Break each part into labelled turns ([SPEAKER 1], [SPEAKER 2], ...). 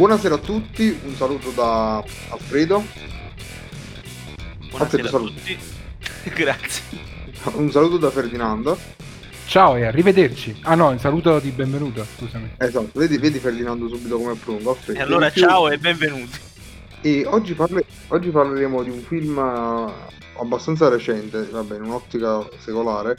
[SPEAKER 1] Buonasera a tutti, un saluto da Alfredo.
[SPEAKER 2] Buonasera
[SPEAKER 1] Alfredo,
[SPEAKER 2] a tutti. Grazie.
[SPEAKER 1] Un saluto da Ferdinando.
[SPEAKER 3] Ciao e arrivederci. Ah no, un saluto di benvenuto, scusami.
[SPEAKER 1] Esatto, vedi, vedi Ferdinando subito come è pronto. Alfredo.
[SPEAKER 2] E allora ciao e benvenuti.
[SPEAKER 1] E oggi, parle- oggi parleremo di un film eh, abbastanza recente, vabbè, in un'ottica secolare,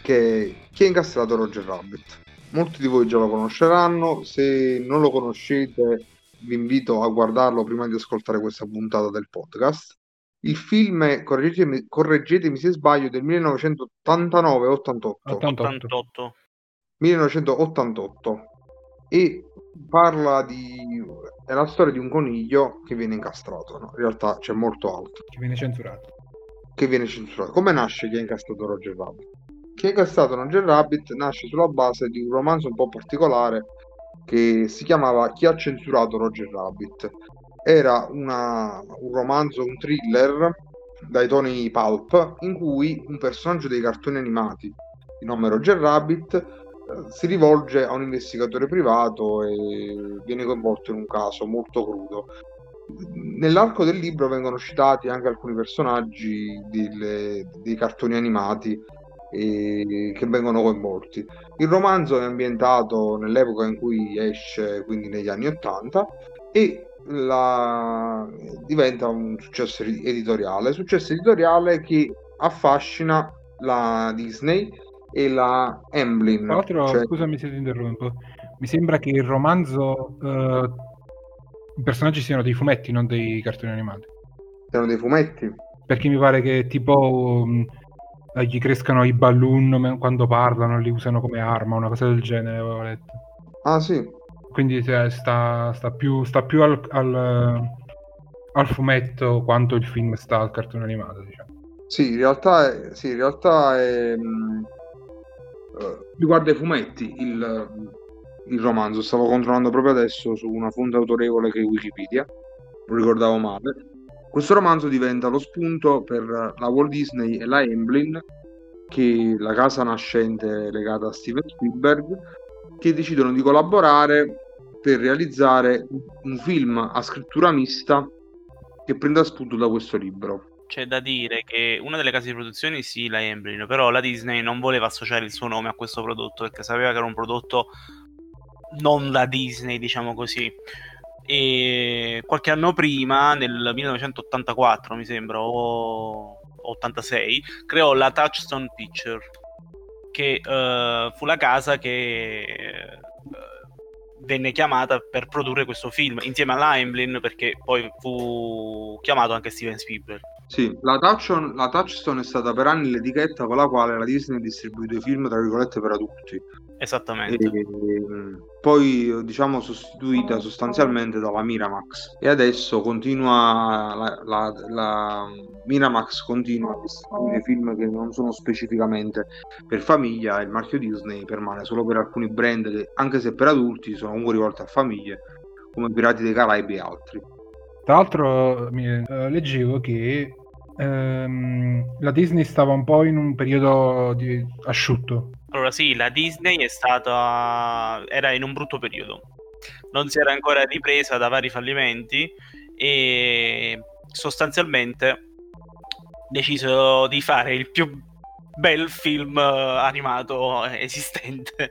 [SPEAKER 1] che è Chi ha incastrato Roger Rabbit. Molti di voi già lo conosceranno, se non lo conoscete vi invito a guardarlo prima di ascoltare questa puntata del podcast. Il film è, correggetemi, correggetemi se sbaglio, del 1989-88.
[SPEAKER 3] 88.
[SPEAKER 2] 88.
[SPEAKER 1] 1988 e parla di è la storia di un coniglio che viene incastrato no? in realtà c'è molto altro
[SPEAKER 3] Che viene censurato.
[SPEAKER 1] che viene censurato come nasce chi ha incastrato Roger Rabbit chi ha incastrato Roger Rabbit nasce sulla base di un romanzo un po' particolare che si chiamava Chi ha censurato Roger Rabbit era una- un romanzo, un thriller dai toni pulp in cui un personaggio dei cartoni animati di nome Roger Rabbit eh, si rivolge a un investigatore privato e viene coinvolto in un caso molto crudo. Nell'arco del libro vengono citati anche alcuni personaggi delle- dei cartoni animati che vengono coinvolti. Il romanzo è ambientato nell'epoca in cui esce, quindi negli anni Ottanta, e la- diventa un successo edi- editoriale, successo editoriale che affascina la Disney e la Emblem.
[SPEAKER 3] Tra l'altro,
[SPEAKER 1] cioè-
[SPEAKER 3] scusami se ti interrompo, mi sembra che il romanzo eh, i personaggi siano dei fumetti, non dei cartoni animati.
[SPEAKER 1] erano dei fumetti.
[SPEAKER 3] Perché mi pare che tipo mh, eh, gli crescano i balloon quando parlano, li usano come arma, una cosa del genere, avevo letto.
[SPEAKER 1] Ah sì,
[SPEAKER 3] Quindi cioè, sta, sta più, sta più al, al, al fumetto quanto il film sta al cartone animato, diciamo.
[SPEAKER 1] sì, in realtà è, sì, in realtà è, mh, eh, riguarda i fumetti il, il romanzo. Stavo controllando proprio adesso su una fonte autorevole che è Wikipedia, non ricordavo male. Questo romanzo diventa lo spunto per la Walt Disney e la Emblem, che la casa nascente legata a Steven Spielberg, che decidono di collaborare per realizzare un- film a scrittura mista che prenda spunto da questo libro.
[SPEAKER 2] C'è da dire che una delle case di produzione sì, la Emblem, però la Disney non voleva associare il suo nome a questo prodotto perché sapeva che era un prodotto non da Disney, diciamo così. E qualche anno prima, nel 1984 mi sembra, o 86, creò la Touchstone Picture, che eh, fu la casa che eh, venne chiamata per produrre questo film insieme alla Emblem perché poi fu chiamato anche Steven Spielberg.
[SPEAKER 1] Sì, la, Touchstone, la Touchstone è stata per anni l'etichetta con la quale la Disney ha distribuito i film, tra virgolette, per adulti.
[SPEAKER 2] Esattamente.
[SPEAKER 1] E, poi, diciamo, sostituita sostanzialmente dalla Miramax. E adesso continua, la, la- la Miramax continua a distribuire film che non sono specificamente per famiglia e il marchio Disney permane solo per alcuni brand che, anche se per adulti, sono comunque rivolti a famiglie, come Pirati dei Caraibi e altri.
[SPEAKER 3] Tra l'altro mi- eh, leggevo che ehm, la Disney stava un po' in un periodo di asciutto.
[SPEAKER 2] Allora sì, la Disney è stata era in un brutto periodo. Non si era ancora ripresa da vari fallimenti e sostanzialmente deciso di fare il più bel film eh, animato esistente.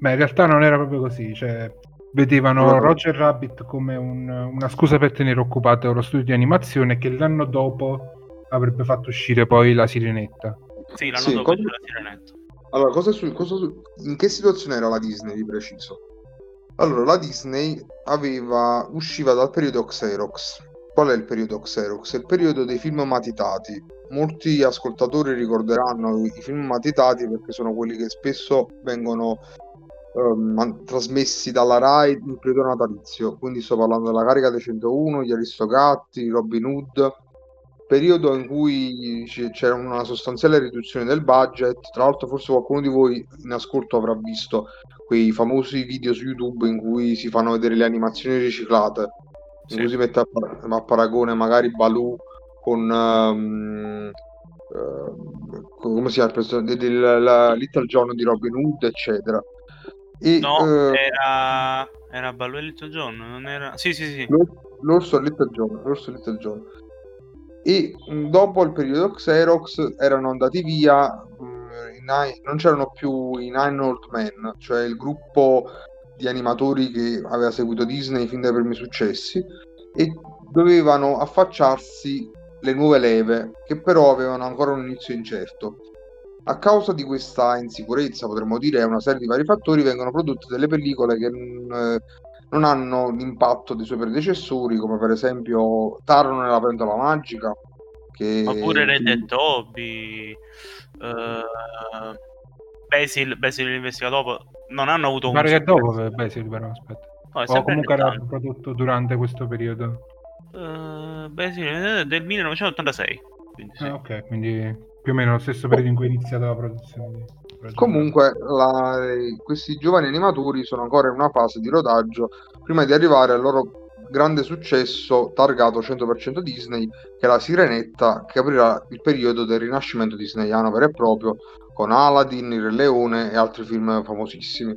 [SPEAKER 3] Ma in realtà non era proprio così, cioè vedevano Roger Rabbit come un- una scusa per tenere occupato lo studio di animazione che l'anno dopo avrebbe fatto uscire poi la Sirenetta.
[SPEAKER 2] Sì, l'anno
[SPEAKER 1] Sì,
[SPEAKER 2] dopo
[SPEAKER 1] come-
[SPEAKER 2] c'era Sirenetta.
[SPEAKER 1] Allora, cosa su- cosa su- in che situazione era la Disney di preciso? Allora, la Disney aveva, usciva dal periodo Xerox. Qual è il periodo Xerox? È il periodo dei film matitati. Molti ascoltatori ricorderanno i film matitati perché sono quelli che spesso vengono man- trasmessi dalla Rai nel periodo natalizio. Quindi sto parlando della carica dei 101, gli Aristocatti, Robin Hood, periodo in cui c'era una sostanziale riduzione del budget. Tra l'altro, forse qualcuno di voi in ascolto avrà visto quei famosi video su YouTube in cui si fanno vedere le animazioni riciclate, in
[SPEAKER 2] Sì.
[SPEAKER 1] cui si mette a, par- a paragone magari Baloo con ehm, ehm, come si chiama il personaggio del la Little John di Robin Hood, eccetera.
[SPEAKER 2] E, no, eh, era... era Baloo e Little John, non era... Sì, sì, sì.
[SPEAKER 1] L'orso Little John, l'orso Little John. E dopo il periodo Xerox erano andati via, nine, non c'erano più i Nine Old Men, cioè il gruppo di animatori che aveva seguito Disney fin dai primi successi, e dovevano affacciarsi le nuove leve, che però avevano ancora un inizio incerto. A causa di questa insicurezza, potremmo dire, una serie di vari fattori, vengono prodotte delle pellicole che eh, non hanno l'impatto dei suoi predecessori, come per esempio Taro nella pentola magica. Che...
[SPEAKER 2] Oppure Red Dead Toby, uh, Basil, Basil l'investigatore, non hanno avuto un...
[SPEAKER 3] Pare che dopo Basil però, aspetta. No, o comunque era prodotto durante questo periodo.
[SPEAKER 2] Uh, Basil del 1986. Quindi sì.
[SPEAKER 3] ah, ok, quindi più o meno lo stesso periodo in cui è iniziata la produzione.
[SPEAKER 1] Comunque, la, questi giovani animatori sono ancora in una fase di rodaggio prima di arrivare al loro grande successo targato 100% Disney, che è la Sirenetta, che aprirà il periodo del rinascimento disneyano vero e proprio, con Aladdin, Il Re Leone e altri film famosissimi.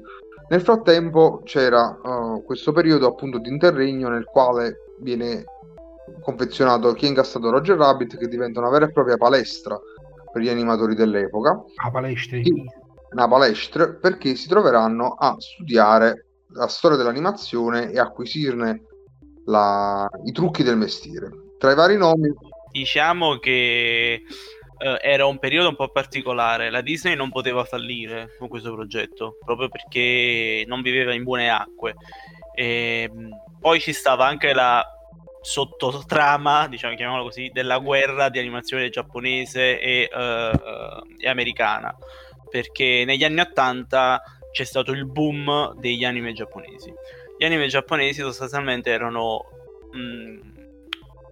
[SPEAKER 1] Nel frattempo c'era uh, questo periodo appunto di interregno nel quale viene confezionato Chi è ingastato Roger Rabbit, che diventa una vera e propria palestra per gli animatori dell'epoca.
[SPEAKER 3] Ah, palestra.
[SPEAKER 1] Una palestra perché si troveranno a studiare la storia dell'animazione e acquisirne la... i trucchi del mestiere. Tra i vari nomi...
[SPEAKER 2] Diciamo che eh, era un periodo un po' particolare. La Disney non poteva fallire con questo progetto, proprio perché non viveva in buone acque. E, ehm, poi ci stava anche la sottotrama, diciamo chiamiamola così, della guerra di animazione giapponese e, uh, e, americana, perché negli anni 80 c'è stato il boom degli anime giapponesi. Gli anime giapponesi sostanzialmente erano mh, mm,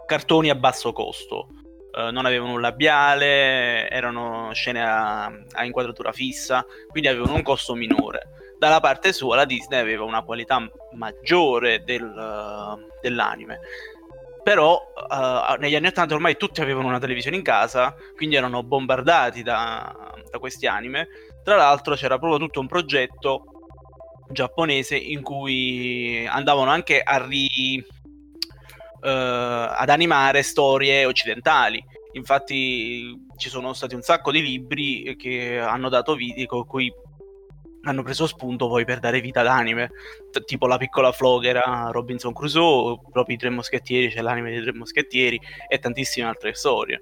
[SPEAKER 2] cartoni a basso costo, uh, non avevano un labiale, erano scene a, a inquadratura fissa, quindi avevano un costo minore. Dalla parte sua la Disney aveva una qualità maggiore del, uh, dell'anime però uh, negli anni 80 ormai tutti avevano una televisione in casa, quindi erano bombardati da, da questi anime. Tra l'altro c'era proprio tutto un progetto giapponese in cui andavano anche a ri, uh, ad animare storie occidentali. Infatti ci sono stati un sacco di libri che hanno dato video con cui hanno preso spunto poi per dare vita ad anime, T- tipo La piccola floghera, Robinson Crusoe, proprio i Tre Moschettieri, c'è l'anime dei Tre Moschettieri e tantissime altre storie.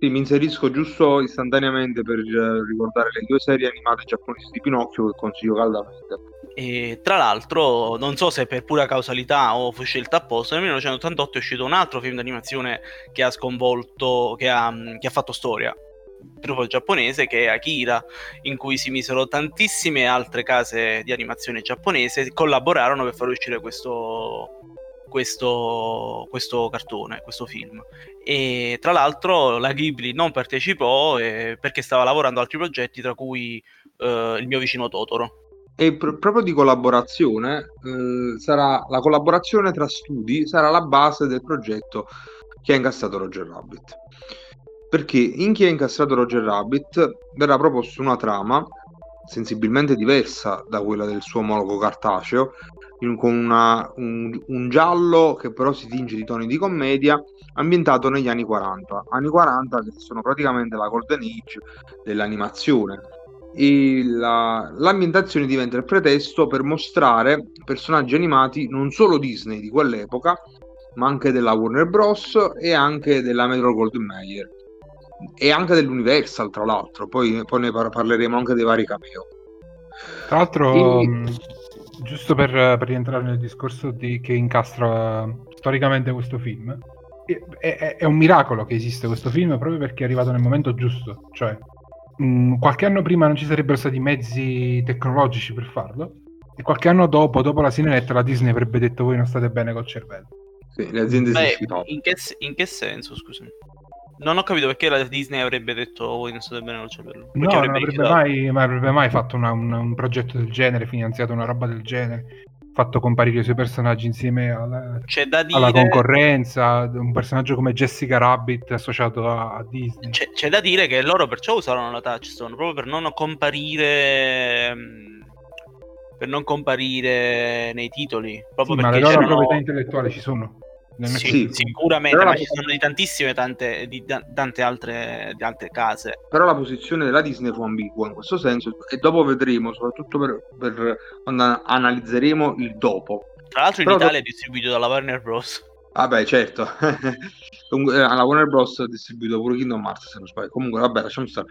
[SPEAKER 1] Sì, mi inserisco giusto istantaneamente per eh, ricordare le due serie animate giapponesi di Pinocchio che consiglio caldamente.
[SPEAKER 2] E tra l'altro, non so se per pura causalità o fu scelta apposta, nel 1988 è uscito un altro film d'animazione che ha sconvolto, che ha, che ha fatto storia, gruppo giapponese che è Akira, in cui si misero tantissime altre case di animazione giapponese collaborarono per far uscire questo, questo, questo cartone, questo film. E tra l'altro la Ghibli non partecipò eh, perché stava lavorando a altri progetti, tra cui eh, il mio vicino Totoro.
[SPEAKER 1] E pr- proprio di collaborazione, eh, sarà la collaborazione tra studi sarà la base del progetto che ha incassato Roger Rabbit perché in chi ha incastrato Roger Rabbit verrà proposta una trama sensibilmente diversa da quella del suo omologo cartaceo, con una, un, un, giallo che però si tinge di toni di commedia, ambientato negli anni 40, anni 40 che sono praticamente la golden age dell'animazione. E la, l'ambientazione diventa il pretesto per mostrare personaggi animati non solo Disney di quell'epoca, ma anche della Warner Bros. e anche della Metro Golden Mayer e anche dell'Universal, tra l'altro. Poi, poi ne par- parleremo anche dei vari cameo.
[SPEAKER 3] Tra l'altro, e... mh, giusto per, per, rientrare nel discorso di, che incastra storicamente questo film, è, è, è, un miracolo che esiste questo film proprio perché è arrivato nel momento giusto. Cioè, mh, qualche anno prima non ci sarebbero stati mezzi tecnologici per farlo. E qualche anno dopo, dopo la Sirenetta, la Disney avrebbe detto voi non state bene col cervello.
[SPEAKER 1] Sì, le aziende Beh,
[SPEAKER 2] si in che, in che senso, scusami? Non ho capito perché la Disney avrebbe detto oh, voi non state bene col cervello.
[SPEAKER 3] No, non avrebbe mai, mai, avrebbe mai, fatto una, un, un, progetto del genere, finanziato una roba del genere, fatto comparire i suoi personaggi insieme alla, dire... alla concorrenza, un personaggio come Jessica Rabbit associato a, a Disney.
[SPEAKER 2] C'è, c'è, da dire che loro perciò usarono la touchstone, proprio per non comparire... Mm, per non comparire nei titoli.
[SPEAKER 3] Proprio sì, ma le loro c'erano... proprietà intellettuali ci sono.
[SPEAKER 2] Sì, sì, sicuramente, però ma la... ci sono di tantissime tante, di tante altre, di altre, case.
[SPEAKER 1] Però la posizione della Disney fu ambigua in questo senso e dopo vedremo, soprattutto per, per quando analizzeremo il dopo.
[SPEAKER 2] Tra l'altro in però Italia dopo... è distribuito dalla Warner Bros.
[SPEAKER 1] Vabbè, certo. la Warner Bros. ha distribuito pure Kingdom Hearts, se non sbaglio. Comunque, vabbè, lasciamo stare.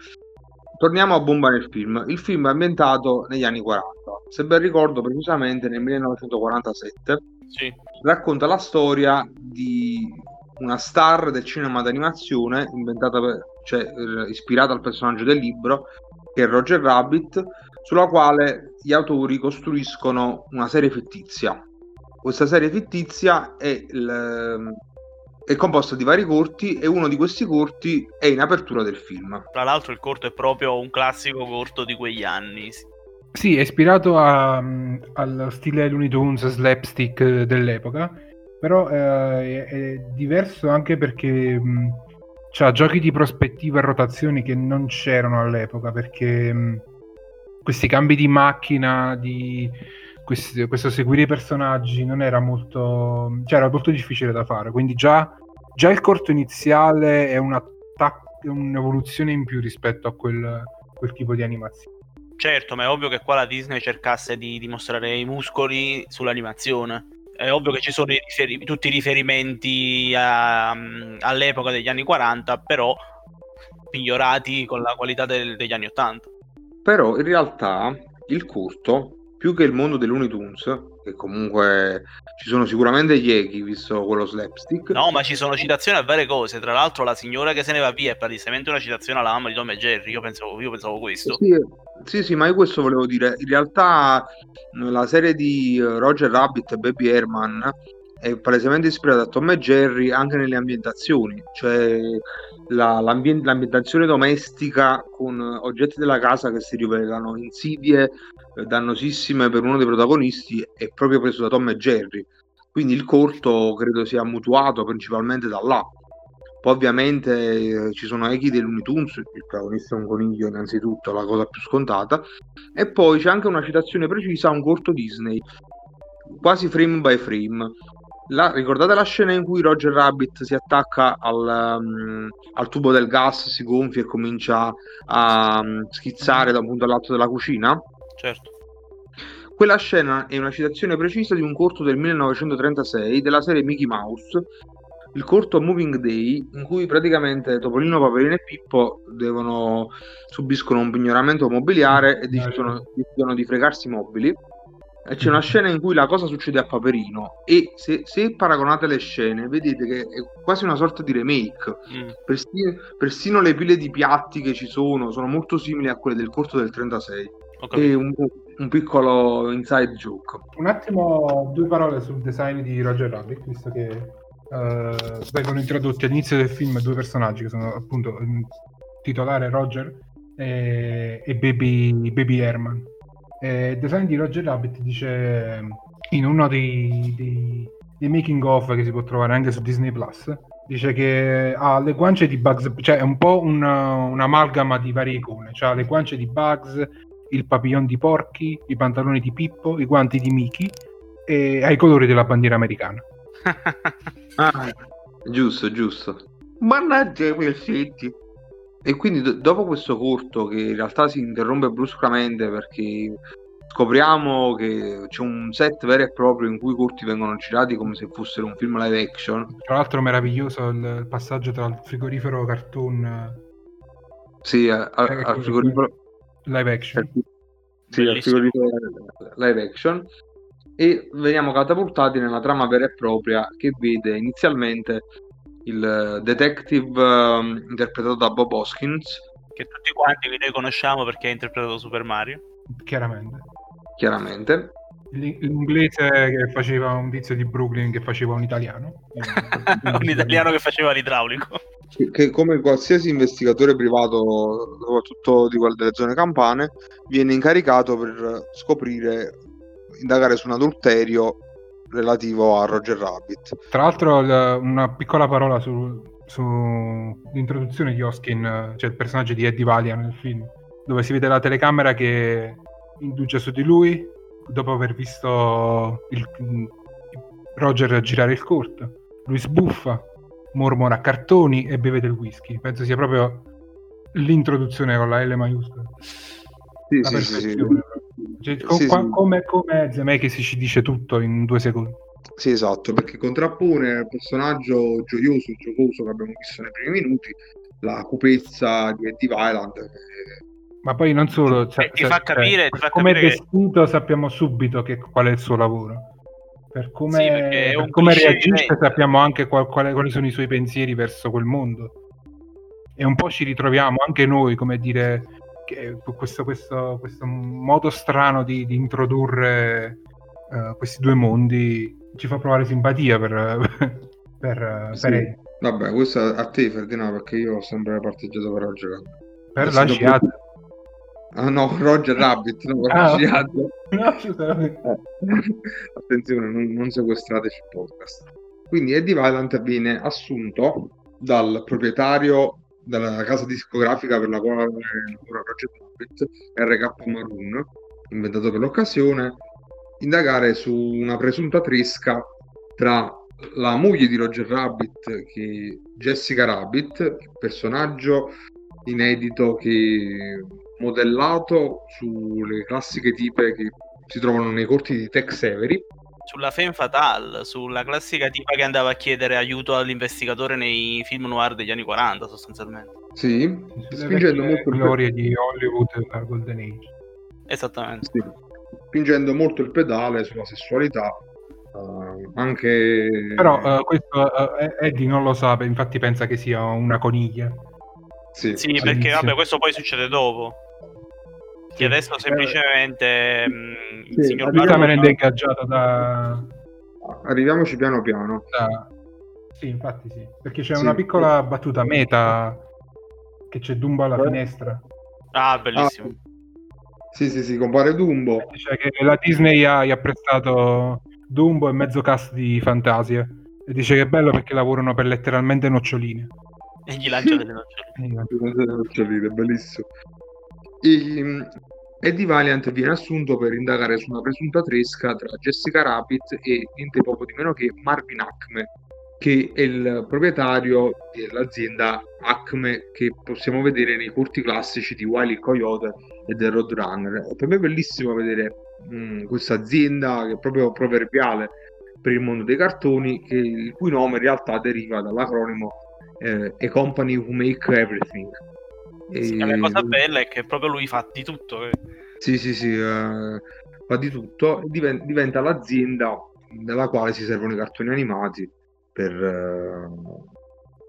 [SPEAKER 1] Torniamo a bomba nel film. Il film è ambientato negli anni 40, se ben ricordo precisamente nel 1947.
[SPEAKER 2] Sì.
[SPEAKER 1] Racconta la storia di una star del cinema d'animazione per, cioè, eh, ispirata al personaggio del libro, che è Roger Rabbit, sulla quale gli autori costruiscono una serie fittizia. Questa serie fittizia è il, è composto di vari corti e uno di questi corti è in apertura del film.
[SPEAKER 2] Tra l'altro il corto è proprio un classico corto di quegli anni.
[SPEAKER 3] Sì, è ispirato a, al stile Looney Tunes slapstick dell'epoca, però eh, è, diverso anche perché mh, ha giochi di prospettiva e rotazioni che non c'erano all'epoca, perché mh, questi cambi di macchina, di questo, questo seguire i personaggi non era molto cioè era molto difficile da fare. Quindi già, già il corto iniziale è una un'evoluzione in più rispetto a quel, quel tipo di animazione
[SPEAKER 2] certo ma è ovvio che qua la Disney cercasse di dimostrare i muscoli sull'animazione è ovvio che ci sono i riferi- tutti i riferimenti a, all'epoca degli anni 40 però migliorati con la qualità del, degli anni 80
[SPEAKER 1] però in realtà il corto più che il mondo Looney Tunes, che comunque ci sono sicuramente gli echi, visto quello slapstick.
[SPEAKER 2] No, ma ci sono citazioni a varie cose. Tra l'altro, la signora che se ne va via è palesemente una citazione alla mamma di Tom e Jerry. Io pensavo, io pensavo questo.
[SPEAKER 1] Sì, sì, sì, ma io questo volevo dire. In realtà, la serie di Roger Rabbit e Baby Herman è palesemente ispirata a Tom e Jerry anche nelle ambientazioni, cioè la, l'ambien- l'ambientazione domestica con oggetti della casa che si rivelano insidie eh, dannosissime per uno dei protagonisti è proprio preso da Tom e Jerry. Quindi il corto credo sia mutuato principalmente da là. Poi ovviamente eh, ci sono echi dei Looney Tunes, il protagonista è un coniglio innanzitutto, la cosa più scontata, e poi c'è anche una citazione precisa a un corto Disney, quasi frame by frame, la, ricordate la scena in cui Roger Rabbit si attacca al, um, al, tubo del gas, si gonfia e comincia a um, schizzare da un punto all'altro della cucina?
[SPEAKER 2] Certo.
[SPEAKER 1] Quella scena è una citazione precisa di un corto del 1936 della serie Mickey Mouse, il corto Moving Day, in cui praticamente Topolino, Paperino e Pippo devono, subiscono un pignoramento mobiliare e decidono, decidono di fregarsi i mobili. E c'è una scena in cui la cosa succede a Paperino. E se, se paragonate le scene vedete che è quasi una sorta di remake. Mm. persino, persino, le pile di piatti che ci sono sono molto simili a quelle del corto del 36 è un, un, piccolo inside joke.
[SPEAKER 3] Un attimo due parole sul design di Roger Rabbit visto che uh, vengono introdotti all'inizio del film due personaggi che sono appunto il titolare Roger e, e Baby, Baby Herman. Eh, il design di Roger Rabbit dice in uno dei, dei, dei, making of che si può trovare anche su Disney Plus dice che ha le guance di Bugs cioè è un po' una, un'amalgama di varie icone. Cioè le guance di Bugs il papillon di Porky i pantaloni di Pippo i guanti di Mickey e ha i colori della bandiera americana
[SPEAKER 1] ah, giusto giusto mannaggia i pezzetti e quindi do- dopo questo corto che in realtà si interrompe bruscamente perché scopriamo che c'è un set vero e proprio in cui i corti vengono girati come se fossero un film live action.
[SPEAKER 3] Tra l'altro meraviglioso il passaggio tra il frigorifero cartoon
[SPEAKER 1] sì, a- a- eh, al frigorifero
[SPEAKER 3] live action.
[SPEAKER 1] Sì, al frigorifero live action e veniamo catapultati nella trama vera e propria che vede inizialmente il detective um, interpretato da Bob Hoskins.
[SPEAKER 2] Che tutti quanti noi conosciamo perché ha interpretato Super Mario.
[SPEAKER 3] Chiaramente.
[SPEAKER 1] Chiaramente.
[SPEAKER 3] L'inglese che faceva un tizio di Brooklyn che faceva un italiano.
[SPEAKER 2] un italiano che faceva l'idraulico.
[SPEAKER 1] Che come qualsiasi investigatore privato, soprattutto di quelle delle zone campane, viene incaricato per scoprire, indagare su un adulterio relativo a Roger Rabbit.
[SPEAKER 3] Tra l'altro, una piccola parola su, sull'introduzione di Hoskin, cioè il personaggio di Eddie Valiant nel film, dove si vede la telecamera che induce su di lui dopo aver visto il, Roger girare il corto. Lui sbuffa, mormora cartoni e beve del whisky. Penso sia proprio l'introduzione con la L maiuscola.
[SPEAKER 1] Sì, la sì, sì,
[SPEAKER 3] cioè, com- qua, come, come Zemeckis ci dice tutto in due secondi.
[SPEAKER 1] Sì, esatto, perché contrappone al personaggio gioioso e giocoso che abbiamo visto nei primi minuti la cupezza di Eddie Violent.
[SPEAKER 3] Ma poi non solo,
[SPEAKER 2] cioè, ti fa capire, ti fa
[SPEAKER 3] come
[SPEAKER 2] capire
[SPEAKER 3] vestito che... sappiamo subito che, qual è il suo lavoro. Per come,
[SPEAKER 2] sì,
[SPEAKER 3] per come reagisce sappiamo anche qual, qual, quali sono i suoi pensieri verso quel mondo. E un po' ci ritroviamo anche noi, come dire, questo, questo, questo, modo strano di, di introdurre uh, questi due mondi ci fa provare simpatia per, per,
[SPEAKER 1] sì. per Vabbè, questo a te Ferdinando, perché io ho sempre parteggiato per Roger
[SPEAKER 3] Per la Ciad.
[SPEAKER 1] Ah no, Roger Rabbit, no, per ah, la No, eh. Attenzione, non, non sequestrateci il podcast. Quindi Eddie Violent viene assunto dal proprietario della casa discografica per la quale lavora Roger Rabbit, RK Maroon, inventato per l'occasione, indagare su una presunta tresca tra la moglie di Roger Rabbit, che Jessica Rabbit, personaggio inedito che modellato sulle classiche tipe che si trovano nei corti di Tex Avery.
[SPEAKER 2] Sulla Femme Fatale, sulla classica tipa che andava a chiedere aiuto all'investigatore nei film noir degli anni 40, sostanzialmente.
[SPEAKER 1] Sì, spingendo molto
[SPEAKER 3] il glorie di Hollywood a Golden Age.
[SPEAKER 2] Esattamente.
[SPEAKER 1] Sì. Spingendo molto il pedale sulla sessualità Uh, anche
[SPEAKER 3] però uh, questo uh, Eddie non lo sa infatti pensa che sia una coniglia
[SPEAKER 2] sì, sì perché vabbè questo poi succede dopo che adesso semplicemente mh,
[SPEAKER 3] il signor Barone... me rende ingaggiato da
[SPEAKER 1] arriviamoci piano piano
[SPEAKER 3] da... sì infatti sì perché c'è sì, una piccola sì. battuta meta che c'è Dumbo alla finestra
[SPEAKER 2] ah bellissimo ah,
[SPEAKER 1] sì sì sì compare Dumbo
[SPEAKER 3] cioè che la Disney ha, ha prestato Dumbo e mezzo cast di Fantasia. E dice che è bello perché lavorano per letteralmente noccioline.
[SPEAKER 2] E gli lancia delle noccioline.
[SPEAKER 1] delle noccioline, bellissimo. E, mm, Eddie Valiant viene assunto per indagare su una presunta tresca tra Jessica Rabbit e niente poco di meno che Marvin Acme, che è il proprietario dell'azienda Acme che possiamo vedere nei corti classici di Wiley Coyote e del Roadrunner. Per me è bellissimo vedere mh, questa azienda che è proprio proverbiale per il mondo dei cartoni, che, il cui nome in realtà deriva dall'acronimo eh, A Company Who Make Everything.
[SPEAKER 2] E... Sì, la cosa bella è che proprio lui fa di tutto. Eh.
[SPEAKER 1] Sì, sì, sì, eh, fa di tutto e diventa, diventa l'azienda nella quale si servono i cartoni animati per, eh,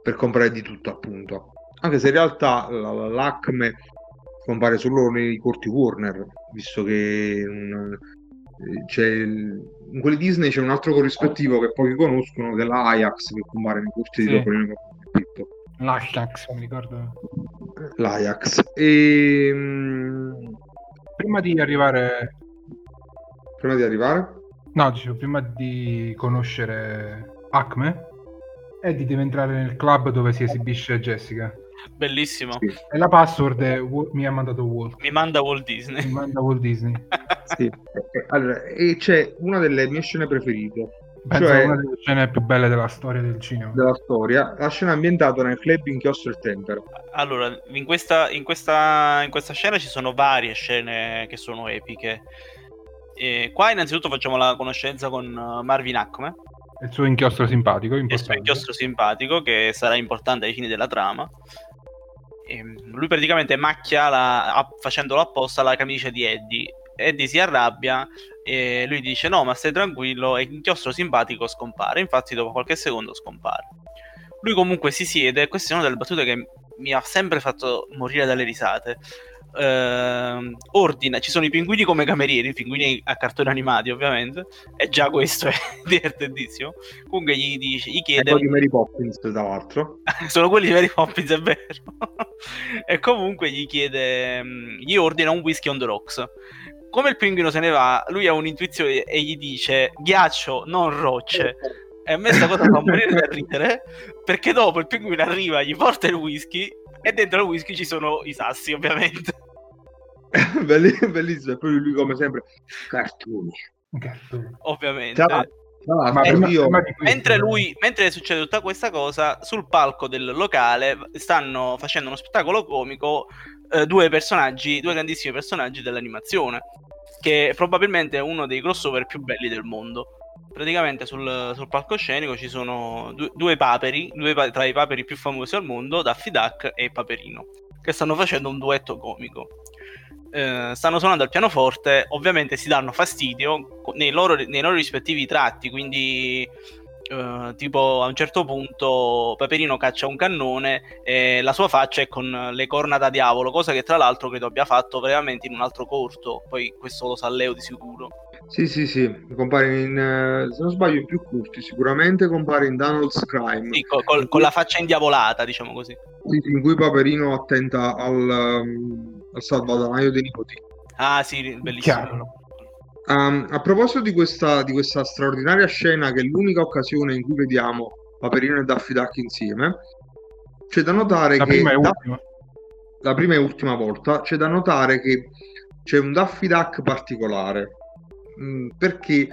[SPEAKER 1] per comprare di tutto, appunto. Anche se in realtà l'Acme compare solo nei corti Warner, visto che un, c'è in quelli Disney c'è un altro corrispettivo che pochi conoscono, che è l'Ajax, che compare nei corti sì. di Topolino
[SPEAKER 3] L'Ajax, mi ricordo.
[SPEAKER 1] L'Ajax. E... Mm,
[SPEAKER 3] prima di arrivare...
[SPEAKER 1] Prima di arrivare?
[SPEAKER 3] No, dicevo, prima di conoscere Acme, Eddie deve entrare nel club dove si esibisce Jessica.
[SPEAKER 2] Bellissimo. Sì.
[SPEAKER 3] E la password è, mi ha mandato Walt.
[SPEAKER 2] Mi manda Walt Disney.
[SPEAKER 3] Mi manda Walt Disney.
[SPEAKER 1] sì. Allora, e c'è una delle mie scene preferite.
[SPEAKER 3] Penso cioè, una delle scene più belle della storia del cinema.
[SPEAKER 1] Della storia, la scena ambientata nel club inchiostro il tempero.
[SPEAKER 2] Allora, in questa, in, questa, in questa scena ci sono varie scene che sono epiche. E qua innanzitutto facciamo la conoscenza con uh, Marvin Acme.
[SPEAKER 3] Il suo inchiostro simpatico.
[SPEAKER 2] Il suo inchiostro simpatico che sarà importante ai fini della trama. Ehm, lui praticamente macchia la, facendolo apposta la camicia di Eddie. Eddie si arrabbia e lui dice no ma stai tranquillo e l'inchiostro simpatico scompare. Infatti dopo qualche secondo scompare. Lui comunque si siede e queste sono delle battute che mi ha sempre fatto morire dalle risate eh, ordina, ci sono i pinguini come camerieri, i pinguini a cartoni animati ovviamente, e già questo è divertentissimo. Comunque gli dice, gli chiede...
[SPEAKER 1] di Mary Poppins tra l'altro.
[SPEAKER 2] sono quelli di Mary Poppins, è vero. e comunque gli chiede, mm, gli ordina un whisky on the rocks. Come il pinguino se ne va, lui ha un'intuizione e gli dice ghiaccio, non rocce. E a me questa cosa fa morire da ridere perché dopo il pinguino arriva, gli porta il whisky e dentro il whisky ci sono i sassi, ovviamente.
[SPEAKER 1] bellissimo, e poi lui come sempre, cartoni.
[SPEAKER 3] Cartone.
[SPEAKER 2] ovviamente.
[SPEAKER 1] Tra l'altro
[SPEAKER 3] Ma prima-
[SPEAKER 1] io-
[SPEAKER 3] prima
[SPEAKER 2] Mentre lui, mentre succede tutta questa cosa, sul palco del locale stanno facendo uno spettacolo comico eh, due personaggi, due grandissimi personaggi dell'animazione, che probabilmente è uno dei crossover più belli del mondo. Praticamente sul, sul palcoscenico ci sono due, due paperi, due pa- tra i paperi più famosi al mondo, Daffy Duck e Paperino, che stanno facendo un duetto comico. Eh, stanno suonando al pianoforte, ovviamente si danno fastidio nei loro, nei loro rispettivi tratti, quindi eh, tipo a un certo punto Paperino caccia un cannone e la sua faccia è con le corna da diavolo, cosa che tra l'altro credo abbia fatto veramente in un altro corto, poi questo lo sa Leo di sicuro.
[SPEAKER 1] Sì, sì, sì, compare in, eh, se non sbaglio, in più curti, sicuramente compare in Donald's Crime,
[SPEAKER 2] Sì, co- col- con la faccia indiavolata, diciamo così.
[SPEAKER 1] in cui Paperino attenta al, um, al salvadanaio dei nipoti.
[SPEAKER 2] Ah sì, bellissimo.
[SPEAKER 3] Chiaro.
[SPEAKER 1] Um, a proposito di questa, di questa straordinaria scena, che è l'unica occasione in cui vediamo Paperino e Daffy Duck insieme, c'è da notare
[SPEAKER 3] La
[SPEAKER 1] che
[SPEAKER 3] prima
[SPEAKER 1] Da-
[SPEAKER 3] ultima.
[SPEAKER 1] la prima e ultima volta c'è da notare che c'è un Daffy Duck particolare Mm, perché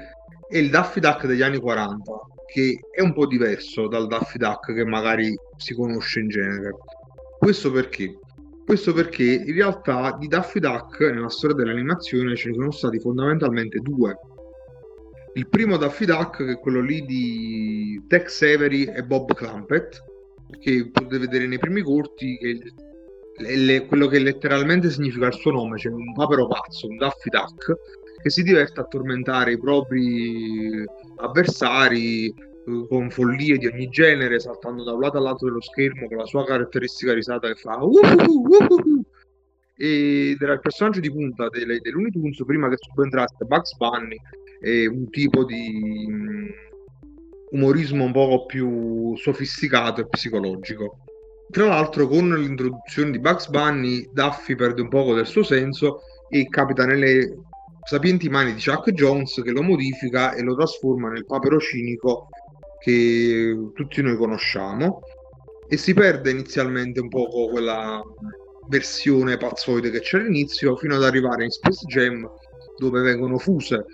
[SPEAKER 1] è il Daffy Duck degli anni 40 che è un po' diverso dal Daffy Duck che magari si conosce in genere. Questo perché? Questo perché in realtà di Daffy Duck nella storia dell'animazione ce ne sono stati fondamentalmente due. Il primo Daffy Duck che è quello lì di Tex Avery e Bob Clampett che potete vedere nei primi corti che le- quello che letteralmente significa il suo nome, cioè un papero pazzo, un Daffy Duck, che si diverte a tormentare i propri avversari con follie di ogni genere, saltando da un lato all'altro dello schermo con la sua caratteristica risata che fa "Uhuhu, uhuhu". ed era il personaggio di punta delle, Looney Tunes prima che subentrasse Bugs Bunny e un tipo di mm, umorismo un poco più sofisticato e psicologico. Tra l'altro, con l'introduzione di Bugs Bunny, Daffy perde un poco del suo senso e capita nelle sapienti mani di Chuck Jones che lo modifica e lo trasforma nel papero cinico che tutti noi conosciamo e si perde inizialmente un poco quella versione pazzoide che c'era all'inizio fino ad arrivare in Space Jam dove vengono fuse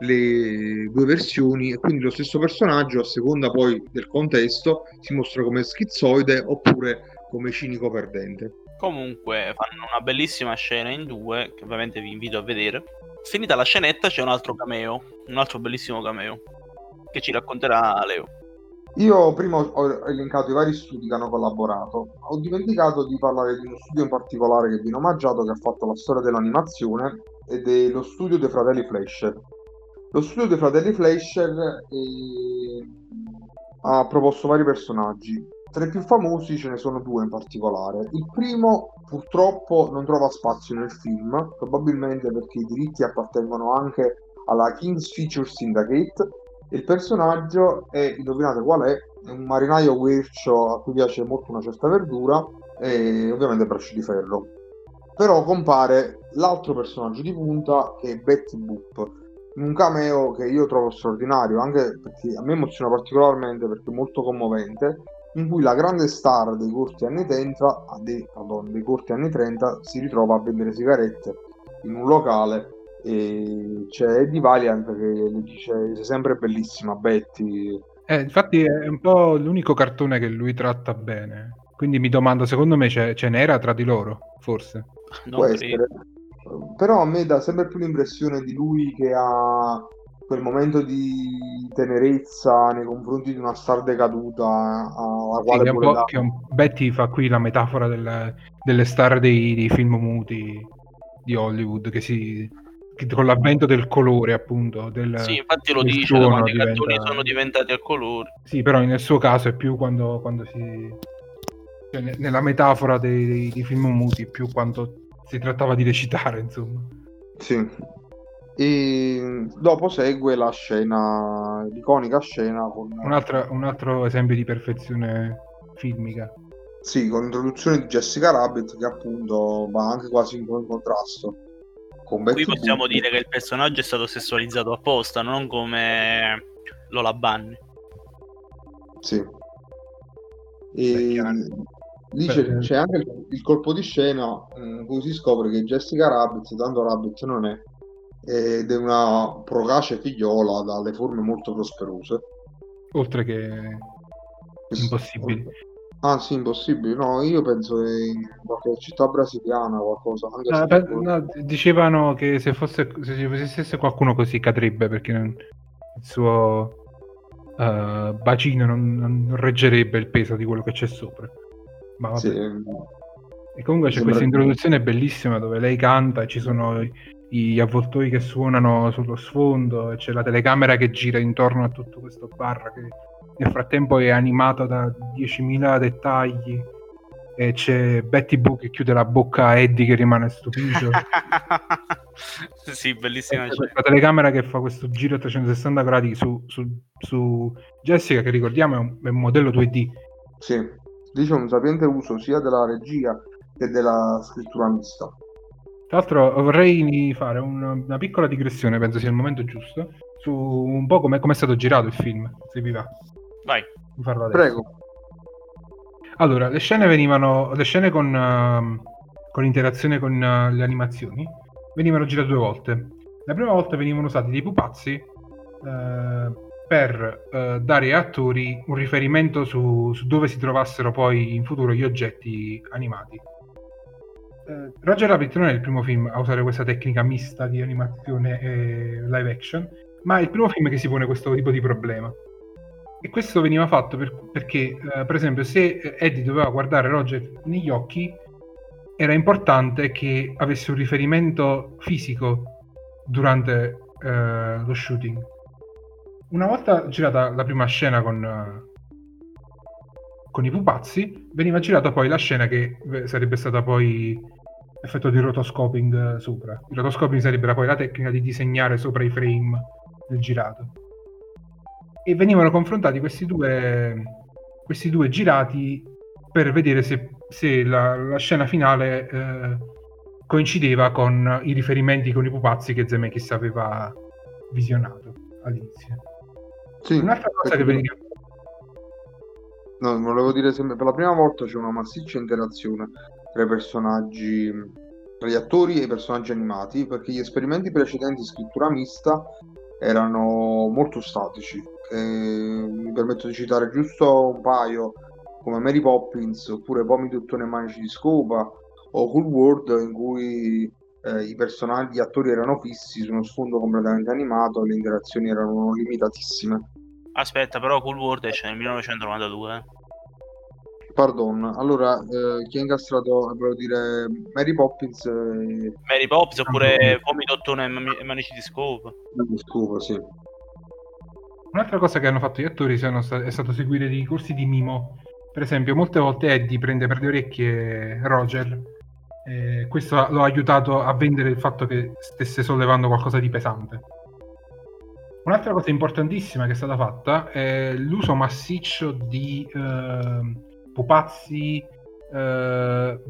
[SPEAKER 1] le due versioni e quindi lo stesso personaggio a seconda poi del contesto si mostra come schizzoide oppure come cinico perdente.
[SPEAKER 2] Comunque fanno una bellissima scena in due, che ovviamente vi invito a vedere. Finita la scenetta c'è un altro cameo, un altro bellissimo cameo, che ci racconterà Leo.
[SPEAKER 1] Io prima ho- elencato i vari studi che hanno collaborato, ho dimenticato di parlare di uno studio in particolare che viene omaggiato che ha fatto la storia dell'animazione ed è lo studio dei fratelli Fleischer. Lo studio dei fratelli Fleischer eh, ha proposto vari personaggi. Tra i più famosi ce ne sono due in particolare. Il primo purtroppo non trova spazio nel film, probabilmente perché i diritti appartengono anche alla King's Feature Syndicate. Il personaggio è, indovinate qual è? Un marinaio guercio a cui piace molto una certa verdura e ovviamente braccio di ferro. Però compare l'altro personaggio di punta che è Betty Boop, un cameo che io trovo straordinario, anche perché a me emoziona particolarmente perché è molto commovente, in cui la grande star dei corti anni 30, ah, dei, pardon, dei corti anni 30 si ritrova a vendere sigarette in un locale e c'è Eddie Valiant che dice sei sempre bellissima Betty
[SPEAKER 3] Eh, infatti è un po' l'unico cartone che lui tratta bene. Quindi mi domando, secondo me c'è- ce n'era tra di loro, forse.
[SPEAKER 1] può
[SPEAKER 2] Non
[SPEAKER 1] essere però a me dà sempre più l'impressione di lui che ha quel momento di tenerezza nei confronti di una star decaduta alla
[SPEAKER 3] Sì,
[SPEAKER 1] quale
[SPEAKER 3] un
[SPEAKER 1] vuole
[SPEAKER 3] po'- che è un- Betty fa qui la metafora del- delle star dei, dei film muti di Hollywood, che si con l'avvento del colore, appunto. Del,
[SPEAKER 2] Sì, infatti lo dice da quando i cartoni
[SPEAKER 3] diventa-
[SPEAKER 2] sono diventati a colori.
[SPEAKER 3] Sì, però nel suo caso è più quando, quando si... cioè, ne- nella metafora dei, dei- dei film muti, più quando si trattava di recitare, insomma.
[SPEAKER 1] Sì. E dopo segue la scena, l'iconica scena con,
[SPEAKER 3] Un altro, un altro esempio di perfezione filmica.
[SPEAKER 1] sì, con l'introduzione di Jessica Rabbit che appunto va anche quasi in, contrasto
[SPEAKER 2] Qui possiamo dire che il personaggio è stato sessualizzato apposta, non come Lola Bunny.
[SPEAKER 1] Sì. E. Dice,
[SPEAKER 3] Beh,
[SPEAKER 1] c'è anche il, il colpo di scena in cui si scopre che Jessica Rabbit, tanto Rabbit non è, ed è una procace figliola dalle forme molto prosperose.
[SPEAKER 3] oltre che impossibili.
[SPEAKER 1] Ah sì, impossibile. No, io penso che in qualche città brasiliana qualcosa. Anche
[SPEAKER 3] No,
[SPEAKER 1] se-
[SPEAKER 3] beh, no, dicevano che se fosse se ci esistesse qualcuno così cadrebbe perché non- il suo eh, bacino non, non reggerebbe il peso di quello che c'è sopra. Ma
[SPEAKER 1] sì,
[SPEAKER 3] E comunque c'è questa introduzione bellissima dove lei canta e ci sono gli avvoltoi che suonano sullo sfondo e c'è la telecamera che gira intorno a tutto questo bar che nel frattempo è animato da 10.000 dettagli e c'è Betty Boo che chiude la bocca a Eddie che rimane stupito.
[SPEAKER 2] sì, bellissima
[SPEAKER 3] C'è questa telecamera che fa questo giro a 360 gradi su, su- su Jessica che ricordiamo è un, è un modello 2D.
[SPEAKER 1] sì. Dice un sapiente uso sia della regia che della scrittura mista.
[SPEAKER 3] Tra l'altro vorrei fare un- una piccola digressione, penso sia il momento giusto, su un po' come è stato girato il film, se vi va.
[SPEAKER 2] Vai.
[SPEAKER 1] Prego.
[SPEAKER 3] Allora, le scene venivano, le scene con, ehm, con interazione con eh, le animazioni venivano girate due volte. La prima volta venivano usati dei pupazzi eh, per eh, dare ai attori un riferimento su, su dove si trovassero poi in futuro gli oggetti animati. Roger Rabbit non è il primo film a usare questa tecnica mista di animazione e live action, ma è il primo film che si pone questo tipo di problema. E questo veniva fatto per- perché, eh, per esempio, se Eddie doveva guardare Roger negli occhi, era importante che avesse un riferimento fisico durante eh, lo shooting. Una volta girata la prima scena con, eh, con i pupazzi, veniva girata poi la scena che eh, sarebbe stata poi effetto di rotoscoping eh, sopra. Il rotoscoping sarebbe poi la tecnica di disegnare sopra i frame del girato. E venivano confrontati questi due, questi due girati per vedere se, se la, la scena finale eh, coincideva con i riferimenti con i pupazzi che Zemeckis aveva visionato all'inizio.
[SPEAKER 1] Sì,
[SPEAKER 3] Un'altra cosa che veniva...
[SPEAKER 1] No, volevo dire sempre, per la prima volta c'è una massiccia interazione tra i personaggi, tra gli attori e i personaggi animati, perché gli esperimenti precedenti di scrittura mista erano molto statici. Eh, mi permetto di citare giusto un paio, come Mary Poppins, oppure Pomi Dottone e Manici di Scopa, o Cool World, in cui eh, i personaggi, gli attori erano fissi su uno sfondo completamente animato e le interazioni erano limitatissime.
[SPEAKER 2] Aspetta, però Cool World esce nel 1992. eh.
[SPEAKER 1] Pardon, allora eh, chi ha incastrato, volevo dire, Mary Poppins e
[SPEAKER 2] Mary Poppins oppure Vomito Ottone e Mani- e Manici di Scope.
[SPEAKER 1] Scusa, sì.
[SPEAKER 3] Un'altra cosa che hanno fatto gli attori sta- è stato seguire dei corsi di mimo. Per esempio, molte volte Eddie prende per le orecchie Roger. e questo lo ha aiutato a vendere il fatto che stesse sollevando qualcosa di pesante. Un'altra cosa importantissima che è stata fatta è l'uso massiccio di eh, pupazzi, eh,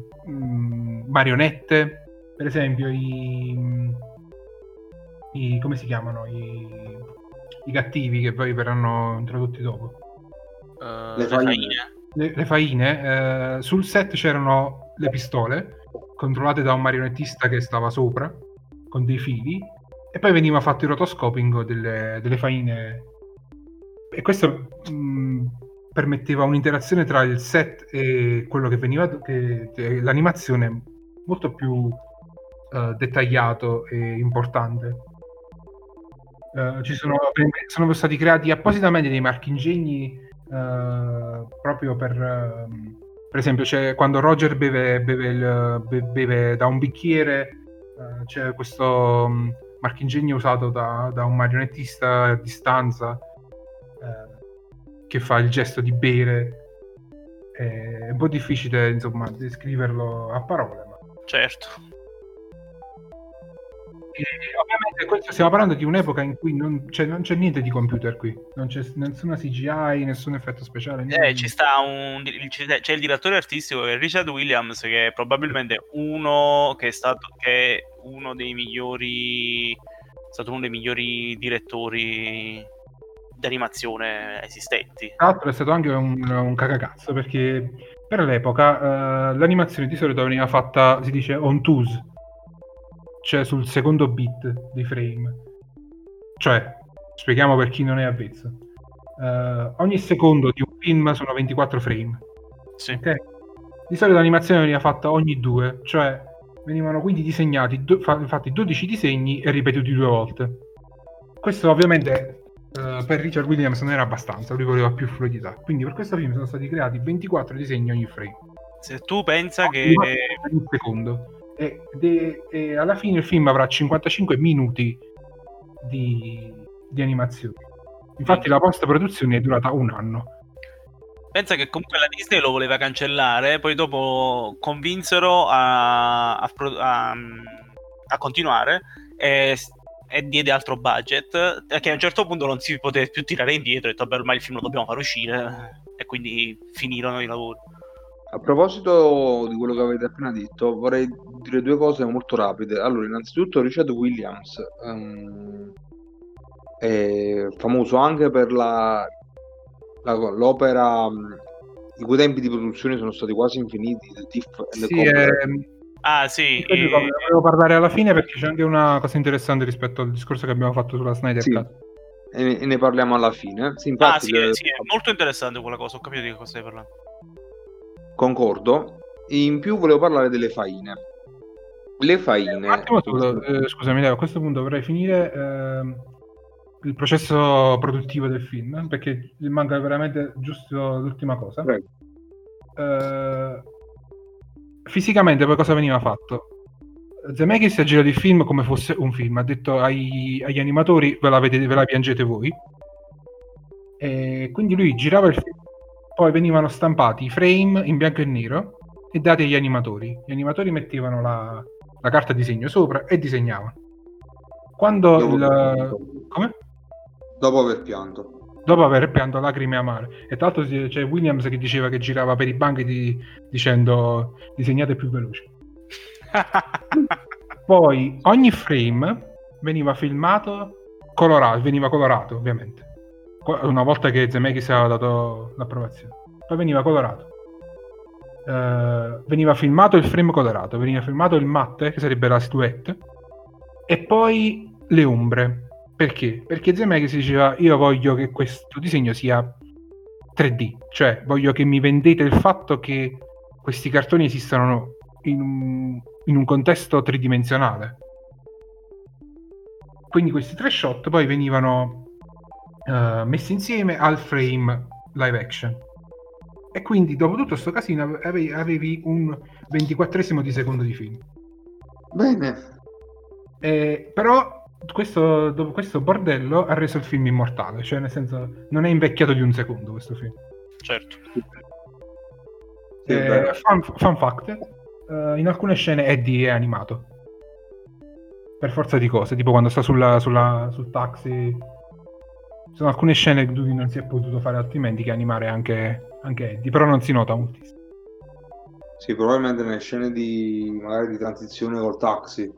[SPEAKER 3] marionette, per esempio i, i- come si chiamano i, i cattivi che poi verranno introdotti dopo.
[SPEAKER 2] Eh,
[SPEAKER 1] Le faine.
[SPEAKER 3] Le, le faine, eh, sul set c'erano le pistole controllate da un marionettista che stava sopra con dei fili e poi veniva fatto il rotoscoping delle, delle faine e questo mh, permetteva un'interazione tra il set e quello che veniva che, che- l'animazione molto più eh, dettagliato e importante Eh, ci sono, sono stati creati appositamente dei marchingegni eh, proprio per ehm, per esempio c'è quando Roger beve, beve, il- be- beve da un bicchiere eh, c'è questo mh, marchingegno usato da, da un marionettista a distanza che fa il gesto di bere è un po' difficile insomma descriverlo a parole ma
[SPEAKER 2] Certo.
[SPEAKER 3] Ovviamente questo stiamo parlando di un'epoca in cui non c'è, non c'è niente di computer qui, non c'è nessuna CGI, nessun effetto speciale.
[SPEAKER 2] Eh, ci sta un, c'è il direttore artistico che è Richard Williams, che è probabilmente uno che è stato che è uno dei migliori. È stato uno dei migliori direttori di animazione esistenti.
[SPEAKER 3] Tra l'altro è stato anche un, un cagacazzo perché per l'epoca eh, l'animazione di solito veniva fatta, si dice on twos, cioè sul secondo bit di frame. Cioè, spieghiamo per chi non è avvezzo. Eh, ogni secondo di un film sono 24 frame.
[SPEAKER 2] Sì.
[SPEAKER 3] ok? Di solito l'animazione veniva fatta ogni due, cioè venivano quindi disegnati, do- fa- fatti 12 disegni e ripetuti due volte. Questo ovviamente eh, per Richard Williams non era abbastanza, lui voleva più fluidità. Quindi per questo film sono stati creati 24 disegni ogni frame.
[SPEAKER 2] Se tu pensa che...
[SPEAKER 3] Un secondo. E, de- e alla fine il film avrà 55 minuti di, di animazione. Infatti la post-produzione è durata un anno.
[SPEAKER 2] Pensa che comunque la Disney lo voleva cancellare, poi dopo convinsero a, a a- a continuare e, e diede altro budget, che a un certo punto non si poteva più tirare indietro, e detto ormai il film lo dobbiamo far uscire e quindi finirono i lavori.
[SPEAKER 1] A proposito di quello che avete appena detto, vorrei dire due cose molto rapide. Allora, innanzitutto Richard Williams ehm, è famoso anche per la, la- l'opera mh, i cui tempi di produzione sono stati quasi infiniti, The Thief and the
[SPEAKER 3] Sì,
[SPEAKER 1] Conqueror.
[SPEAKER 3] ehm,
[SPEAKER 2] Ah sì,
[SPEAKER 3] Poi
[SPEAKER 2] eh,
[SPEAKER 3] volevo parlare alla fine perché c'è anche una cosa interessante rispetto al discorso che abbiamo fatto sulla Snyder
[SPEAKER 1] Sì.
[SPEAKER 3] Cut.
[SPEAKER 1] E, ne- e parliamo alla fine. Sì,
[SPEAKER 2] ah,
[SPEAKER 1] infatti,
[SPEAKER 2] sì,
[SPEAKER 1] eh,
[SPEAKER 2] sì, è molto interessante quella cosa, ho capito di cosa stai parlando.
[SPEAKER 1] Concordo. In più volevo parlare delle faine. Le faine.
[SPEAKER 3] Un attimo solo, eh, scusami, Leo, a questo punto vorrei finire ehm, il processo produttivo del film perché manca veramente giusto l'ultima cosa. Eh, fisicamente poi cosa veniva fatto? Zemeckis ha girato il film come fosse un film, ha detto ai- agli animatori ve la, vedete, ve la piangete voi. E quindi lui girava il film, poi venivano stampati i frame in bianco e nero e dati agli animatori. Gli animatori mettevano la, la carta disegno sopra e disegnavano. Quando
[SPEAKER 1] Dopo
[SPEAKER 3] il-
[SPEAKER 1] aver
[SPEAKER 3] come?
[SPEAKER 1] Dopo aver pianto.
[SPEAKER 3] dopo aver pianto lacrime amare. E tra l'altro c'è Williams che diceva che girava per i banchi di- dicendo disegnate più veloce. Poi ogni frame veniva filmato colorato, veniva colorato ovviamente. Una volta che Zemeckis aveva dato l'approvazione. Poi veniva colorato. Eh, veniva filmato il frame colorato, veniva filmato il matte, che sarebbe la silhouette, e poi le ombre. Perché? Perché Zemeckis diceva io voglio che questo disegno sia 3D, cioè voglio che mi vendete il fatto che questi cartoni esistano in in un contesto tridimensionale. Quindi questi tre shot poi venivano eh, messi insieme al frame live action. E quindi dopo tutto questo casino ave- avevi, avevi un 24 di secondo di film.
[SPEAKER 1] Bene.
[SPEAKER 3] Eh, però questo, dopo questo bordello ha reso il film immortale, cioè nel senso non è invecchiato di un secondo questo film.
[SPEAKER 2] certo.
[SPEAKER 3] Eh, fun, fun fact, eh, in alcune scene Eddie è animato. Per forza di cose, tipo quando sta sulla, sulla- sul taxi. Sono alcune scene in cui non si è potuto fare altrimenti che animare anche, anche Eddie, però non si nota moltissimo.
[SPEAKER 1] Sì, probabilmente nelle scene di magari di transizione col taxi.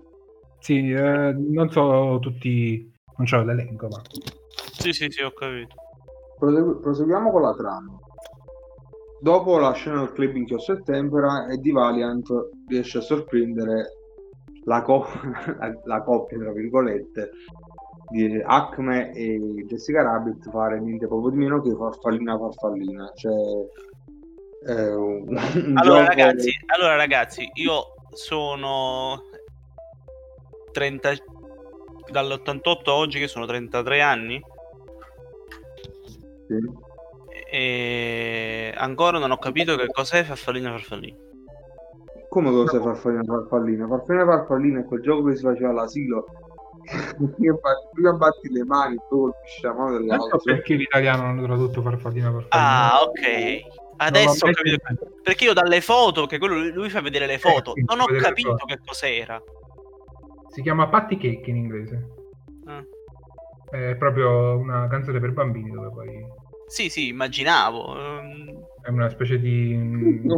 [SPEAKER 3] Sì, eh, non so tutti, non c'ho l'elenco, ma
[SPEAKER 2] Sì, sì, sì, ho capito.
[SPEAKER 1] Prosegu- proseguiamo con la trama. Dopo la scena del club in chiosso e tempera, Eddie Valiant riesce a sorprendere la, co- la- la coppia, tra virgolette, di Acme e Jessica Rabbit fare niente proprio di meno che farfallina farfallina. Cioè,
[SPEAKER 2] Allora ragazzi, allora ragazzi, io sono 30 dall'88 a oggi che sono 33 anni
[SPEAKER 1] Sì.
[SPEAKER 2] e ancora non ho capito che cos'è farfallina farfallina.
[SPEAKER 1] Come cos'è farfallina farfallina? Farfallina farfallina è quel gioco che si faceva all'asilo. Prima batti- le mani, poi colpisci la mano dell'altro.
[SPEAKER 3] perché l'italiano non hanno tradotto farfallina farfallina.
[SPEAKER 2] Ah, ok. Adesso ho capito perché io dalle foto, perché quello lui- lui fa vedere le foto,
[SPEAKER 3] sì,
[SPEAKER 2] non ho capito
[SPEAKER 3] foto.
[SPEAKER 2] che cos'era.
[SPEAKER 3] Si chiama Patty Cake in inglese.
[SPEAKER 2] Ah.
[SPEAKER 3] È proprio una canzone per bambini dove poi
[SPEAKER 2] Sì, sì, immaginavo. Ehm,
[SPEAKER 3] è una specie di
[SPEAKER 1] No.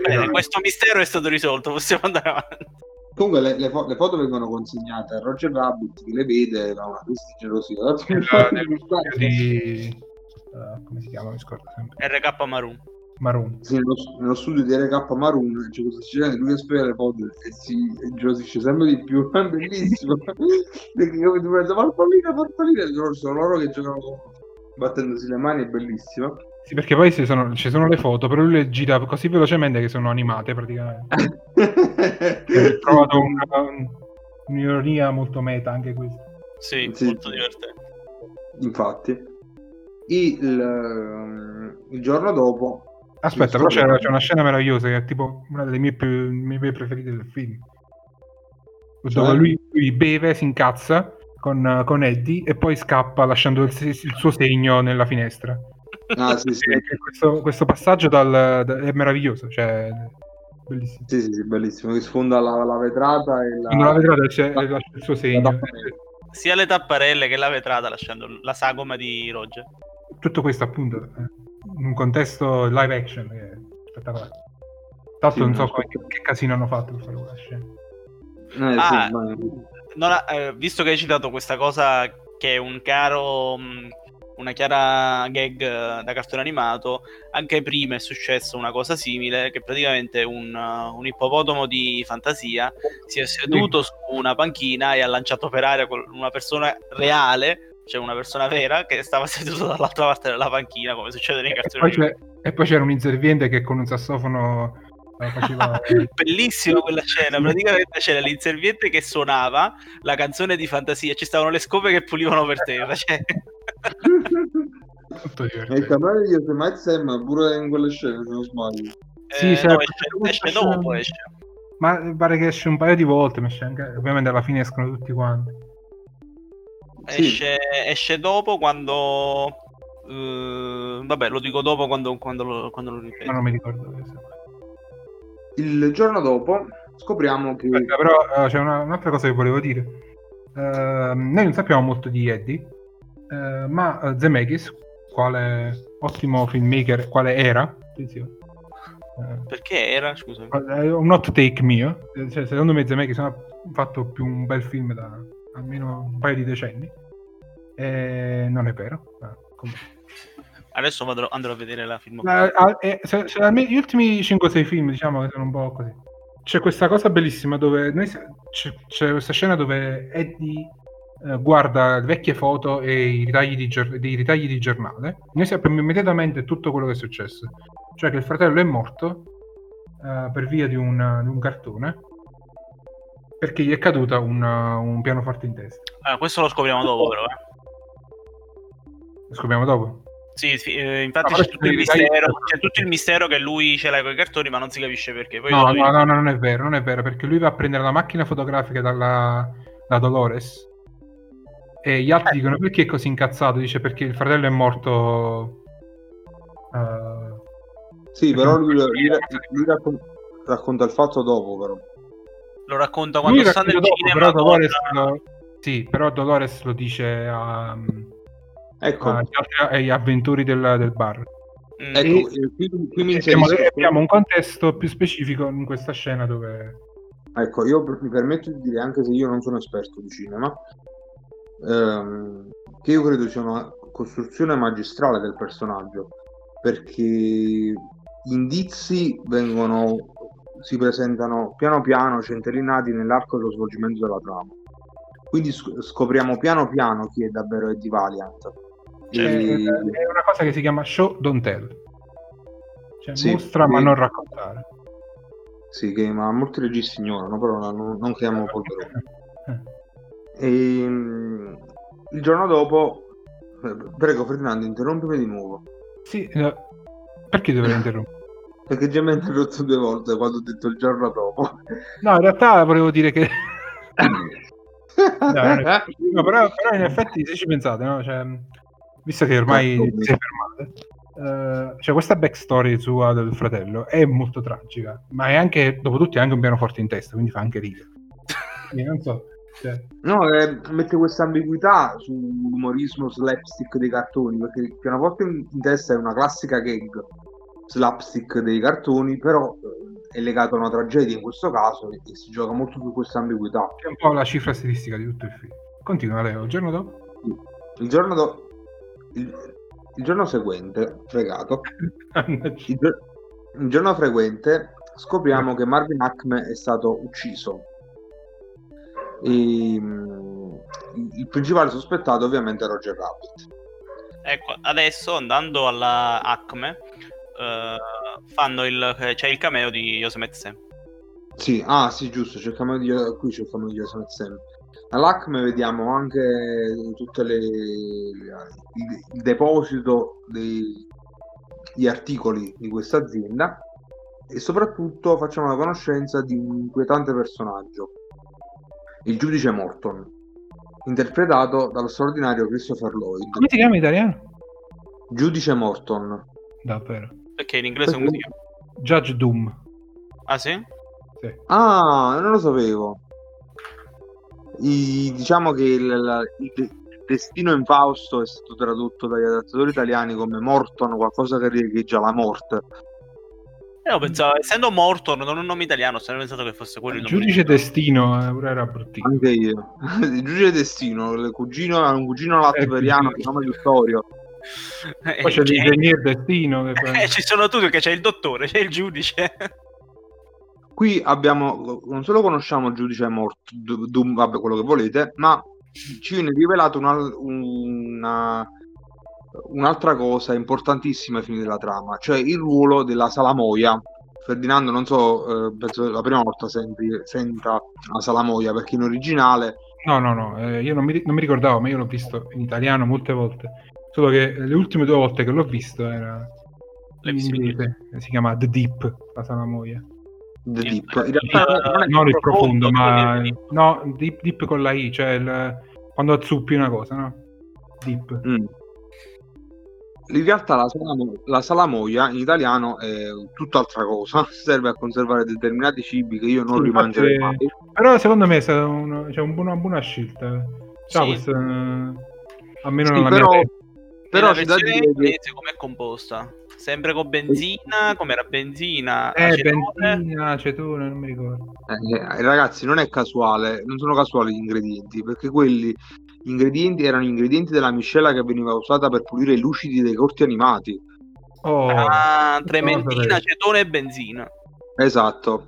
[SPEAKER 2] Bene, questo mistero è stato risolto, possiamo andare avanti.
[SPEAKER 1] Comunque le, le fo- le foto vengono consegnate a Roger Rabbit che le vede ha una crisi di gelosia.
[SPEAKER 3] Nel- nel studio di eh, come si chiama? Mi scordo sempre.
[SPEAKER 2] RK Maroon.
[SPEAKER 3] Maroon.
[SPEAKER 1] Sì, nello, nello studio di RK Maroon c'è questa scena di lui che spiega le foto e si ingelosisce sempre di più. È bellissimo. Perché come tu pensi, farfallina, farfallina, sono loro che giocano battendosi le mani, è bellissimo.
[SPEAKER 3] Sì, perché poi ci sono, ci sono le foto, però lui le gira così velocemente che sono animate praticamente. Ho trovato una- un'ironia molto meta anche questa.
[SPEAKER 2] Sì,
[SPEAKER 1] Sì.
[SPEAKER 2] molto divertente.
[SPEAKER 1] Infatti, il, il giorno dopo,
[SPEAKER 3] Aspetta, però c'è, c'è una scena meravigliosa che è tipo una delle mie più, mie più preferite del film.
[SPEAKER 1] Cioè?
[SPEAKER 3] Dove lui, lui beve, si incazza con, con Eddie e poi scappa lasciando il, il suo segno nella finestra.
[SPEAKER 1] Ah, sì, sì,
[SPEAKER 3] E- e questo, questo passaggio dal- da- è meraviglioso, cioè bellissimo.
[SPEAKER 1] sì, sì, sì, bellissimo. Che sfonda la, la vetrata e la,
[SPEAKER 3] la vetrata c'è, lascia il suo segno.
[SPEAKER 2] Sia le tapparelle che la vetrata lasciando la sagoma di Roger.
[SPEAKER 3] Tutto questo appunto eh, in un contesto live action che è spettacolare. L'altro
[SPEAKER 1] Sì,
[SPEAKER 3] non so come- che, che casino hanno fatto per fare quella scena.
[SPEAKER 1] Eh,
[SPEAKER 2] Ah,
[SPEAKER 1] sì, ma-
[SPEAKER 2] Non ha- eh, visto che hai citato questa cosa che è un caro mh, una chiara gag eh, da cartone animato anche prima è successo una cosa simile che praticamente un, uh, un ippopotamo di fantasia si è seduto su una panchina e ha lanciato per aria una persona reale cioè una persona vera che stava seduta dall'altra parte della panchina come succede nei cartoni animati.
[SPEAKER 3] e poi c'era un inserviente che con un sassofono eh, faceva...
[SPEAKER 2] Bellissima quella scena, praticamente c'era l'inserviente che suonava la canzone di fantasia, ci stavano le scope che pulivano per terra. Cioè...
[SPEAKER 1] Nel canale di Yosemite Sam pure in quelle scene, se non sbaglio.
[SPEAKER 3] Sì,
[SPEAKER 2] Eh,
[SPEAKER 3] sì,
[SPEAKER 2] no,
[SPEAKER 3] perché
[SPEAKER 2] esce, esce dopo, esce.
[SPEAKER 3] Ma pare che esce un paio di volte, ma esce anche... ovviamente alla fine escono tutti quanti.
[SPEAKER 1] Sì.
[SPEAKER 2] Esce, esce dopo quando... eh, vabbè, lo dico dopo quando, quando lo, quando lo
[SPEAKER 3] Ma
[SPEAKER 2] ripeto.
[SPEAKER 3] non mi ricordo.
[SPEAKER 1] Il giorno dopo scopriamo che...
[SPEAKER 3] Aspetta, però eh, c'è una- un'altra cosa che volevo dire. Ehm, noi non sappiamo molto di Eddie, eh, ma eh, Zemeckis, quale ottimo filmmaker, quale era, attenzione, eh,
[SPEAKER 2] Perché era, scusami.
[SPEAKER 3] è un hot take mio, eh, cioè, secondo me Zemeckis ha fatto più un bel film da almeno un paio di decenni, e non è vero. comunque.
[SPEAKER 2] Adesso vado- andrò a vedere la film.
[SPEAKER 3] Ma, ah, eh, se- se gli ultimi 5-6 film, diciamo che sono un po' così. C'è questa cosa bellissima dove noi, c'è, c'è questa scena dove Eddie eh, guarda vecchie foto e i ritagli di, gior- dei ritagli di giornale. Noi sappiamo immediatamente tutto quello che è successo. Cioè che il fratello è morto eh, per via di un, di un cartone perché gli è caduta un, un pianoforte in testa.
[SPEAKER 2] Ah, questo lo scopriamo dopo, però. eh.
[SPEAKER 3] Lo scopriamo dopo.
[SPEAKER 2] Sì, sì, eh, infatti
[SPEAKER 3] No,
[SPEAKER 2] c'è tutto, mistero, c'è tutto il mistero che lui ce l'ha con i cartoni, ma non si capisce perché. Poi
[SPEAKER 3] No, no, no, no, non è vero, non è vero, perché lui va a prendere la macchina fotografica dalla, da Dolores e gli altri dicono perché è così incazzato? Dice perché il fratello è morto. eh,
[SPEAKER 1] Sì, però lui, lui- lui raccon- racconta il fatto dopo, però.
[SPEAKER 2] lo racconta quando
[SPEAKER 3] lui
[SPEAKER 2] sta nel
[SPEAKER 3] dopo,
[SPEAKER 2] cinema.
[SPEAKER 3] però Dolores lo, sì, però Dolores lo dice a,
[SPEAKER 1] Ecco,
[SPEAKER 3] agli altri- agli avventori del, del bar.
[SPEAKER 2] Mm,
[SPEAKER 1] ecco eh, qui, qui mi
[SPEAKER 3] abbiamo, abbiamo un contesto più specifico in questa scena dove
[SPEAKER 1] Ecco, io mi permetto di dire, anche se io non sono esperto di cinema, ehm, che io credo sia una costruzione magistrale del personaggio, perché gli indizi vengono, si presentano piano piano, centellinati nell'arco dello svolgimento della trama. Quindi sc- scopriamo piano piano chi è davvero Eddie Valiant.
[SPEAKER 3] è,
[SPEAKER 1] E-
[SPEAKER 3] è una cosa che si chiama show don't tell. Cioè,
[SPEAKER 1] Sì,
[SPEAKER 3] mostra ma non raccontare.
[SPEAKER 1] Sì, che ma molti registi ignorano, però non, non chiamo polverone.
[SPEAKER 3] Eh.
[SPEAKER 1] E, mm, il giorno dopo, prego Ferdinando, interrompimi di nuovo.
[SPEAKER 3] Sì, eh, perché dovrei interrompere?
[SPEAKER 1] Perché già mi hai interrotto due volte quando ho detto il giorno dopo.
[SPEAKER 3] No, in realtà volevo dire che... No, no, però, però in effetti se ci pensate, no? Cioè, visto che ormai
[SPEAKER 1] Cartoni.
[SPEAKER 3] si è fermate, eh, cioè questa backstory sua del fratello è molto tragica, ma è anche, dopo tutto, è anche un pianoforte in testa, quindi fa anche ridere. Quindi non so, cioè,
[SPEAKER 1] No, eh, mette questa ambiguità sull'umorismo slapstick dei cartoni, perché il pianoforte in, in testa è una classica gag slapstick dei cartoni, però eh, è legato a una tragedia in questo caso e, si gioca molto su questa ambiguità.
[SPEAKER 3] è un po' la cifra stilistica di tutto il film. Continua Leo, il giorno dopo?
[SPEAKER 1] Il giorno, do- il, il giorno seguente, fregato, il, gio- Un giorno frequente scopriamo che Marvin Acme è stato ucciso. E, mm, il principale sospettato ovviamente è Roger Rabbit.
[SPEAKER 2] Ecco, adesso andando alla Acme, eh, fanno il, c'è il cameo di Yosemite Sam.
[SPEAKER 1] Sì, ah sì, giusto, c'è il cameo di, qui c'è il cameo di Yosemite Sam. All'Acme vediamo anche tutte le, il, deposito dei, gli articoli di questa azienda e soprattutto facciamo la conoscenza di un inquietante personaggio, il giudice Morton, interpretato dallo straordinario Christopher Lloyd.
[SPEAKER 3] Come si chiama in italiano?
[SPEAKER 1] Giudice Morton.
[SPEAKER 3] Davvero.
[SPEAKER 2] Perché in inglese come si chiama?
[SPEAKER 3] Judge Doom.
[SPEAKER 2] Ah sì?
[SPEAKER 3] Sì.
[SPEAKER 1] Ah, non lo sapevo. I- diciamo che il, la- il de- il destino infausto è stato tradotto dagli adattatori italiani come Morton, qualcosa che riecheggia la morte.
[SPEAKER 2] Io pensavo, essendo Morton, non un nome italiano, sempre pensato che fosse quello
[SPEAKER 3] Il
[SPEAKER 2] nome
[SPEAKER 3] giudice
[SPEAKER 2] di-
[SPEAKER 3] destino eh, pure era bruttino.
[SPEAKER 1] Anche io. Il giudice destino, il cugino, un cugino latveriano
[SPEAKER 3] Eh,
[SPEAKER 1] di nome Vittorio.
[SPEAKER 2] Eh,
[SPEAKER 3] Poi c'è l'ingegnere destino. Che
[SPEAKER 2] eh, ci sono tutti, perché c'è il dottore, c'è il giudice.
[SPEAKER 1] Qui abbiamo, non solo conosciamo il giudice morto, d- Doom, vabbè, quello che volete, ma ci viene rivelato una, una- un'altra cosa importantissima ai fini della trama, cioè il ruolo della Salamoia. Ferdinando, non so, eh, penso la prima volta senti, senta la Salamoia, perché in originale
[SPEAKER 3] No, no, no, eh, io non mi, non mi ricordavo, ma io l'ho visto in italiano molte volte. Solo che le ultime due volte che l'ho visto era in inglese. Si chiama The Deep, la Salamoia.
[SPEAKER 1] The Deep, in realtà non
[SPEAKER 3] il profondo,
[SPEAKER 2] profondo,
[SPEAKER 3] ma no, deep, deep con la I, cioè il- quando azzuppi una cosa, no? Deep.
[SPEAKER 1] Mm. In realtà la, salamo- la salamoia in italiano è tutt'altra cosa, serve a conservare determinati cibi che io non
[SPEAKER 3] Sì,
[SPEAKER 1] rimangerei mai.
[SPEAKER 3] Però secondo me è un- cioè, un buona- una buona scelta. Ciao,
[SPEAKER 2] Sì.
[SPEAKER 3] questo, eh, almeno
[SPEAKER 1] Sì,
[SPEAKER 3] nella
[SPEAKER 1] però,
[SPEAKER 3] mia
[SPEAKER 1] però
[SPEAKER 2] la
[SPEAKER 1] c'è da
[SPEAKER 2] versione
[SPEAKER 1] dire che
[SPEAKER 2] inglese com'è composta? Sempre con benzina, com'era benzina,
[SPEAKER 3] Eh,
[SPEAKER 2] acetone?
[SPEAKER 3] benzina, acetone, non mi ricordo.
[SPEAKER 1] eh, eh, ragazzi non è casuale, non sono casuali gli ingredienti, perché quelli gli ingredienti erano gli ingredienti della miscela che veniva usata per pulire i lucidi dei corti animati.
[SPEAKER 3] Oh,
[SPEAKER 2] Ah, trementina, acetone e benzina.
[SPEAKER 1] Esatto.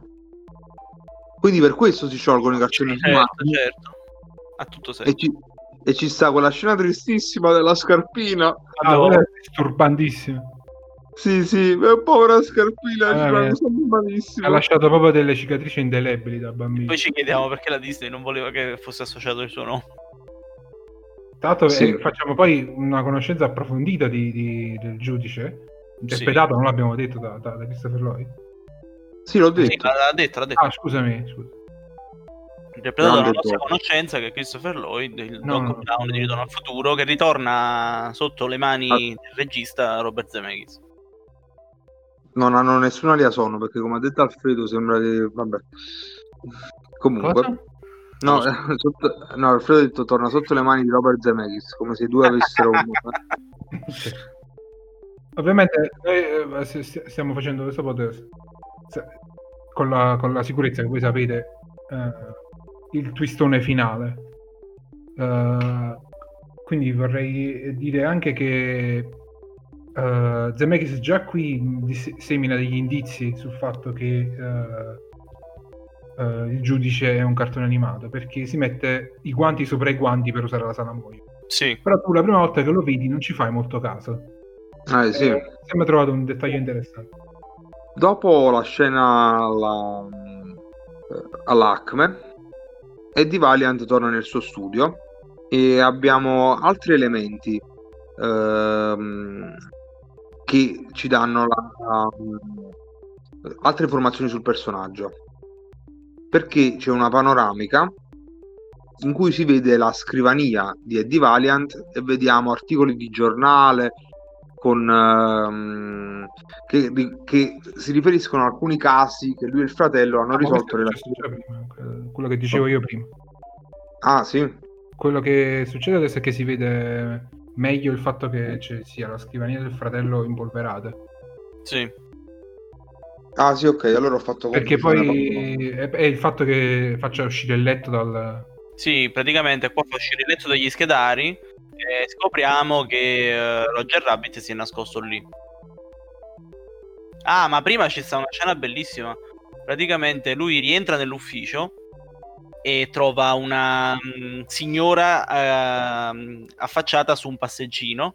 [SPEAKER 1] Quindi per questo si sciolgono i cartoni
[SPEAKER 2] Certo,
[SPEAKER 1] animati
[SPEAKER 2] certo. Ha tutto senso.
[SPEAKER 1] e ci, e ci sta quella scena tristissima della scarpina.
[SPEAKER 3] Ah, quello è disturbantissimo.
[SPEAKER 1] Sì, sì, povera scarpina, malissimo.
[SPEAKER 3] Ha lasciato proprio delle cicatrici indelebili da bambino.
[SPEAKER 2] Poi ci chiediamo perché la Disney non voleva che fosse associato il suo nome.
[SPEAKER 3] L'altro
[SPEAKER 1] Sì.
[SPEAKER 3] facciamo poi una conoscenza approfondita di- di- del giudice, interpretato, non l'abbiamo detto, da, da, da Christopher Lloyd.
[SPEAKER 1] Sì, l'ho
[SPEAKER 2] Sì,
[SPEAKER 1] detto.
[SPEAKER 2] l'ha l'ha detto, l'ha detto.
[SPEAKER 3] Ah, scusami, scusa.
[SPEAKER 2] Interpretato dalla nostra conoscenza che è Christopher Lloyd, il
[SPEAKER 3] No,
[SPEAKER 2] Doc
[SPEAKER 3] no,
[SPEAKER 2] Brown
[SPEAKER 3] no.
[SPEAKER 2] di Ritorno al Futuro, che ritorna sotto le mani
[SPEAKER 1] Ah.
[SPEAKER 2] del regista Robert Zemeckis.
[SPEAKER 1] Non hanno nessuna liasono perché, come ha detto Alfredo, sembra che. Vabbè. Comunque,
[SPEAKER 3] Cosa?
[SPEAKER 1] No, sotto- no, Alfredo ha detto torna sotto le mani di Robert Zemeckis, come se i due avessero. un-.
[SPEAKER 3] Ovviamente noi eh, stiamo facendo questo podcast con la, con la sicurezza che voi sapete eh, il twistone finale. Eh, quindi vorrei dire anche che eh, Zemeckis già qui dis- semina degli indizi sul fatto che eh, eh, il giudice è un cartone animato perché si mette i guanti sopra i guanti per usare la salamoia.
[SPEAKER 2] Sì,
[SPEAKER 3] Però tu la prima volta che lo vedi non ci fai molto caso.
[SPEAKER 1] Eh, sì.
[SPEAKER 3] Eh, mi ha trovato un dettaglio interessante.
[SPEAKER 1] Dopo la scena alla, eh, all'Acme, Eddie Valiant torna nel suo studio e abbiamo altri elementi ehm, che ci danno la- la- altre informazioni sul personaggio. Perché c'è una panoramica in cui si vede la scrivania di Eddie Valiant e vediamo articoli di giornale con, ehm, che, che si riferiscono a alcuni casi che lui e il fratello hanno
[SPEAKER 3] Ah,
[SPEAKER 1] risolto
[SPEAKER 3] eh, quello che dicevo io prima.
[SPEAKER 1] Ah, sì.
[SPEAKER 3] Quello che succede adesso è che si vede meglio il fatto che ci sia la scrivania del fratello impolverata.
[SPEAKER 2] sì.
[SPEAKER 1] Ah, sì, ok. Allora ho fatto
[SPEAKER 3] Perché poi è, il fatto che faccia uscire il letto dal...
[SPEAKER 2] Sì, praticamente qua fa uscire il letto degli schedari e scopriamo che eh, Roger Rabbit si è nascosto lì. Ah, ma prima c'è stata una scena bellissima. Praticamente lui rientra nell'ufficio e trova una mh, signora uh, affacciata su un passeggino.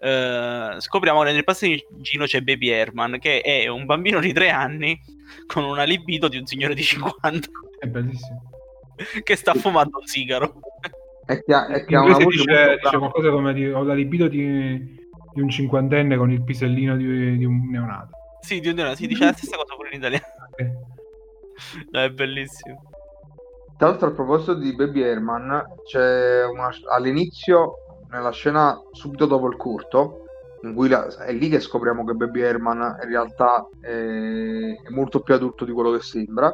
[SPEAKER 2] Uh, scopriamo che nel passeggino c'è Baby Herman, che è un bambino di tre anni con una libido di un signore di 50.
[SPEAKER 3] È bellissimo.
[SPEAKER 2] che sta fumando un sigaro.
[SPEAKER 1] È che ha, è che ha una voce
[SPEAKER 3] dice, dice qualcosa come di, ho la libido di, di, un cinquantenne con il pisellino di, di un neonato.
[SPEAKER 2] Sì, di un neonato, si dice la stessa cosa pure in italiano. Okay. No, è bellissimo.
[SPEAKER 1] Tra l'altro, a proposito di Baby Herman, c'è una, all'inizio, nella scena subito dopo il curto, in cui la, è lì che scopriamo che Baby Herman in realtà è, è, molto più adulto di quello che sembra.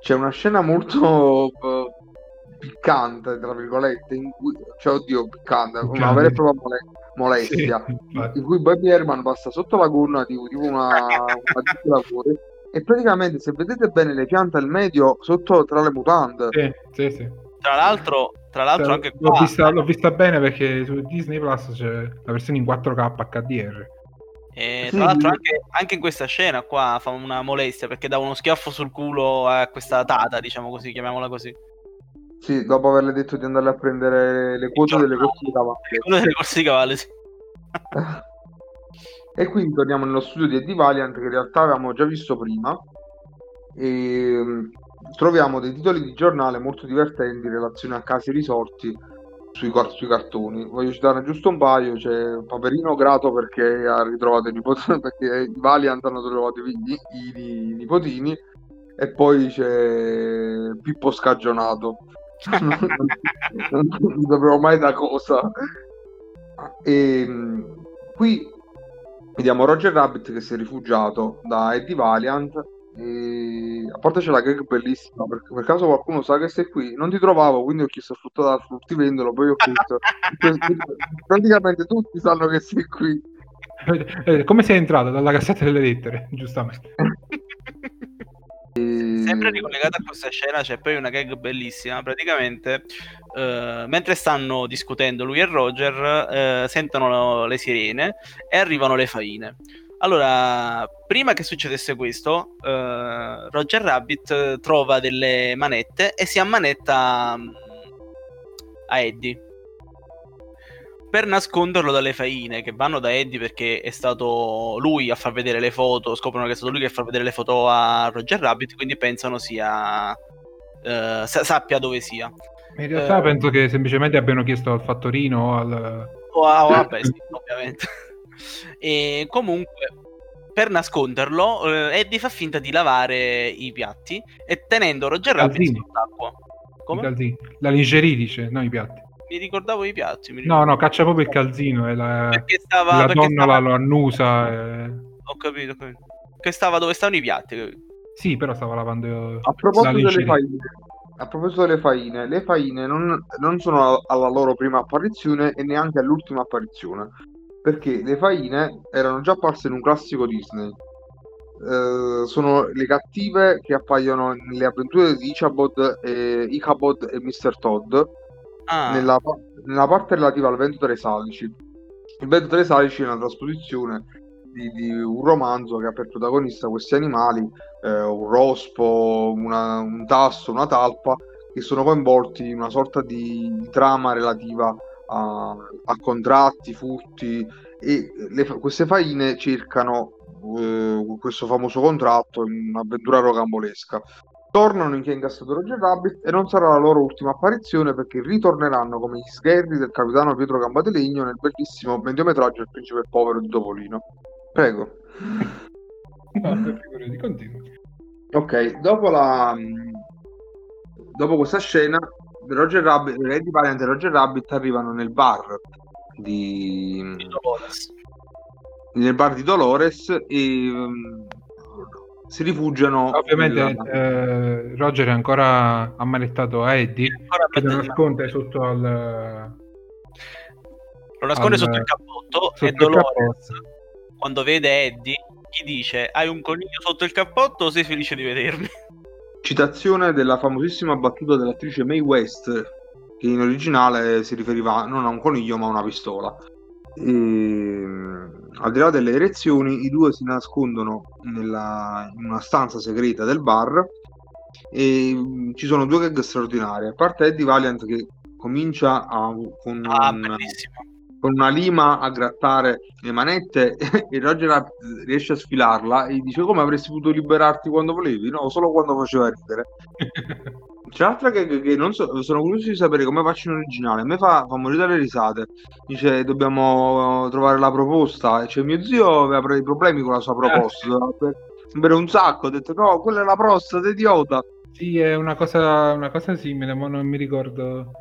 [SPEAKER 1] C'è una scena molto uh, piccante, tra virgolette, in cui, cioè oddio, piccante, piccante. una vera e propria mole, molestia, sì, in cui Baby Herman passa sotto la gonna di, di una, una fuori e praticamente se vedete bene le piante al medio sotto tra le mutande.
[SPEAKER 3] Sì, sì, sì.
[SPEAKER 2] Tra l'altro, tra l'altro cioè, anche
[SPEAKER 3] qua... L'ho vista, l'ho vista, bene perché su Disney Plus c'è la versione in 4K HDR.
[SPEAKER 2] E tra sì. l'altro anche, anche, in questa scena qua fa una molestia perché dà uno schiaffo sul culo a questa tata, diciamo così, chiamiamola così.
[SPEAKER 1] Sì, dopo averle detto di andare a prendere le quote delle corse di cavallo. Le
[SPEAKER 2] quote delle corse di cavallo, sì.
[SPEAKER 1] E quindi torniamo nello studio di Eddie Valiant che in realtà avevamo già visto prima e mm, troviamo dei titoli di giornale molto divertenti in relazione a casi risorti sui, sui cartoni. Voglio citare giusto un paio, c'è Paperino grato perché ha ritrovato i nipotini, perché i Valiant hanno trovato i, i, i, i nipotini e poi c'è Pippo scagionato. non, non, sapevo mai da cosa. E mm, qui Vediamo Roger Rabbit che si è rifugiato da Eddie Valiant. E... A parte c'è la gag bellissima, perché per caso qualcuno sa che sei qui, non ti trovavo, quindi ho chiesto a frutto da fruttivendolo, poi ho chiesto... praticamente tutti sanno che sei qui.
[SPEAKER 3] Eh, come sei entrato? Dalla cassetta delle lettere, giustamente.
[SPEAKER 2] Sempre ricollegata a questa scena c'è poi una gag bellissima. Praticamente, eh, mentre stanno discutendo lui e Roger, eh, sentono le sirene e arrivano le faine. Allora, prima che succedesse questo, eh, Roger Rabbit trova delle manette e si ammanetta mm, a Eddie per nasconderlo dalle faine che vanno da Eddie perché è stato lui a far vedere le foto, scoprono che è stato lui che fa vedere le foto a Roger Rabbit, quindi pensano sia sa- sappia dove sia.
[SPEAKER 3] In realtà uh, penso che semplicemente abbiano chiesto al fattorino o al...
[SPEAKER 2] O a, o vabbè, sì, ovviamente. E comunque per nasconderlo, uh, Eddie fa finta di lavare i piatti e tenendo Roger Rabbit sott'acqua.
[SPEAKER 3] Come? La lingerie dice, no i piatti
[SPEAKER 2] mi ricordavo i piatti.
[SPEAKER 3] No, no, caccia proprio il calzino e la, perché stava, la perché donna stava... lo annusa. E...
[SPEAKER 2] Ho capito, ho capito. Che stava dove stavano i piatti.
[SPEAKER 3] Sì, però stava lavando.
[SPEAKER 1] A proposito delle faine, a proposito delle faine, le faine non, non, sono alla loro prima apparizione e neanche all'ultima apparizione. Perché le faine erano già apparse in un classico Disney. Uh, sono le cattive che appaiono nelle avventure di Ichabod e, Ichabod e Mr. Todd ah. nella, nella, parte relativa al vento delle salici. Il vento delle salici è una trasposizione di, di un romanzo che ha per protagonista questi animali, eh, un rospo, una, un tasso, una talpa, che sono coinvolti in una sorta di, di trama relativa a, a, contratti, furti e le, queste faine cercano eh, questo famoso contratto in un'avventura rocambolesca tornano in chi ha ingassato Roger Rabbit e non sarà la loro ultima apparizione perché ritorneranno come gli sgherri del capitano Pietro Gambatelegno nel bellissimo mediometraggio Il principe povero di Topolino. Prego.
[SPEAKER 3] Continui.
[SPEAKER 1] Ok, dopo la dopo questa scena Roger Rabbit, Eddie Valiant e Roger Rabbit arrivano nel bar di, di Dolores. Nel bar di Dolores e um, si rifugiano.
[SPEAKER 3] Ovviamente nella... eh, Roger è ancora ammanettato a Eddie che lo nasconde sotto al...
[SPEAKER 2] Lo nasconde al... sotto il cappotto sotto e Dolores, quando vede Eddie, gli dice hai un coniglio sotto il cappotto o sei felice di vedermi?
[SPEAKER 1] Citazione della famosissima battuta dell'attrice Mae West, che in originale si riferiva non a un coniglio ma a una pistola. E, al di là delle erezioni, i due si nascondono nella, in una stanza segreta del bar e mh, ci sono due gag straordinarie. A parte Eddie Valiant che comincia a, con,
[SPEAKER 2] Ah,
[SPEAKER 1] un-
[SPEAKER 2] bellissimo.
[SPEAKER 1] Con una lima a grattare le manette e Roger riesce a sfilarla e dice come avresti potuto liberarti quando volevi? No, solo quando faceva ridere. C'è un'altra che, che non so, sono curioso di sapere come faccio in originale. A me fa, fa morire dalle risate. Dice: Dobbiamo trovare la proposta. E Cioè, mio zio aveva dei problemi con la sua proposta. Doveva bere un sacco. Ho detto: No, quella è la prostata, idiota.
[SPEAKER 3] Sì, è una cosa, una cosa simile, ma non mi ricordo.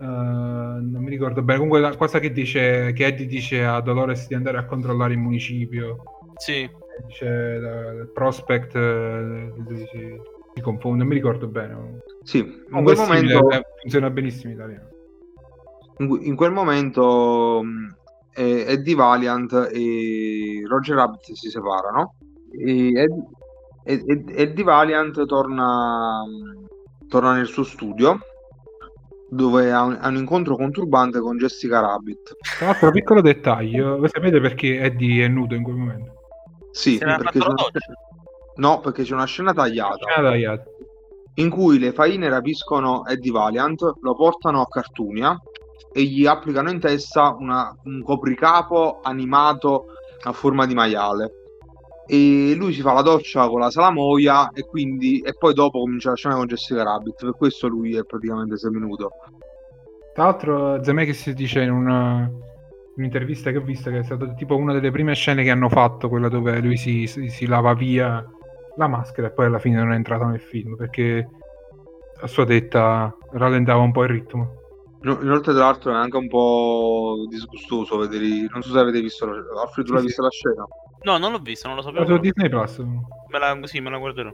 [SPEAKER 3] Eh, non mi ricordo bene. Comunque, la cosa che dice che Eddie dice a Dolores di andare a controllare il municipio.
[SPEAKER 2] Sì.
[SPEAKER 3] Dice la- il prospect eh, si, si confonde, non mi ricordo bene.
[SPEAKER 1] Sì, in
[SPEAKER 3] Comunque
[SPEAKER 1] quel
[SPEAKER 3] simile,
[SPEAKER 1] momento.
[SPEAKER 3] eh, funziona benissimo in italiano.
[SPEAKER 1] In, que- in quel momento eh, Eddie Valiant e Roger Rabbit si separano e Ed- Ed- Ed- Eddie Valiant torna, mh, torna nel suo studio dove ha un, ha un incontro conturbante con Jessica Rabbit.
[SPEAKER 3] Tra l'altro, piccolo dettaglio, voi sapete perché Eddie è nudo in quel momento?
[SPEAKER 1] Sì, perché c'è una, no, perché c'è una scena tagliata
[SPEAKER 3] dai, ah.
[SPEAKER 1] in cui le faine rapiscono Eddie Valiant, lo portano a Cartunia e gli applicano in testa una- un copricapo animato a forma di maiale. E lui si fa la doccia con la salamoia e quindi e poi dopo comincia la scena con Jessica Rabbit. Per questo lui è praticamente seminudo.
[SPEAKER 3] Tra l'altro, Zemeckis dice in una- un'intervista che ho visto che è stata tipo una delle prime scene che hanno fatto, quella dove lui si, si- si lava via la maschera e poi alla fine non è entrato nel film perché a sua detta rallentava un po' il ritmo.
[SPEAKER 1] No- Inoltre, tra l'altro, è anche un po' disgustoso vedere. Non so se avete visto. La... Alfred, tu l'hai
[SPEAKER 3] sì.
[SPEAKER 1] vista la scena?
[SPEAKER 2] No, non l'ho visto, non lo sapevo.
[SPEAKER 3] su Disney Plus.
[SPEAKER 2] Me la, sì, me la guarderò.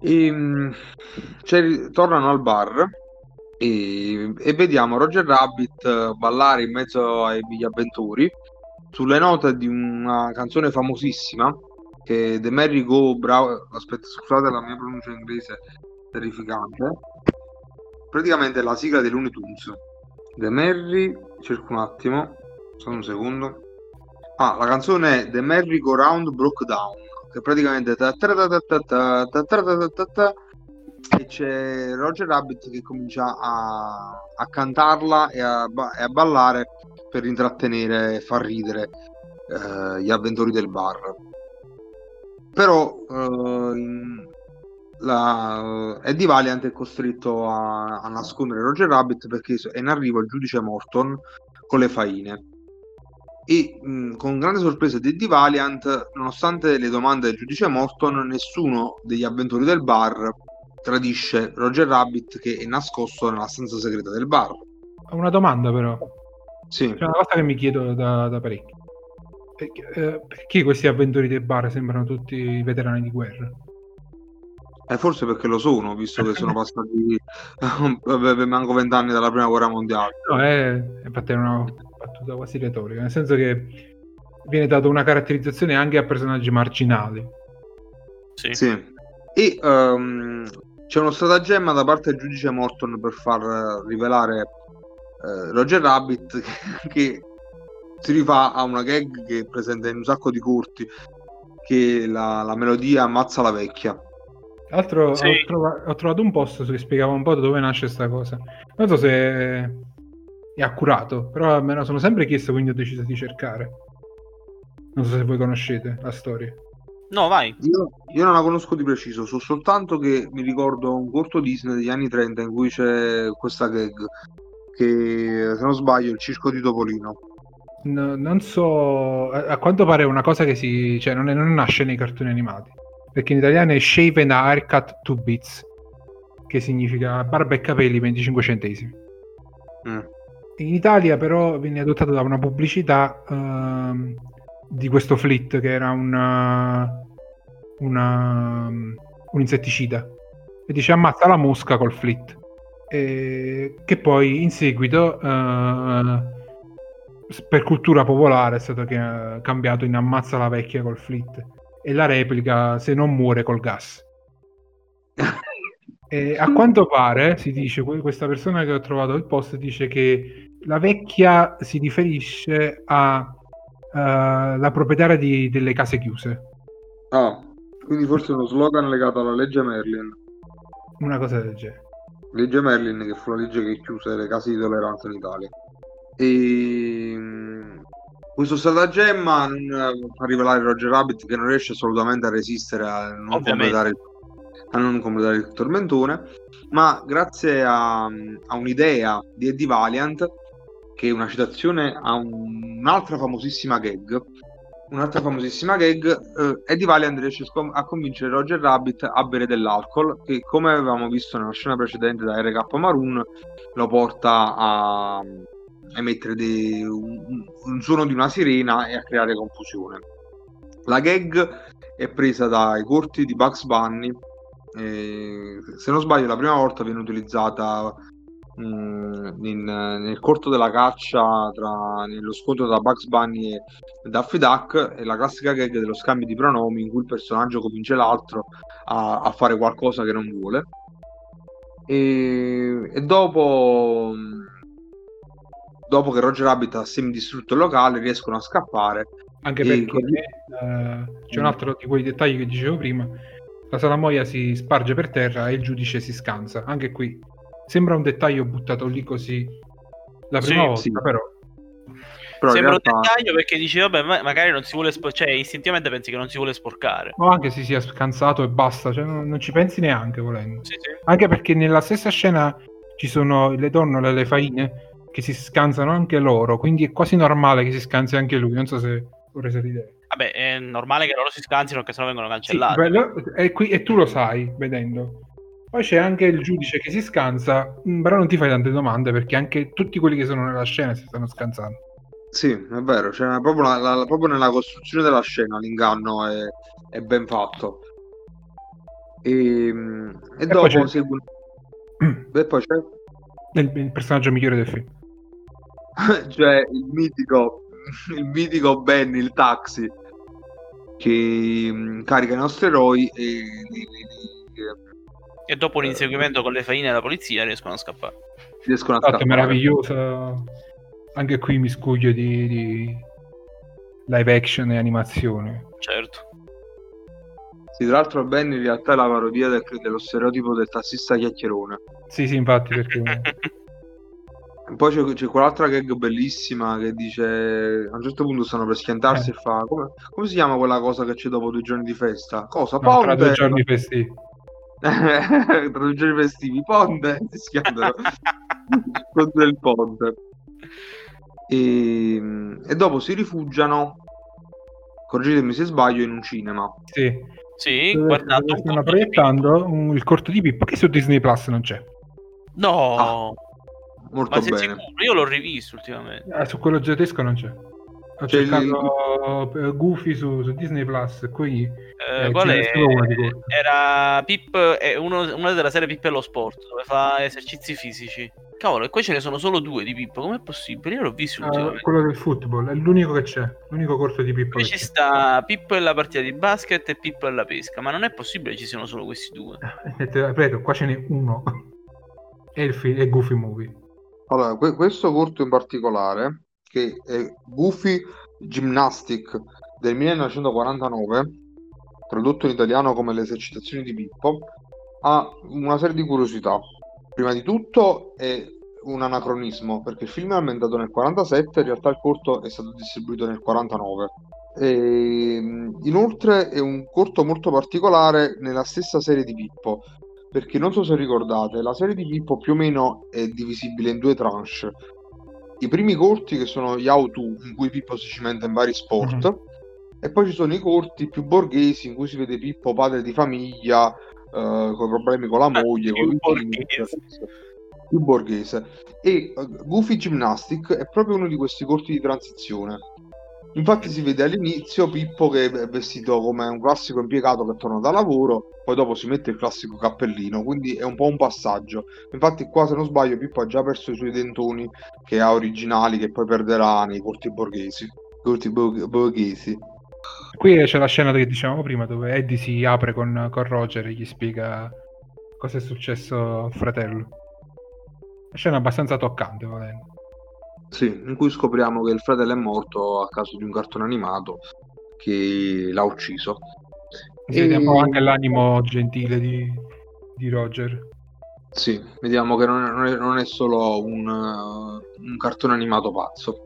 [SPEAKER 1] E, mh, c'è- tornano al bar e, e vediamo Roger Rabbit eh, ballare in mezzo ai agli avventori sulle note di una canzone famosissima che è The Merry Go Brown. Aspetta, scusate la mia pronuncia inglese terrificante. Praticamente è la sigla dei Looney Tunes. The Merry, cerco un attimo, solo un secondo. Ah, la canzone è The Merry Go Round Broke Down, che praticamente e c'è Roger Rabbit che comincia a, a cantarla e a, e a, ballare per intrattenere e far ridere eh, gli avventori del bar. Però eh, la, Eddie Valiant è costretto a, a, nascondere Roger Rabbit perché è in arrivo il giudice Morton con le faine e mh, con grande sorpresa di Eddie Valiant, nonostante le domande del giudice Morton, nessuno degli avventori del bar tradisce Roger Rabbit che è nascosto nella stanza segreta del bar.
[SPEAKER 3] Ho una domanda però,
[SPEAKER 1] Sì,
[SPEAKER 3] c'è una cosa che mi chiedo da, da parecchio. Perché, eh, perché questi avventori del bar sembrano tutti veterani di guerra?
[SPEAKER 1] e forse perché lo sono, visto che sono passati manco vent'anni dalla prima guerra mondiale.
[SPEAKER 3] No, è, infatti è una battuta quasi retorica, nel senso che viene data una caratterizzazione anche a personaggi marginali.
[SPEAKER 2] Sì.
[SPEAKER 1] Sì. E ehm, c'è uno stratagemma da parte del giudice Morton per far rivelare eh, Roger Rabbit che, che si rifà a una gag che è presente in un sacco di corti che la, la melodia Ammazza la vecchia.
[SPEAKER 3] Tra l'altro
[SPEAKER 2] Sì.
[SPEAKER 3] ho, trova- ho trovato un post che spiegava un po' da dove nasce questa cosa. Non so se è accurato, però me la sono sempre chiesto, quindi ho deciso di cercare. Non so se voi conoscete la storia.
[SPEAKER 2] No, vai.
[SPEAKER 1] Io, io non la conosco di preciso, so soltanto che mi ricordo un corto Disney degli anni 30 in cui c'è questa gag che se non sbaglio è il circo di Topolino.
[SPEAKER 3] No- non so, a, a quanto pare è una cosa che si, cioè non, è- non nasce nei cartoni animati, perché in italiano è Shave and Haircut 2 Bits, che significa barba e capelli 25 centesimi.
[SPEAKER 1] Mm.
[SPEAKER 3] In Italia però venne adottato da una pubblicità ehm, di questo Flit che era una, una- un insetticida. E dice ammazza la mosca col Flit. E che poi in seguito eh, s- per cultura popolare è stato che- cambiato in ammazza la vecchia col Flit e la replica se non muore col gas e a quanto pare, si dice, que- questa persona che ho trovato il post dice che la vecchia si riferisce a uh, la proprietaria di, delle case chiuse.
[SPEAKER 1] Ah, quindi forse uno slogan legato alla legge Merlin.
[SPEAKER 3] Una cosa del genere.
[SPEAKER 1] Legge Merlin, che fu la legge che chiuse le case di tolleranza in Italia. E questo stratagemma non fa rivelare Roger Rabbit che non riesce assolutamente a resistere a non, completare, a non completare, il tormentone, ma grazie a, a un'idea di Eddie Valiant, che è una citazione a un, un'altra famosissima gag, un'altra famosissima gag, eh, Eddie Valiant riesce a convincere Roger Rabbit a bere dell'alcol, che come avevamo visto nella scena precedente da RK Maroon, lo porta a emettere de- un, un, suono di una sirena e a creare confusione. La gag è presa dai corti di Bugs Bunny. E, se non sbaglio, la prima volta viene utilizzata mh, mm, in, nel corto della caccia tra, nello scontro tra Bugs Bunny e Daffy Duck è la classica gag dello scambio di pronomi in cui il personaggio convince l'altro a, a fare qualcosa che non vuole e, e dopo dopo che Roger Rabbit ha semidistrutto il locale, riescono a scappare.
[SPEAKER 3] Anche perché così... uh, c'è un mm. altro di quei dettagli che dicevo prima. La salamoia si sparge per terra e il giudice si scansa. Anche qui sembra un dettaglio buttato lì così la prima sì, volta, sì. però.
[SPEAKER 2] però sembra realtà... un dettaglio perché dici, vabbè, magari non si vuole sporcare, cioè istintivamente pensi che non si vuole sporcare.
[SPEAKER 3] O anche si sia scansato e basta, cioè non, non ci pensi neanche volendo. Sì, anche perché nella stessa scena ci sono le donnole, le faine che si scansano anche loro, quindi è quasi normale che si scansi anche lui. Non so se vorrei l'idea.
[SPEAKER 2] Vabbè, è normale che loro si scansino perché sennò vengono cancellati. Sì,
[SPEAKER 3] bello, e, qui, e tu lo sai, vedendo. Poi c'è anche il giudice che si scansa, mm, però non ti fai tante domande perché anche tutti quelli che sono nella scena si stanno scansando.
[SPEAKER 1] Sì, è vero, cioè, proprio, la, la, proprio nella costruzione della scena l'inganno è, è ben fatto. E, e, e dopo poi segue...
[SPEAKER 3] e poi c'è il, il personaggio migliore del film.
[SPEAKER 1] cioè il mitico, il mitico Benny, il taxi, che mm, carica i nostri eroi e li, li,
[SPEAKER 2] e dopo un eh, con le faine della polizia riescono a scappare.
[SPEAKER 1] Riescono a scappare. È
[SPEAKER 3] meravigliosa. Anche qui miscuglio di, di live action e animazione.
[SPEAKER 2] Certo.
[SPEAKER 1] Sì, tra l'altro Benny in realtà è la parodia del, dello stereotipo del tassista chiacchierone.
[SPEAKER 3] Sì, sì, infatti, perché
[SPEAKER 1] Poi c'è, c'è, quell'altra gag bellissima che dice a un certo punto stanno per schiantarsi eh. e fa come, come, si chiama quella cosa che c'è dopo due giorni di festa? Cosa?
[SPEAKER 3] No, Ponte? Tra due giorni festivi.
[SPEAKER 1] tra due giorni festivi, Ponte si contro il ponte. E, e, dopo si rifugiano, correggetemi se sbaglio, in un cinema.
[SPEAKER 3] Sì,
[SPEAKER 2] sì guardando.
[SPEAKER 3] Stanno proiettando un, il corto di Pippo che su Disney Plus non c'è.
[SPEAKER 2] No. Ah
[SPEAKER 1] molto bene. Sicuro?
[SPEAKER 2] Io l'ho rivisto ultimamente.
[SPEAKER 3] Ah, su quello tedesco non c'è. Ho c'è cercato il... Goofy su, su, Disney Plus, qui
[SPEAKER 2] eh, eh, qual è? Era Pip, è uno, una della serie Pip e lo sport, dove fa esercizi fisici. Cavolo, e qua ce ne sono solo due di Pippo, com'è possibile? Io l'ho visto uh,
[SPEAKER 3] Quello del football, è l'unico che c'è, l'unico corto di Pippo.
[SPEAKER 2] Qui ci sta Pippo e la partita di basket e Pippo e la pesca, ma non è possibile che ci siano solo questi due.
[SPEAKER 3] Eh, ripeto, qua ce n'è uno. è il fi- è Goofy Movie.
[SPEAKER 1] Allora, que- questo corto in particolare, che è Goofy Gymnastic del 1949, tradotto in italiano come Le esercitazioni di Pippo, ha una serie di curiosità. Prima di tutto è un anacronismo, perché il film è ambientato nel 47, in realtà il corto è stato distribuito nel 49. E, inoltre è un corto molto particolare nella stessa serie di Pippo, perché non so se ricordate, la serie di Pippo più o meno è divisibile in due tranche. I primi corti che sono gli auto in cui Pippo si cimenta in vari sport, mm-hmm. e poi ci sono i corti più borghesi in cui si vede Pippo padre di famiglia, eh, con problemi con la ah, moglie, con i figli, più borghese. E uh, Goofy Gymnastic è proprio uno di questi corti di transizione Infatti si vede all'inizio Pippo che è vestito come un classico impiegato che torna da lavoro, poi dopo si mette il classico cappellino, quindi è un po' un passaggio. Infatti qua se non sbaglio Pippo ha già perso i suoi dentoni che ha originali che poi perderà nei corti borghesi. Corti borghesi.
[SPEAKER 3] Qui c'è la scena che dicevamo prima dove Eddie si apre con, con Roger e gli spiega cosa è successo al fratello. La scena abbastanza toccante, volendo.
[SPEAKER 1] Sì, in cui scopriamo che il fratello è morto a causa di un cartone animato che l'ha ucciso.
[SPEAKER 3] E... Vediamo anche l'animo gentile di, di Roger.
[SPEAKER 1] Sì, vediamo che non è, non è, non è solo un, uh, un, cartone animato pazzo.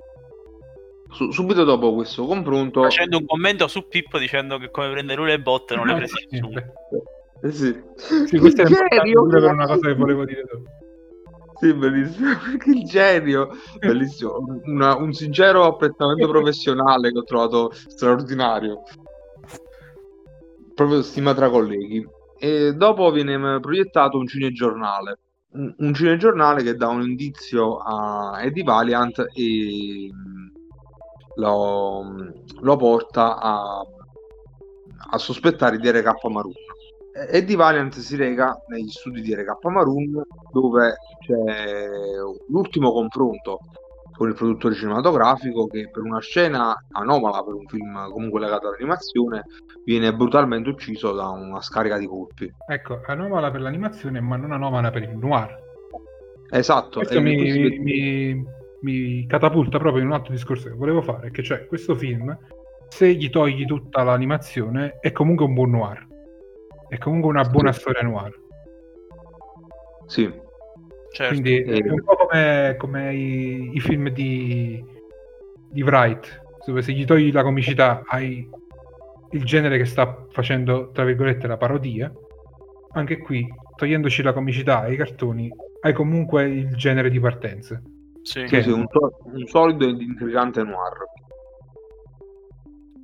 [SPEAKER 1] Su, subito dopo questo confronto...
[SPEAKER 2] Facendo un commento su Pippo dicendo che come prende lui le botte non le prese
[SPEAKER 1] nessuno. Eh sì.
[SPEAKER 3] sì, questo è genio, per una cosa che volevo dire dopo.
[SPEAKER 1] Sì, bellissimo, il genio, bellissimo, Una, un sincero apprezzamento professionale che ho trovato straordinario, proprio stima tra colleghi. E dopo viene proiettato un cinegiornale, un, un cinegiornale che dà un indizio a Eddie Valiant e lo, lo porta a, a sospettare di RK Maroon. Eddie Valiant si reca negli studi di RK Maroon dove c'è l'ultimo confronto con il produttore cinematografico che per una scena anomala per un film comunque legato all'animazione viene brutalmente ucciso da una scarica di colpi.
[SPEAKER 3] Ecco, anomala per l'animazione ma non anomala per il noir.
[SPEAKER 1] Esatto.
[SPEAKER 3] Questo mi, mi, mi, mi, catapulta proprio in un altro discorso che volevo fare, che cioè questo film, se gli togli tutta l'animazione, è comunque un buon noir. È comunque una buona sì. storia noir.
[SPEAKER 1] Sì,
[SPEAKER 3] Certo. Quindi è un po' come, come i, i, film di, di Wright, dove se gli togli la comicità hai il genere che sta facendo, tra virgolette, la parodia. Anche qui, togliendoci la comicità e i cartoni, hai comunque il genere di partenza.
[SPEAKER 1] Sì, che... sì un, un, solido ed intrigante noir.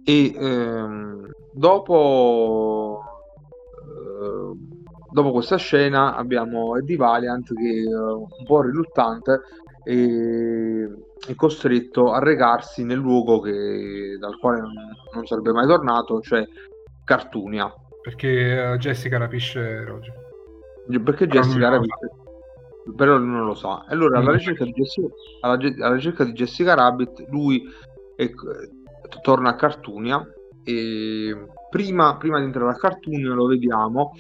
[SPEAKER 1] E ehm, dopo eh, dopo questa scena abbiamo Eddie Valiant che è un po' riluttante e è costretto a recarsi nel luogo che, dal quale non, non sarebbe mai tornato, cioè Cartunia.
[SPEAKER 3] Perché uh, Jessica rapisce Roger.
[SPEAKER 1] Perché però Jessica rapisce, però non lo sa. E allora alla ricerca, di Jessica, alla, alla ricerca di Jessica Rabbit lui è, torna a Cartunia e prima, prima di entrare a Cartunia lo vediamo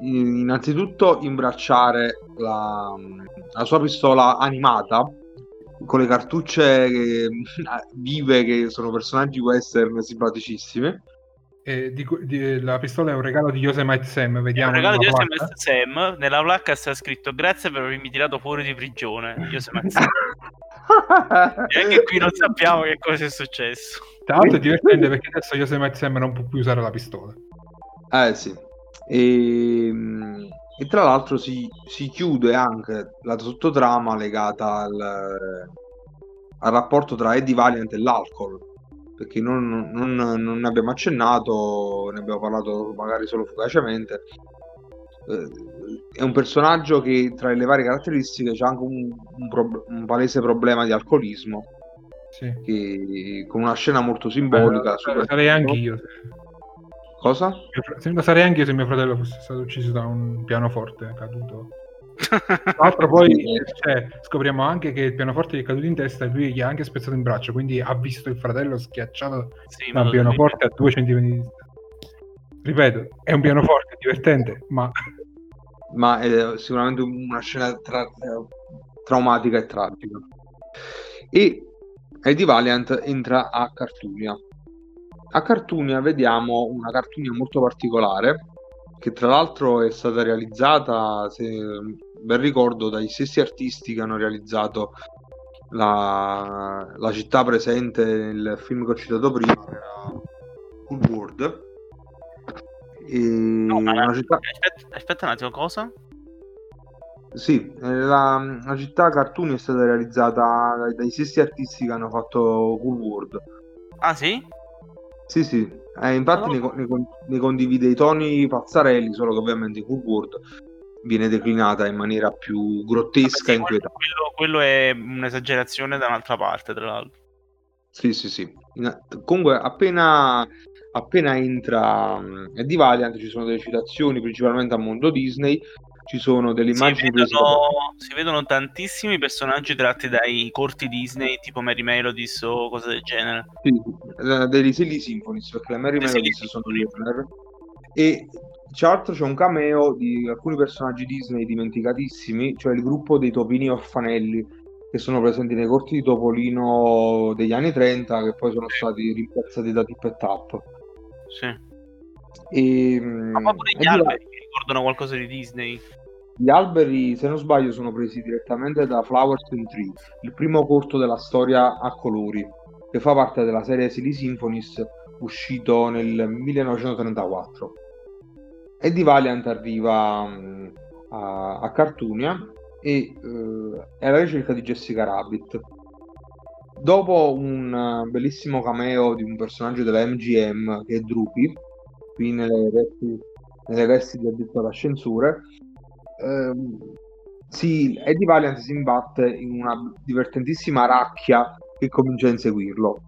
[SPEAKER 1] innanzitutto imbracciare la, la sua pistola animata con le cartucce che, vive che sono personaggi western simpaticissimi.
[SPEAKER 3] E di, di, la pistola è un regalo di Yosemite Sam. Vediamo.
[SPEAKER 2] È un regalo di Yosemite Sam. Nella placca sta scritto grazie per avermi tirato fuori di prigione. Yosemite Sam. e anche qui non sappiamo che cosa è successo.
[SPEAKER 3] Tra l'altro è divertente perché adesso Yosemite Sam non può più usare la pistola.
[SPEAKER 1] Eh sì. E, ehm, e tra l'altro si, si, chiude anche la sottotrama legata al, al, rapporto tra Eddie Valiant e l'alcol, perché non, non, non, ne abbiamo accennato, ne abbiamo parlato magari solo fugacemente. Eh, è un personaggio che tra le varie caratteristiche c'è anche un, un, pro, un palese problema di alcolismo. Sì. Che, con una scena molto simbolica.
[SPEAKER 3] Beh, sarei anche io.
[SPEAKER 1] Cosa?
[SPEAKER 3] Lo sarei anche io se mio fratello fosse stato ucciso da un pianoforte caduto. Tra l'altro poi cioè, scopriamo anche che il pianoforte gli è caduto in testa e lui gli ha anche spezzato in braccio, quindi ha visto il fratello schiacciato sì, da un pianoforte a due centimetri di distanza. Ripeto, è un pianoforte divertente, ma...
[SPEAKER 1] Ma è sicuramente una scena tra... traumatica e tragica. E Eddie Valiant entra a Cartunia a Cartunia vediamo una Cartunia molto particolare che tra l'altro è stata realizzata, se ben ricordo, dai stessi artisti che hanno realizzato la, la città presente nel film che ho citato prima, che era Cool World.
[SPEAKER 2] E no, una città... aspetta, aspetta un attimo, cosa?
[SPEAKER 1] Sì, la, la città Cartoon è stata realizzata dai, dai stessi artisti che hanno fatto Cool World.
[SPEAKER 2] Ah sì?
[SPEAKER 1] Sì, sì, eh, infatti no. ne, ne, ne, condivide i toni pazzarelli, solo che ovviamente Cool World viene declinata in maniera più grottesca e inquietante.
[SPEAKER 2] Quello, quello, è un'esagerazione da un'altra parte, tra l'altro.
[SPEAKER 1] Sì, sì, sì. In, comunque, appena, appena entra um, Eddie Valiant ci sono delle citazioni principalmente a mondo Disney ci sono delle immagini
[SPEAKER 2] si vedono, si vedono tantissimi personaggi tratti dai corti Disney tipo Mary Melodies o cose del genere.
[SPEAKER 1] Sì, dei Silly Symphonies perché le Mary Melodies sono Warner e l'altro c'è un cameo di alcuni personaggi Disney dimenticatissimi cioè il gruppo dei topini orfanelli che sono presenti nei corti di Topolino degli anni 30 che poi sono stati rimpiazzati da Tip e Tap.
[SPEAKER 2] Sì.
[SPEAKER 1] E,
[SPEAKER 2] Ma pure
[SPEAKER 1] e
[SPEAKER 2] gli alberi ricordano qualcosa di Disney.
[SPEAKER 1] Gli alberi, se non sbaglio, sono presi direttamente da Flowers and Tree, il primo corto della storia a colori, che fa parte della serie Silly Symphonies, uscito nel 1934. Eddie Valiant arriva mm, a, a Cartoonia e eh, è alla ricerca di Jessica Rabbit. Dopo un eh, bellissimo cameo di un personaggio della MGM che è Droopy, qui nelle nelle vesti di addetto alla censure, ehm, si, Eddie Valiant si imbatte in una divertentissima racchia che comincia a inseguirlo.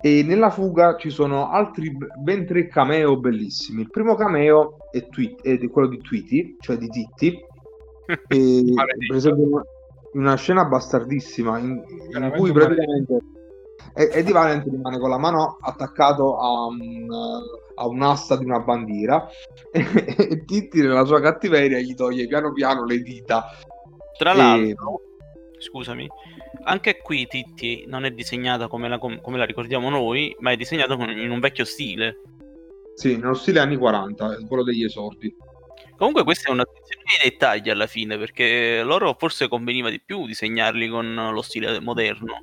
[SPEAKER 1] E nella fuga ci sono altri ben tre cameo bellissimi. Il primo cameo è, Tweet- è quello di Tweety, cioè di Titti, e,
[SPEAKER 2] Maledetto.
[SPEAKER 1] per esempio una- scena bastardissima in, in cui praticamente E- Eddie Valent rimane con la mano attaccato a, un, a un'asta di una bandiera e, e Titti nella sua cattiveria gli toglie piano piano le dita
[SPEAKER 2] Tra
[SPEAKER 1] E-
[SPEAKER 2] l'altro, scusami, anche qui Titti non è disegnata come la, com- come la ricordiamo noi, ma è disegnata in un vecchio stile.
[SPEAKER 1] sì, nello stile anni 40 è quello degli esordi
[SPEAKER 2] Comunque questa è un'attenzione ai dettagli alla fine, perché loro forse conveniva di più disegnarli con lo stile moderno.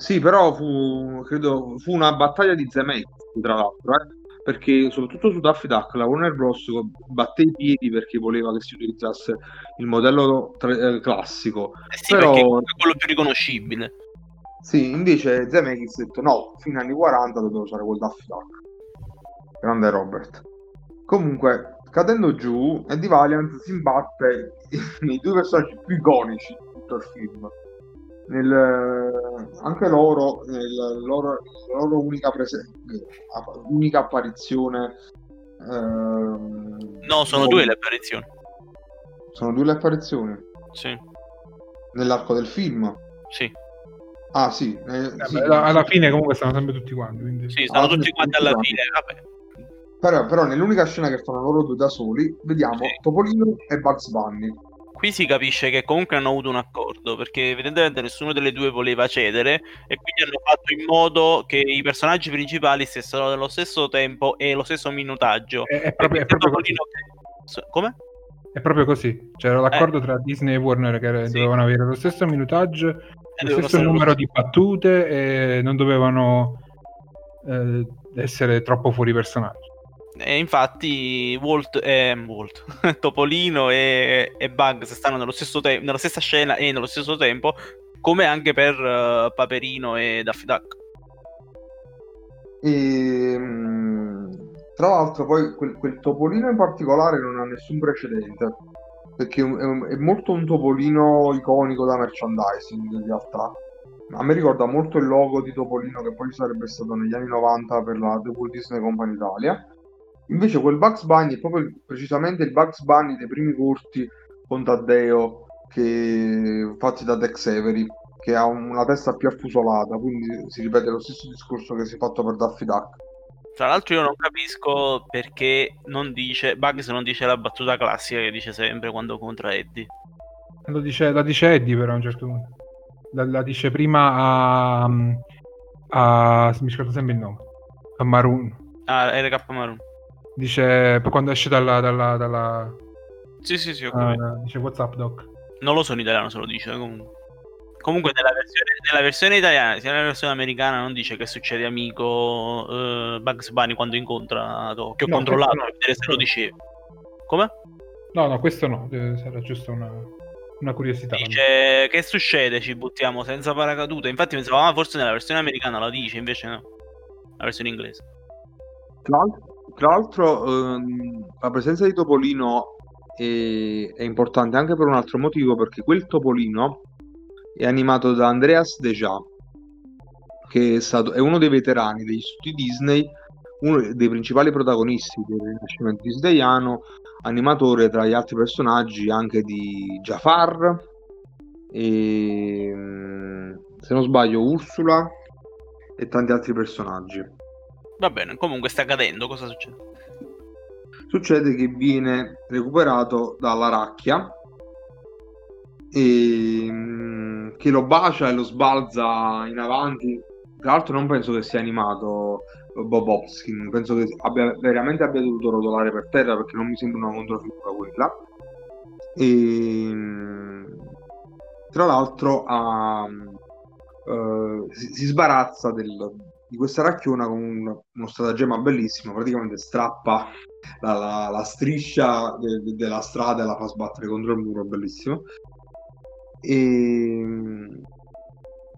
[SPEAKER 1] Sì, però fu, credo, fu una battaglia di Zemeckis, tra l'altro, eh, perché soprattutto su Daffy Duck la Warner Bros. batté i piedi perché voleva che si utilizzasse il modello tra- eh, classico.
[SPEAKER 2] Eh sì,
[SPEAKER 1] Però-
[SPEAKER 2] perché è quello più riconoscibile.
[SPEAKER 1] Sì, invece Zemeckis ha detto no, fino agli anni 40 dovevo usare quel Daffy Duck. Grande Robert. Comunque, cadendo giù, Eddie Valiant si imbatte nei due personaggi più iconici di tutto il film. Nel, eh, anche loro, nel loro, la loro unica, prese- unica apparizione. ehm,
[SPEAKER 2] No, sono due le apparizioni.
[SPEAKER 1] Sono due le apparizioni
[SPEAKER 2] Sì,
[SPEAKER 1] nell'arco del film.
[SPEAKER 2] sì,
[SPEAKER 1] Ah, sì, eh,
[SPEAKER 3] Eh,
[SPEAKER 1] sì,
[SPEAKER 3] alla, alla fine comunque stanno sempre tutti quanti. Quindi...
[SPEAKER 2] sì, stanno
[SPEAKER 1] Ah,
[SPEAKER 2] tutti quanti alla
[SPEAKER 1] quanti.
[SPEAKER 2] fine. Vabbè.
[SPEAKER 1] Però, però nell'unica scena che fanno loro due da soli, vediamo
[SPEAKER 2] Sì.
[SPEAKER 1] Topolino e Bugs Bunny.
[SPEAKER 2] Qui si capisce che comunque hanno avuto un accordo, perché evidentemente nessuno delle due voleva cedere e quindi hanno fatto in modo che i personaggi principali stessero nello stesso tempo e lo stesso minutaggio.
[SPEAKER 3] È, è proprio, è proprio così.
[SPEAKER 2] Che- Come?
[SPEAKER 3] È proprio così. C'era l'accordo tra Disney e Warner che
[SPEAKER 2] Eh. Sì.
[SPEAKER 3] dovevano avere lo stesso minutaggio,
[SPEAKER 2] Eh,
[SPEAKER 3] lo stesso numero
[SPEAKER 2] lo-
[SPEAKER 3] di battute e non dovevano eh, essere troppo fuori personaggio.
[SPEAKER 2] E infatti Walt, eh, Walt, Topolino e, e Bugs stanno nello stesso te- nella stessa scena e nello stesso tempo, come anche per eh, Paperino e Daffy Duck.
[SPEAKER 1] E, mm, tra l'altro, poi quel, quel Topolino in particolare non ha nessun precedente. Perché è, un- è un- è molto un topolino iconico da merchandising in realtà. A me ricorda molto il logo di Topolino che poi sarebbe stato negli anni 90 per la The Walt Disney Company Italia. Invece quel Bugs Bunny è proprio precisamente il Bugs Bunny dei primi corti con Taddeo che, fatti da Tex Avery, che ha una testa più affusolata, quindi si ripete lo stesso discorso che si è fatto per Daffy Duck.
[SPEAKER 2] Tra l'altro io non capisco perché non dice, Bugs non dice la battuta classica che dice sempre quando contra Eddie.
[SPEAKER 3] Lo dice, la dice Eddie però a un certo punto. La, la dice prima a, a... mi scordo sempre il nome. A Maroon.
[SPEAKER 2] Ah, RK Maroon.
[SPEAKER 3] Dice quando esce dalla... dalla, dalla
[SPEAKER 2] Sì, sì, sì,
[SPEAKER 3] eh, dice what's up doc.
[SPEAKER 2] Non lo so in italiano se lo dice comunque. Comunque nella versione, nella versione italiana, sia nella versione americana non dice che succede amico eh, Bugs Bunny quando incontra Doc, che ho
[SPEAKER 3] No,
[SPEAKER 2] controllato
[SPEAKER 3] no.
[SPEAKER 2] per vedere se lo diceva. Come?
[SPEAKER 3] No, no, questo no, eh, sarà giusto una, una curiosità.
[SPEAKER 2] Dice che succede? Ci buttiamo senza paracadute. Infatti pensavo, ah, forse nella versione americana la dice, invece no. La versione inglese.
[SPEAKER 1] Tra l'alt- tra l'altro, ehm, la presenza di Topolino è, è importante anche per un altro motivo, perché quel Topolino è animato da Andreas Deja, che è, stato, è uno dei veterani degli studi Disney, uno dei principali protagonisti del Rinascimento disneyano, animatore tra gli altri personaggi anche di Jafar e, mm, se non sbaglio, Ursula e tanti altri personaggi.
[SPEAKER 2] Va bene, comunque sta cadendo, cosa succede?
[SPEAKER 1] succede che viene recuperato dalla racchia e mm, che lo bacia e lo sbalza in avanti. Tra l'altro non penso che sia animato Bob Hopkins, penso che abbia, veramente abbia dovuto rotolare per terra perché non mi sembra una controfigura quella. E tra l'altro ha, uh, si, si, sbarazza del, di questa racchiona con un, uno stratagemma bellissimo, praticamente strappa la, la, la striscia de, de, della strada e la fa sbattere contro il muro, bellissimo. E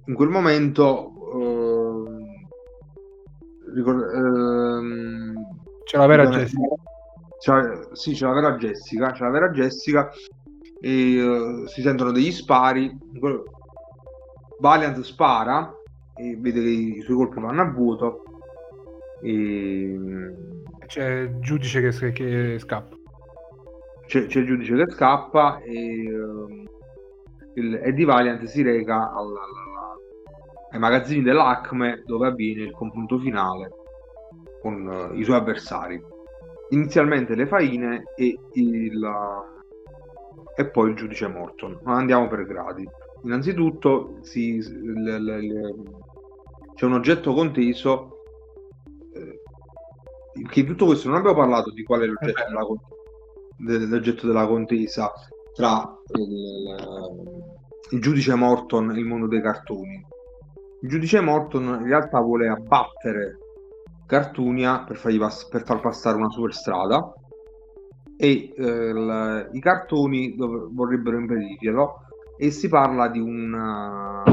[SPEAKER 1] in quel momento uh, ricor- uh,
[SPEAKER 3] c'è la vera Jessica.
[SPEAKER 1] C'è, sì, c'è la vera Jessica, c'è la vera Jessica e uh, si sentono degli spari. Valiant spara e vede che i suoi colpi vanno a vuoto. E...
[SPEAKER 3] C'è il giudice che, che scappa.
[SPEAKER 1] C'è, c'è, il giudice che scappa e uh, il, Eddie Valiant si reca al, al, ai magazzini dell'Acme dove avviene il confronto finale con uh, i suoi avversari. Inizialmente le faine e, il, e poi il giudice Morton. Ma andiamo per gradi. Innanzitutto si, le, le, le, c'è un oggetto conteso eh, che in tutto questo non abbiamo parlato di qual è l'oggetto, della, dell'oggetto della contesa tra il, il giudice Morton e il mondo dei cartoni. Il giudice Morton in realtà vuole abbattere Cartunia per, pass- per far passare una superstrada e eh, l- i cartoni dov- vorrebbero impedirglielo e si parla di un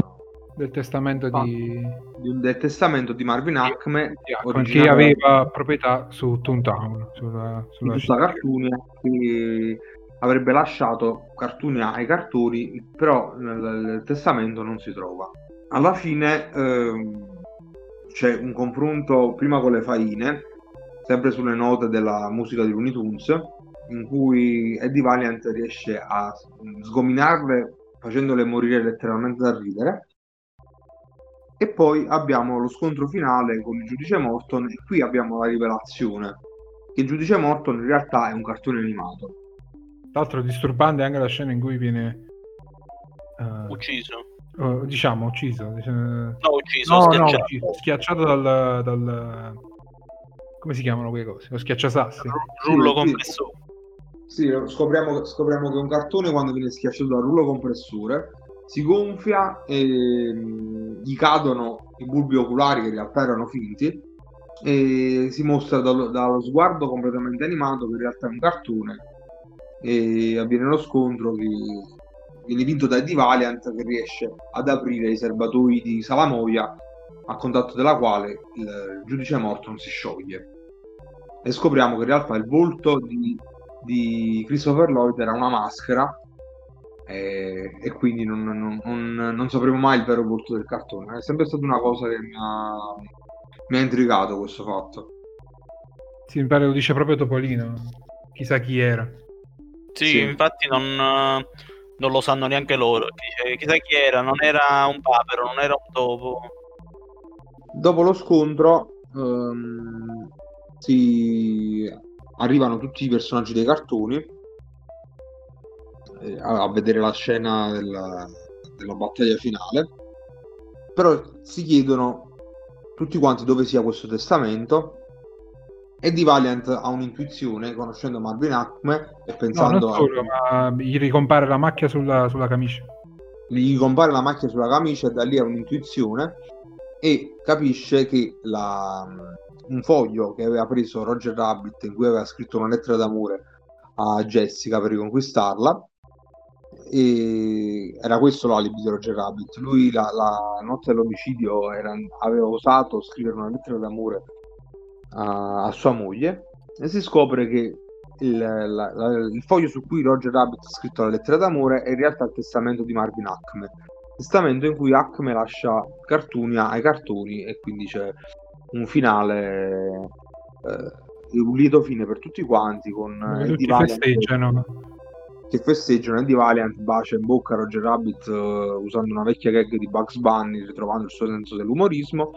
[SPEAKER 3] del testamento di...
[SPEAKER 1] del testamento di Marvin Acme
[SPEAKER 3] che aveva proprietà su Toontown sulla,
[SPEAKER 1] sulla tutta Cartunia che avrebbe lasciato Cartunia ai cartoni però nel, nel testamento non si trova. Alla fine ehm, c'è un confronto prima con le faine sempre sulle note della musica di Looney Tunes in cui Eddie Valiant riesce a sgominarle facendole morire letteralmente da ridere. E poi abbiamo lo scontro finale con il giudice Morton e qui abbiamo la rivelazione che il giudice Morton in realtà è un cartone animato.
[SPEAKER 3] Tra l'altro disturbante anche la scena in cui viene
[SPEAKER 2] uh, ucciso.
[SPEAKER 3] Uh, diciamo ucciso. Diciamo...
[SPEAKER 2] No, ucciso,
[SPEAKER 3] no,
[SPEAKER 2] schiacciato.
[SPEAKER 3] No, ucciso, schiacciato dal, dal, come si chiamano quelle cose? Lo schiacciasassi.
[SPEAKER 2] Rullo sì, compressore.
[SPEAKER 1] Sì, scopriamo, scopriamo, che un cartone quando viene schiacciato dal rullo compressore si gonfia e mh, gli cadono i bulbi oculari che in realtà erano finti e si mostra dallo, dallo sguardo completamente animato che in realtà è un cartone e avviene lo scontro che viene vinto da Eddie Valiant che riesce ad aprire i serbatoi di Salamoia a contatto della quale il giudice morto non si scioglie. E scopriamo che in realtà il volto di di Christopher Lloyd era una maschera e, e quindi non, non, non, non, sapremo mai il vero volto del cartone. È sempre stata una cosa che mi ha, mi ha intrigato questo fatto.
[SPEAKER 3] Sì, mi pare lo dice proprio Topolino. Chissà chi era.
[SPEAKER 2] Sì, sì. infatti non, non, lo sanno neanche loro. Chissà chi era, non era un papero, non era un topo.
[SPEAKER 1] Dopo lo scontro um, si arrivano tutti i personaggi dei cartoni eh, a, vedere la scena della, della battaglia finale. Però si chiedono tutti quanti dove sia questo testamento. E Di Valiant ha un'intuizione conoscendo Marvin Acme e pensando
[SPEAKER 3] no, solo, a... gli ricompare la macchia sulla, sulla camicia.
[SPEAKER 1] Gli ricompare la macchia sulla camicia e da lì ha un'intuizione e capisce che la, un foglio che aveva preso Roger Rabbit in cui aveva scritto una lettera d'amore a Jessica per riconquistarla e era questo l'alibi di Roger Rabbit lui la, la notte dell'omicidio era, aveva osato scrivere una lettera d'amore a, a sua moglie e si scopre che il, la, la, il, foglio su cui Roger Rabbit ha scritto la lettera d'amore è in realtà il testamento di Marvin Acme. Testamento in cui Acme lascia Cartunia ai cartoni e quindi c'è un finale eh, un lieto fine per tutti quanti con
[SPEAKER 3] eh, tutti festeggiano.
[SPEAKER 1] che festeggiano Andy Valiant bacia in bocca a Roger Rabbit uh, usando una vecchia gag di Bugs Bunny ritrovando il suo senso dell'umorismo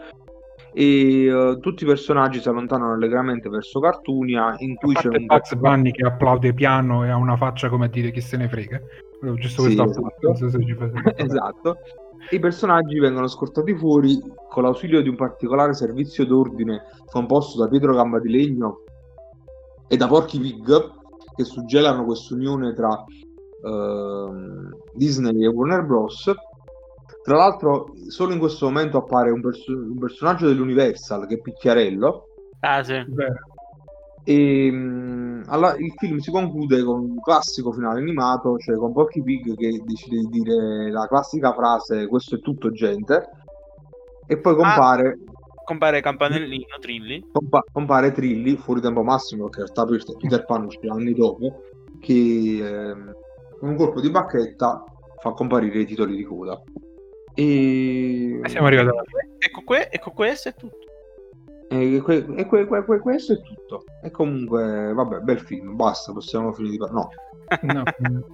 [SPEAKER 1] e uh, tutti i personaggi si allontanano allegramente verso Cartunia in cui c'è un
[SPEAKER 3] Bugs Bunny che applaude piano e ha una faccia come a dire chi se ne frega giusto
[SPEAKER 1] Sì,
[SPEAKER 3] questo
[SPEAKER 1] esatto. esatto. I personaggi vengono scortati fuori con l'ausilio di un particolare servizio d'ordine composto da Pietro Gamba di Legno e da Porky Pig che suggellano quest'unione tra ehm, Disney e Warner Bros. Tra l'altro, solo in questo momento appare un, perso- un personaggio dell'Universal che è Picchiarello,
[SPEAKER 2] Ah, sì.
[SPEAKER 1] E mh, alla- il film si conclude con un classico finale animato, cioè con Porky Pig che decide di dire la classica frase questo è tutto gente e poi compare,
[SPEAKER 2] Compare Campanellino, Trilli.
[SPEAKER 1] compa- compare Trilli fuori tempo massimo perché in realtà Peter- Peter Pan uscirà anni dopo che ehm, con un colpo di bacchetta fa comparire i titoli di coda e,
[SPEAKER 3] E siamo arrivati alla
[SPEAKER 2] Ecco, que- ecco questo è tutto.
[SPEAKER 1] e que- e que- que- que- questo è tutto e comunque vabbè bel film basta possiamo finire di parlare no
[SPEAKER 3] no,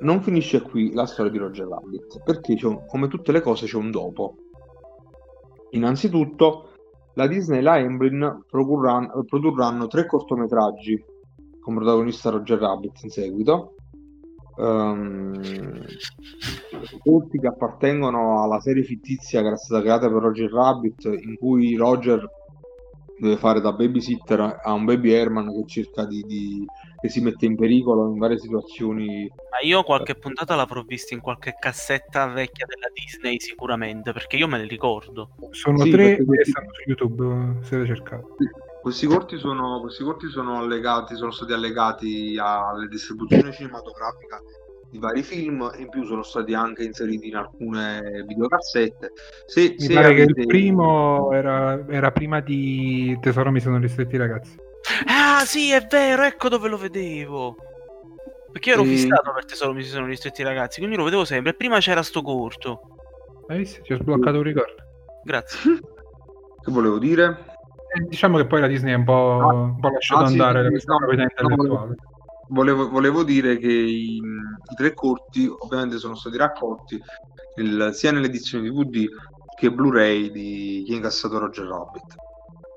[SPEAKER 1] non finisce qui la storia di Roger Rabbit, perché c'è un- come tutte le cose c'è un dopo. Innanzitutto, la Disney e la Emblem produrranno, produrranno tre cortometraggi con protagonista Roger Rabbit in seguito. Ehm, tutti che appartengono alla serie fittizia che era stata creata per Roger Rabbit, in cui Roger deve fare da babysitter a un baby Herman che cerca di, di- che si mette in pericolo in varie situazioni
[SPEAKER 2] Ma io qualche puntata l'avrò vista in qualche cassetta vecchia della Disney sicuramente, perché io me le ricordo.
[SPEAKER 3] sono
[SPEAKER 1] Sì,
[SPEAKER 3] tre e stanno su YouTube se le cercate
[SPEAKER 1] Questi corti, sono, questi corti sono allegati, sono stati allegati alla distribuzione cinematografica di vari film e in più sono stati anche inseriti in alcune videocassette. Se,
[SPEAKER 3] mi
[SPEAKER 1] se
[SPEAKER 3] pare che
[SPEAKER 1] avete-
[SPEAKER 3] il primo era, era prima di Tesoro mi sono ristretti ragazzi
[SPEAKER 2] Ah, sì, è vero, ecco dove lo vedevo. Perché io ero
[SPEAKER 1] E-
[SPEAKER 2] fissato per tesoro, mi si sono ristretti ragazzi, quindi lo vedevo sempre. Prima c'era sto corto.
[SPEAKER 3] hai visto? ti ho sbloccato un ricordo
[SPEAKER 2] Grazie.
[SPEAKER 1] Che volevo dire?
[SPEAKER 3] Eh, diciamo che poi la Disney è un po', un po' lasciato
[SPEAKER 1] Ah,
[SPEAKER 3] andare
[SPEAKER 1] sì,
[SPEAKER 3] da
[SPEAKER 1] sì,
[SPEAKER 3] questa
[SPEAKER 1] no,
[SPEAKER 3] proprietà
[SPEAKER 1] no,
[SPEAKER 3] intellettuale
[SPEAKER 1] Volevo, volevo dire che i, i tre corti ovviamente sono stati raccolti nel- sia nell'edizione DVD che Blu-ray di Chi ha incassato Roger Rabbit.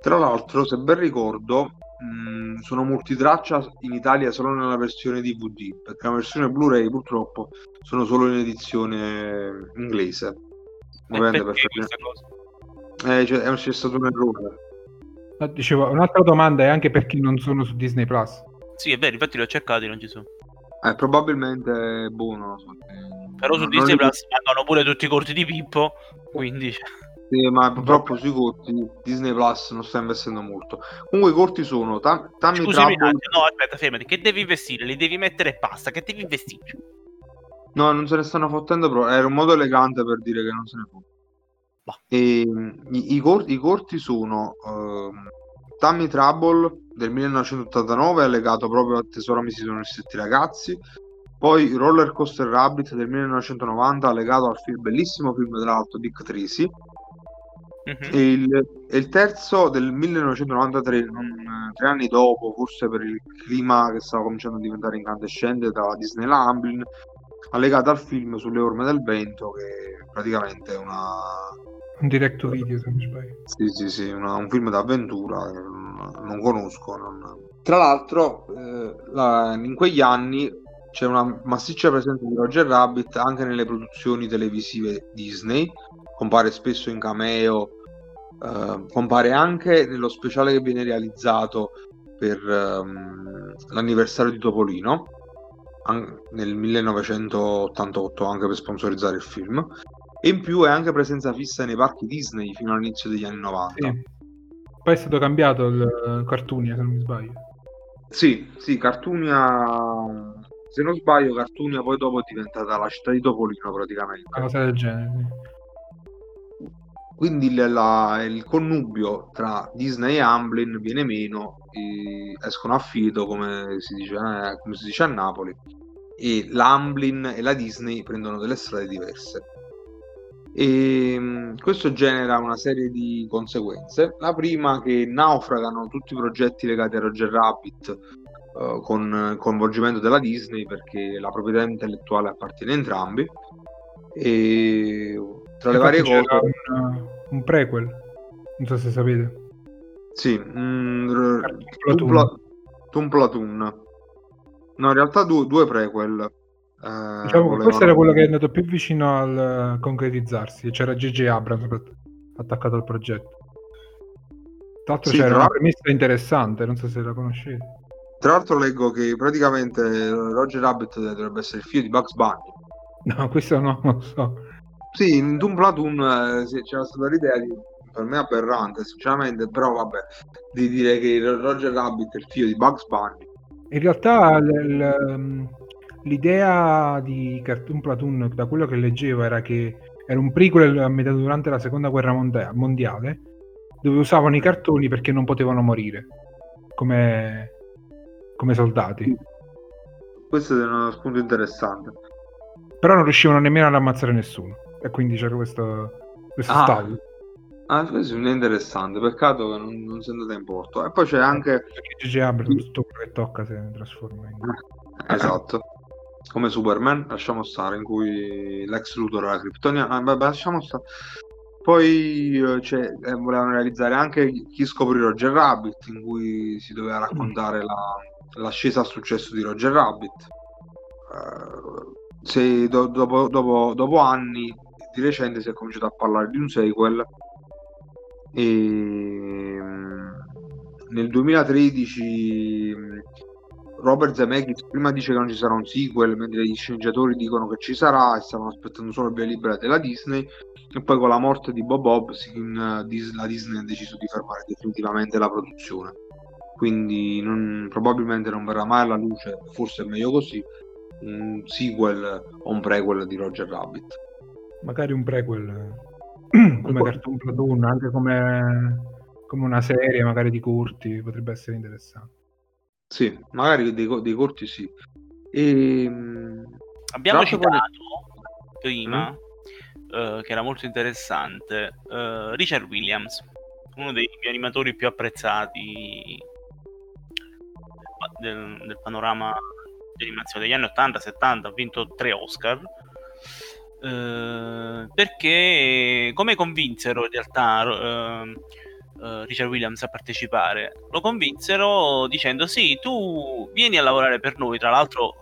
[SPEAKER 1] Tra l'altro, se ben ricordo, mh, sono multitraccia in Italia solo nella versione DVD, perché la versione Blu-ray purtroppo sono solo in edizione inglese.
[SPEAKER 2] E
[SPEAKER 1] Ovviamente
[SPEAKER 2] perché
[SPEAKER 1] per-
[SPEAKER 2] questa cosa?
[SPEAKER 1] eh, cioè, è- c'è stato un errore.
[SPEAKER 3] Dicevo, un'altra domanda è anche perché non sono su Disney Plus.
[SPEAKER 2] Sì, è vero, infatti li ho cercati, non ci sono.
[SPEAKER 1] Eh, probabilmente è buono. so,
[SPEAKER 2] Però su Disney Plus mandano pure tutti i corti di Pippo, quindi...
[SPEAKER 1] Sì, ma purtroppo sui corti Disney Plus non sta investendo molto. Comunque i corti sono Tam- Tammy
[SPEAKER 2] Scusami
[SPEAKER 1] Trouble.
[SPEAKER 2] no, aspetta, fermati, che devi investire? Li devi mettere e basta, che devi investire?
[SPEAKER 1] No, non se ne stanno fottendo, però era un modo elegante per dire che non se ne fotte.
[SPEAKER 2] Bah.
[SPEAKER 1] E, mh, i, i cor- i corti sono ehm, Tammy Trouble del 1989, allegato proprio a Tesoro mi si sono ristretti i ragazzi. Poi Roller Coaster Rabbit del 1990, allegato al film, bellissimo film tra l'altro, Dick Tracy.
[SPEAKER 2] Mhm.
[SPEAKER 1] E il, e il terzo del 1993, non, tre anni dopo, forse per il clima che stava cominciando a diventare incandescente tra Disney e la Amblin, allegato al film Sulle orme del vento, che praticamente è una,
[SPEAKER 3] Un direct to video, se non sbaglio.
[SPEAKER 1] sì, sì, sì, una- un film d'avventura che non, non conosco. non- Tra l'altro, eh, la- in quegli anni c'è una massiccia presenza di Roger Rabbit anche nelle produzioni televisive Disney, compare spesso in cameo, eh, compare anche nello speciale che viene realizzato per ehm, l'anniversario di Topolino an- nel 1988 anche per sponsorizzare il film e in più è anche presenza fissa nei parchi Disney fino all'inizio degli anni 90.
[SPEAKER 3] Sì. Poi è stato cambiato il Cartunia, se non mi sbaglio.
[SPEAKER 1] Sì, sì, Cartunia, se non sbaglio, Cartunia poi dopo è diventata la città di Topolino praticamente.
[SPEAKER 3] Una cosa del genere.
[SPEAKER 1] Quindi il, la- il connubio tra Disney e Amblin viene meno, escono a fido come si dice, eh, come si dice a Napoli, e l'Amblin e la Disney prendono delle strade diverse. E mh, questo genera una serie di conseguenze. La prima che naufragano tutti i progetti legati a Roger Rabbit eh, con il coinvolgimento della Disney perché la proprietà intellettuale appartiene a entrambi. E tra le varie cose,
[SPEAKER 3] un, un prequel. Non so se sapete.
[SPEAKER 1] Sì, mm, Platoon. Toon Platoon. No, in realtà due, due prequel.
[SPEAKER 3] Eh, diciamo volevano... questo era quello che è andato più vicino al concretizzarsi. C'era J.J. Abrams attaccato al progetto. Tra l'altro sì, c'era tra... una premessa interessante, non so se la conoscete.
[SPEAKER 1] Tra l'altro leggo che praticamente Roger Rabbit dovrebbe essere il figlio di Bugs Bunny.
[SPEAKER 3] No, questo no, non lo so.
[SPEAKER 1] Sì, in Doom Platoon eh, c'era stata l'idea di per me aberrante, sinceramente, però vabbè, di dire che Roger Rabbit è il figlio di Bugs Bunny.
[SPEAKER 3] In realtà l- l'idea di Cartoon Platoon, da quello che leggevo, era che era un prequel ambientato durante la seconda guerra mondiale, dove usavano i cartoni perché non potevano morire come, come soldati.
[SPEAKER 1] Questo è uno spunto interessante.
[SPEAKER 3] Però non riuscivano nemmeno ad ammazzare nessuno. E quindi c'era questo, questo ah. stadio.
[SPEAKER 1] Ah, questo è interessante, peccato che non, non sia andata in porto. E poi c'è anche...
[SPEAKER 3] Perché Gigi Abrams tutto quello che tocca se ne trasforma in...
[SPEAKER 1] Esatto. Come Superman, lasciamo stare, in cui l'ex Luthor era Kryptoniana. Ah, vabbè, lasciamo stare. Poi eh, eh, volevano realizzare anche Chi scoprì Roger Rabbit, in cui si doveva raccontare la, l'ascesa al successo di Roger Rabbit. Uh, se do, dopo, dopo, dopo anni di recente si è cominciato a parlare di un sequel e ehm, nel 2013 Robert Zemeckis prima dice che non ci sarà un sequel mentre gli sceneggiatori dicono che ci sarà e stavano aspettando solo il via libera della Disney. E poi con la morte di Bob Hobson la Disney ha deciso di fermare definitivamente la produzione. Quindi non, probabilmente non verrà mai alla luce forse è meglio così un sequel o un prequel di Roger Rabbit.
[SPEAKER 3] Magari un prequel come Cartoon Platoon, anche come, come, una serie magari di corti, potrebbe essere interessante.
[SPEAKER 1] Sì, magari dei, dei corti sì. E,
[SPEAKER 2] ehm, Abbiamo citato poi... prima, mm. uh, che era molto interessante, uh, Richard Williams, uno dei miei animatori più apprezzati del, del panorama di animazione degli anni 80-70, ha vinto tre Oscar eh, perché come convinsero in realtà uh, uh, Richard Williams a partecipare? Lo convinsero dicendo sì, tu vieni a lavorare per noi, tra l'altro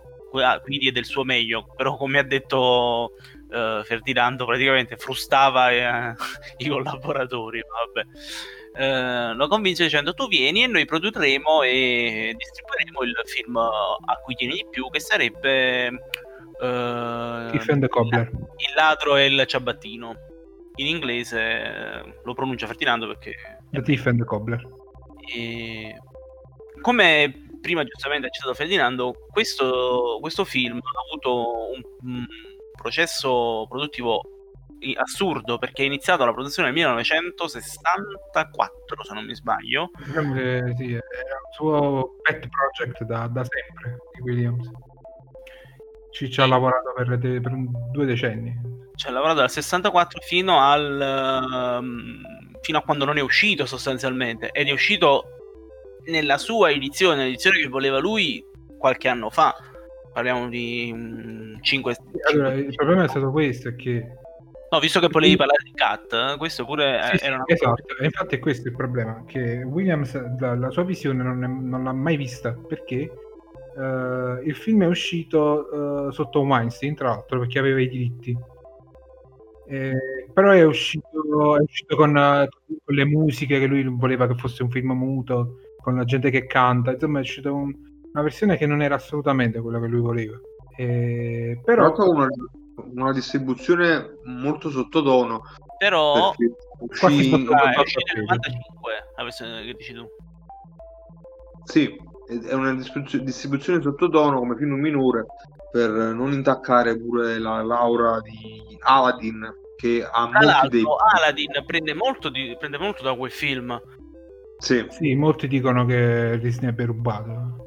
[SPEAKER 2] quindi è del suo meglio, però come ha detto Ferdinando praticamente frustava i collaboratori, vabbè. lo convinse dicendo tu vieni e noi produrremo e distribuiremo il film a cui tieni di più che sarebbe
[SPEAKER 3] Uh.
[SPEAKER 2] Il ladro e il ciabattino. In inglese eh, lo pronuncia Ferdinando perché...
[SPEAKER 3] The Thief and the Cobbler.
[SPEAKER 2] E... Come prima giustamente ha citato Ferdinando, questo, questo film ha avuto un, un processo produttivo assurdo perché è iniziato la produzione nel 1964 se non mi sbaglio
[SPEAKER 3] sì, era un suo pet project da, da sempre di Williams ci, ci ha lavorato per, de- per due decenni.
[SPEAKER 2] Ci ha lavorato dal 64 fino al... Um, fino a quando non è uscito sostanzialmente. Ed è uscito nella sua edizione, l'edizione che voleva lui qualche anno fa. Parliamo di um, 5...
[SPEAKER 3] Allora, 5 il problema è stato questo, è che...
[SPEAKER 2] No, visto che volevi parlare di Cat, questo pure
[SPEAKER 3] sì, era una Esatto, e infatti è questo il problema, che Williams la, la sua visione non, è, non l'ha mai vista, perché Uh, il film è uscito uh, sotto Weinstein, tra l'altro, perché aveva i diritti. Eh, però è uscito, è uscito con, uh, con, le musiche che lui voleva che fosse un film muto, con la gente che canta. Insomma, è uscita un, una versione che non era assolutamente quella che lui voleva. Eh, però
[SPEAKER 1] una, una, distribuzione molto sottotono.
[SPEAKER 2] Però uscì... ah, è uscita nel 95 la versione che dici tu.
[SPEAKER 1] Sì, è una distribuzione sottotono come film minore per non intaccare pure la Laura di Aladdin che ha Tra molti dei...
[SPEAKER 2] Aladdin prende molto, di, prende molto da quel film.
[SPEAKER 3] Sì. sì, molti dicono che Disney abbia rubato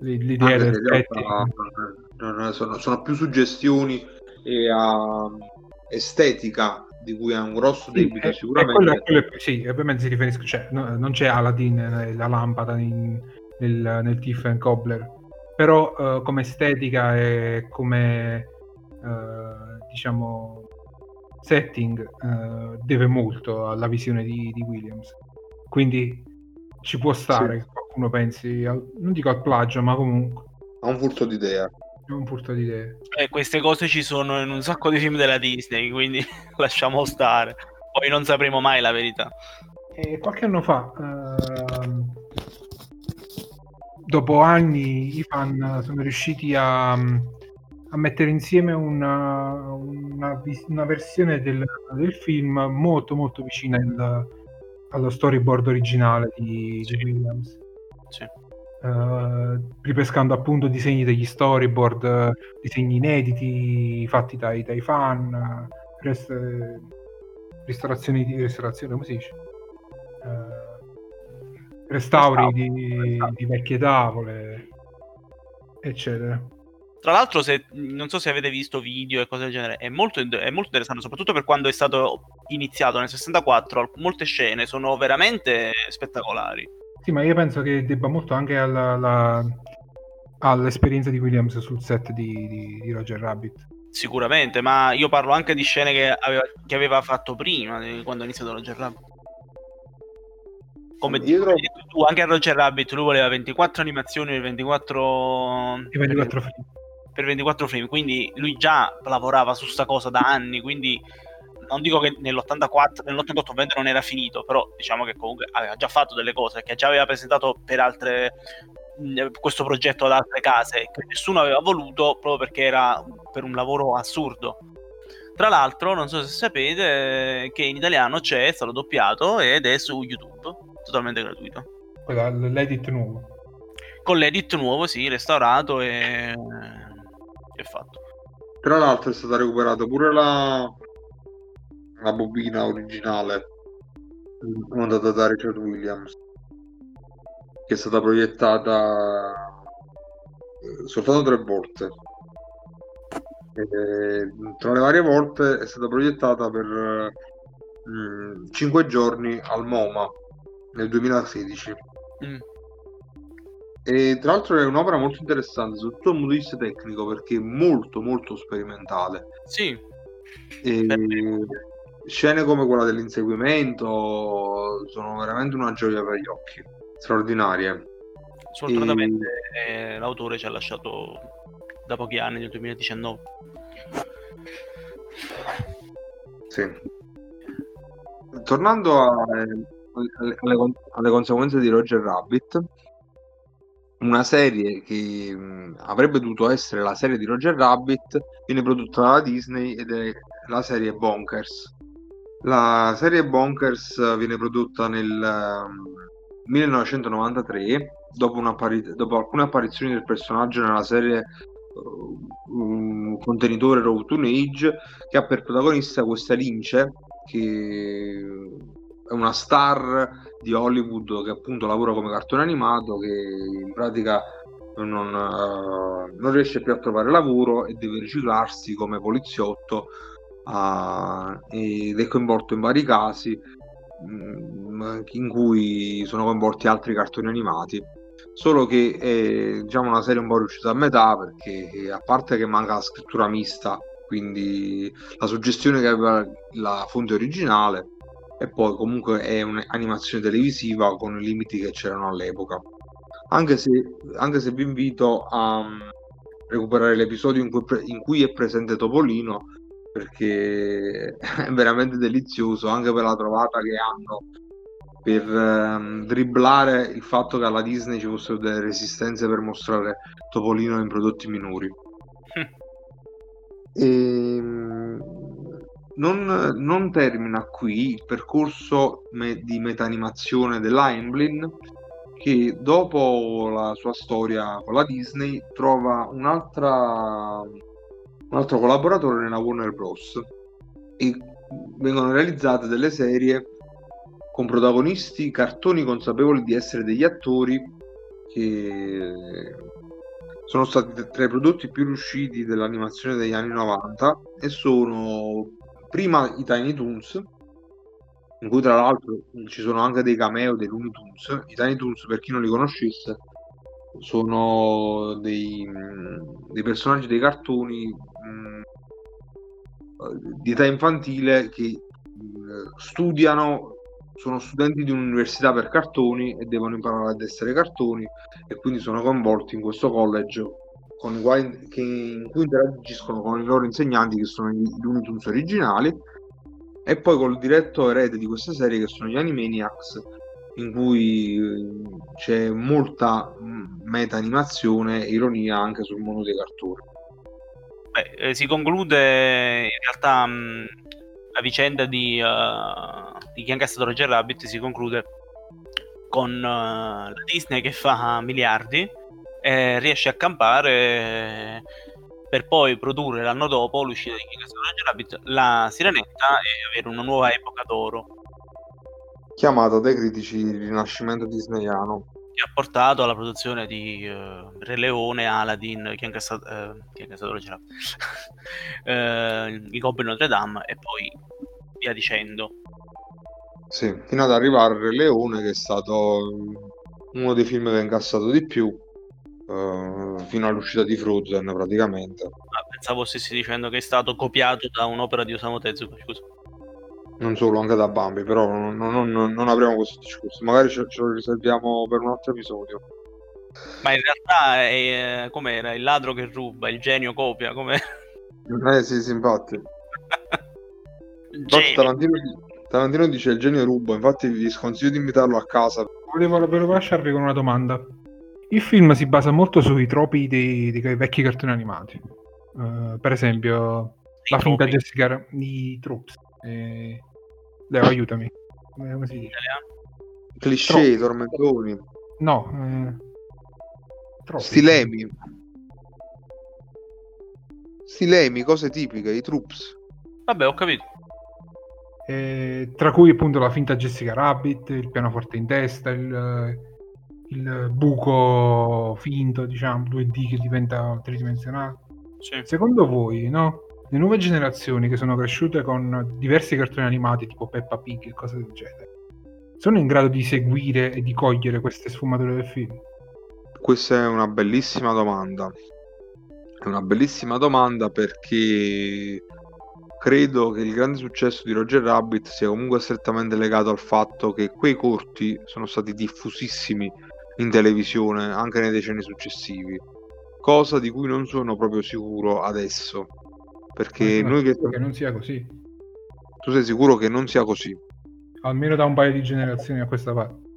[SPEAKER 3] l'idea del
[SPEAKER 1] realtà, sono, sono, più suggestioni e uh, estetica di cui ha un grosso debito sì, sicuramente. Quello,
[SPEAKER 3] quello, sì, ovviamente si riferisce, cioè, no, non c'è Aladdin, la lampada in, nel, nel Tiff and Cobbler, però uh, come estetica e come uh, diciamo setting eh, deve molto alla visione di, di, Williams. Quindi ci può stare sì. che qualcuno pensi, al, non dico al plagio, ma comunque...
[SPEAKER 1] A un furto di idea.
[SPEAKER 3] Un furto di idee.
[SPEAKER 2] Eh, queste cose ci sono in un sacco di film della Disney, quindi lasciamo stare. Poi non sapremo mai la verità.
[SPEAKER 3] E qualche anno fa, uh, dopo anni, i fan sono riusciti a, a mettere insieme una, una, una versione del, del, film molto molto vicina il, allo storyboard originale di, sì. di Williams. Sì. Uh, ripescando appunto disegni degli storyboard, disegni inediti fatti dai, dai fan, rest, ristorazioni di ristorazione, come si dice? Uh, restauri di, di, vecchie tavole, eccetera.
[SPEAKER 2] Tra l'altro, se, non so se avete visto video e cose del genere, è molto, è molto interessante, soprattutto per quando è stato iniziato nel 64. Molte scene sono veramente spettacolari.
[SPEAKER 3] Sì, ma io penso che debba molto anche alla, alla, all'esperienza di Williams sul set di, di, di, Roger Rabbit.
[SPEAKER 2] Sicuramente, ma io parlo anche di scene che aveva, che aveva fatto prima, quando ha iniziato Roger Rabbit. Come dietro... tu, anche a Roger Rabbit lui voleva 24 animazioni per 24...
[SPEAKER 3] 24 frame.
[SPEAKER 2] Per 24 frame, quindi lui già lavorava su sta cosa da anni, quindi non dico che nell'84, nell'88 ovviamente non era finito, però diciamo che comunque aveva già fatto delle cose, che già aveva presentato per altre questo progetto ad altre case che nessuno aveva voluto proprio perché era per un lavoro assurdo. Tra l'altro, non so se sapete che in italiano c'è, è stato doppiato ed è su YouTube, totalmente gratuito.
[SPEAKER 3] Quella, l'edit nuovo.
[SPEAKER 2] Con l'edit nuovo, sì, restaurato e... e fatto.
[SPEAKER 1] Tra l'altro è stata recuperata pure la, la bobina originale. Mandata da Richard Williams che è stata proiettata eh, soltanto tre volte. E, tra le varie volte è stata proiettata per mh, mm, 5 giorni al MoMA nel 2016 mm. e tra l'altro è un'opera molto interessante soprattutto dal punto di vista tecnico perché è molto molto sperimentale.
[SPEAKER 2] Sì.
[SPEAKER 1] E, scene come quella dell'inseguimento sono veramente una gioia per gli occhi, straordinarie.
[SPEAKER 2] Sfortunatamente e... eh, l'autore ci ha lasciato da pochi anni, nel 2019.
[SPEAKER 1] Sì. Tornando a, alle, alle, alle, conseguenze di Roger Rabbit, una serie che mh, avrebbe dovuto essere la serie di Roger Rabbit viene prodotta dalla Disney ed è la serie Bonkers la serie Bonkers viene prodotta nel 1993 dopo, appari- dopo alcune apparizioni del personaggio nella serie uh, un contenitore Road to Age che ha per protagonista questa Lince che è una star di Hollywood che appunto lavora come cartone animato che in pratica non, uh, non riesce più a trovare lavoro e deve riciclarsi come poliziotto uh, ed è coinvolto in vari casi mm, in cui sono coinvolti altri cartoni animati. Solo che è diciamo una serie un po' riuscita a metà perché a parte che manca la scrittura mista quindi la suggestione che aveva la fonte originale e poi comunque è un'animazione televisiva con i limiti che c'erano all'epoca. Anche se, anche se vi invito a mm, recuperare l'episodio in cui, in cui è presente Topolino perché è veramente delizioso anche per la trovata che hanno per ehm, dribblare il fatto che alla Disney ci fossero delle resistenze per mostrare Topolino in prodotti minori. e, ehm, non, non, termina qui il percorso me, di metanimazione della Emblem che dopo la sua storia con la Disney trova un'altra un altro collaboratore nella Warner Bros. E vengono realizzate delle serie con protagonisti cartoni consapevoli di essere degli attori che sono stati tra i prodotti più riusciti dell'animazione degli anni 90 e sono prima i Tiny Toons in cui tra l'altro ci sono anche dei cameo dei Looney Tunes i Tiny Toons per chi non li conoscesse sono dei, dei personaggi dei cartoni mh, di età infantile che eh, studiano sono studenti di un'università per cartoni e devono imparare ad essere cartoni e quindi sono coinvolti in questo college con i quali, che, in cui interagiscono con i loro insegnanti che sono gli Looney Tunes originali e poi col diretto erede di questa serie che sono gli Animaniacs in cui eh, c'è molta mm, meta animazione e ironia anche sul mondo dei cartoni.
[SPEAKER 2] Beh, eh, si conclude in realtà mh, la vicenda di, uh, di chi ha incassato Roger Rabbit si conclude con uh, la Disney che fa miliardi e riesce a campare per poi produrre l'anno dopo l'uscita di incassato Roger Rabbit la Sirenetta e avere una nuova epoca d'oro.
[SPEAKER 1] Chiamato dai critici il rinascimento disneyano
[SPEAKER 2] che ha portato alla produzione di uh, Re Leone, Aladdin, chi ha incassato, uh, chi ha incassato uh, i Goblin Notre Dame e poi via dicendo.
[SPEAKER 1] Sì, fino ad arrivare a Re Leone che è stato uno dei film che ha incassato di più uh, fino all'uscita di Frozen praticamente.
[SPEAKER 2] Ah, pensavo stessi dicendo che è stato copiato da un'opera di Osamu Tezuka, scusa
[SPEAKER 1] non solo, anche da Bambi, però non, non, non, non apriamo questo discorso, magari ce, ce, lo riserviamo per un altro episodio.
[SPEAKER 2] Ma in realtà è, com'era? Il ladro che ruba, il genio copia, come...
[SPEAKER 1] Eh sì, sì, infatti. infatti Tarantino, Tarantino, dice il genio ruba, infatti vi sconsiglio di invitarlo a casa.
[SPEAKER 3] Volevo, volevo lasciarvi con una domanda. Il film si basa molto sui tropi dei, dei vecchi cartoni animati. Uh, per esempio, I la finta Jessica, i troops. Eh... Leo, aiutami. Come si dice?
[SPEAKER 1] Cliché, tormentoni.
[SPEAKER 3] No. Eh...
[SPEAKER 1] Stilemi. Stilemi, cose tipiche, i troops.
[SPEAKER 2] Vabbè, ho capito.
[SPEAKER 3] Eh, tra cui appunto la finta Jessica Rabbit, il pianoforte in testa, il, il buco finto, diciamo, 2D che diventa tridimensionale. Sì. Secondo voi, no? Le nuove generazioni che sono cresciute con diversi cartoni animati tipo Peppa Pig e cose del genere sono in grado di seguire e di cogliere queste sfumature del film?
[SPEAKER 1] Questa è una bellissima domanda. È una bellissima domanda perché credo che il grande successo di Roger Rabbit sia comunque strettamente legato al fatto che quei corti sono stati diffusissimi in televisione anche nei decenni successivi, cosa di cui non sono proprio sicuro adesso. Perché noi che...
[SPEAKER 3] che non sia così.
[SPEAKER 1] Tu sei sicuro che non sia così?
[SPEAKER 3] Almeno da un paio di generazioni a questa parte.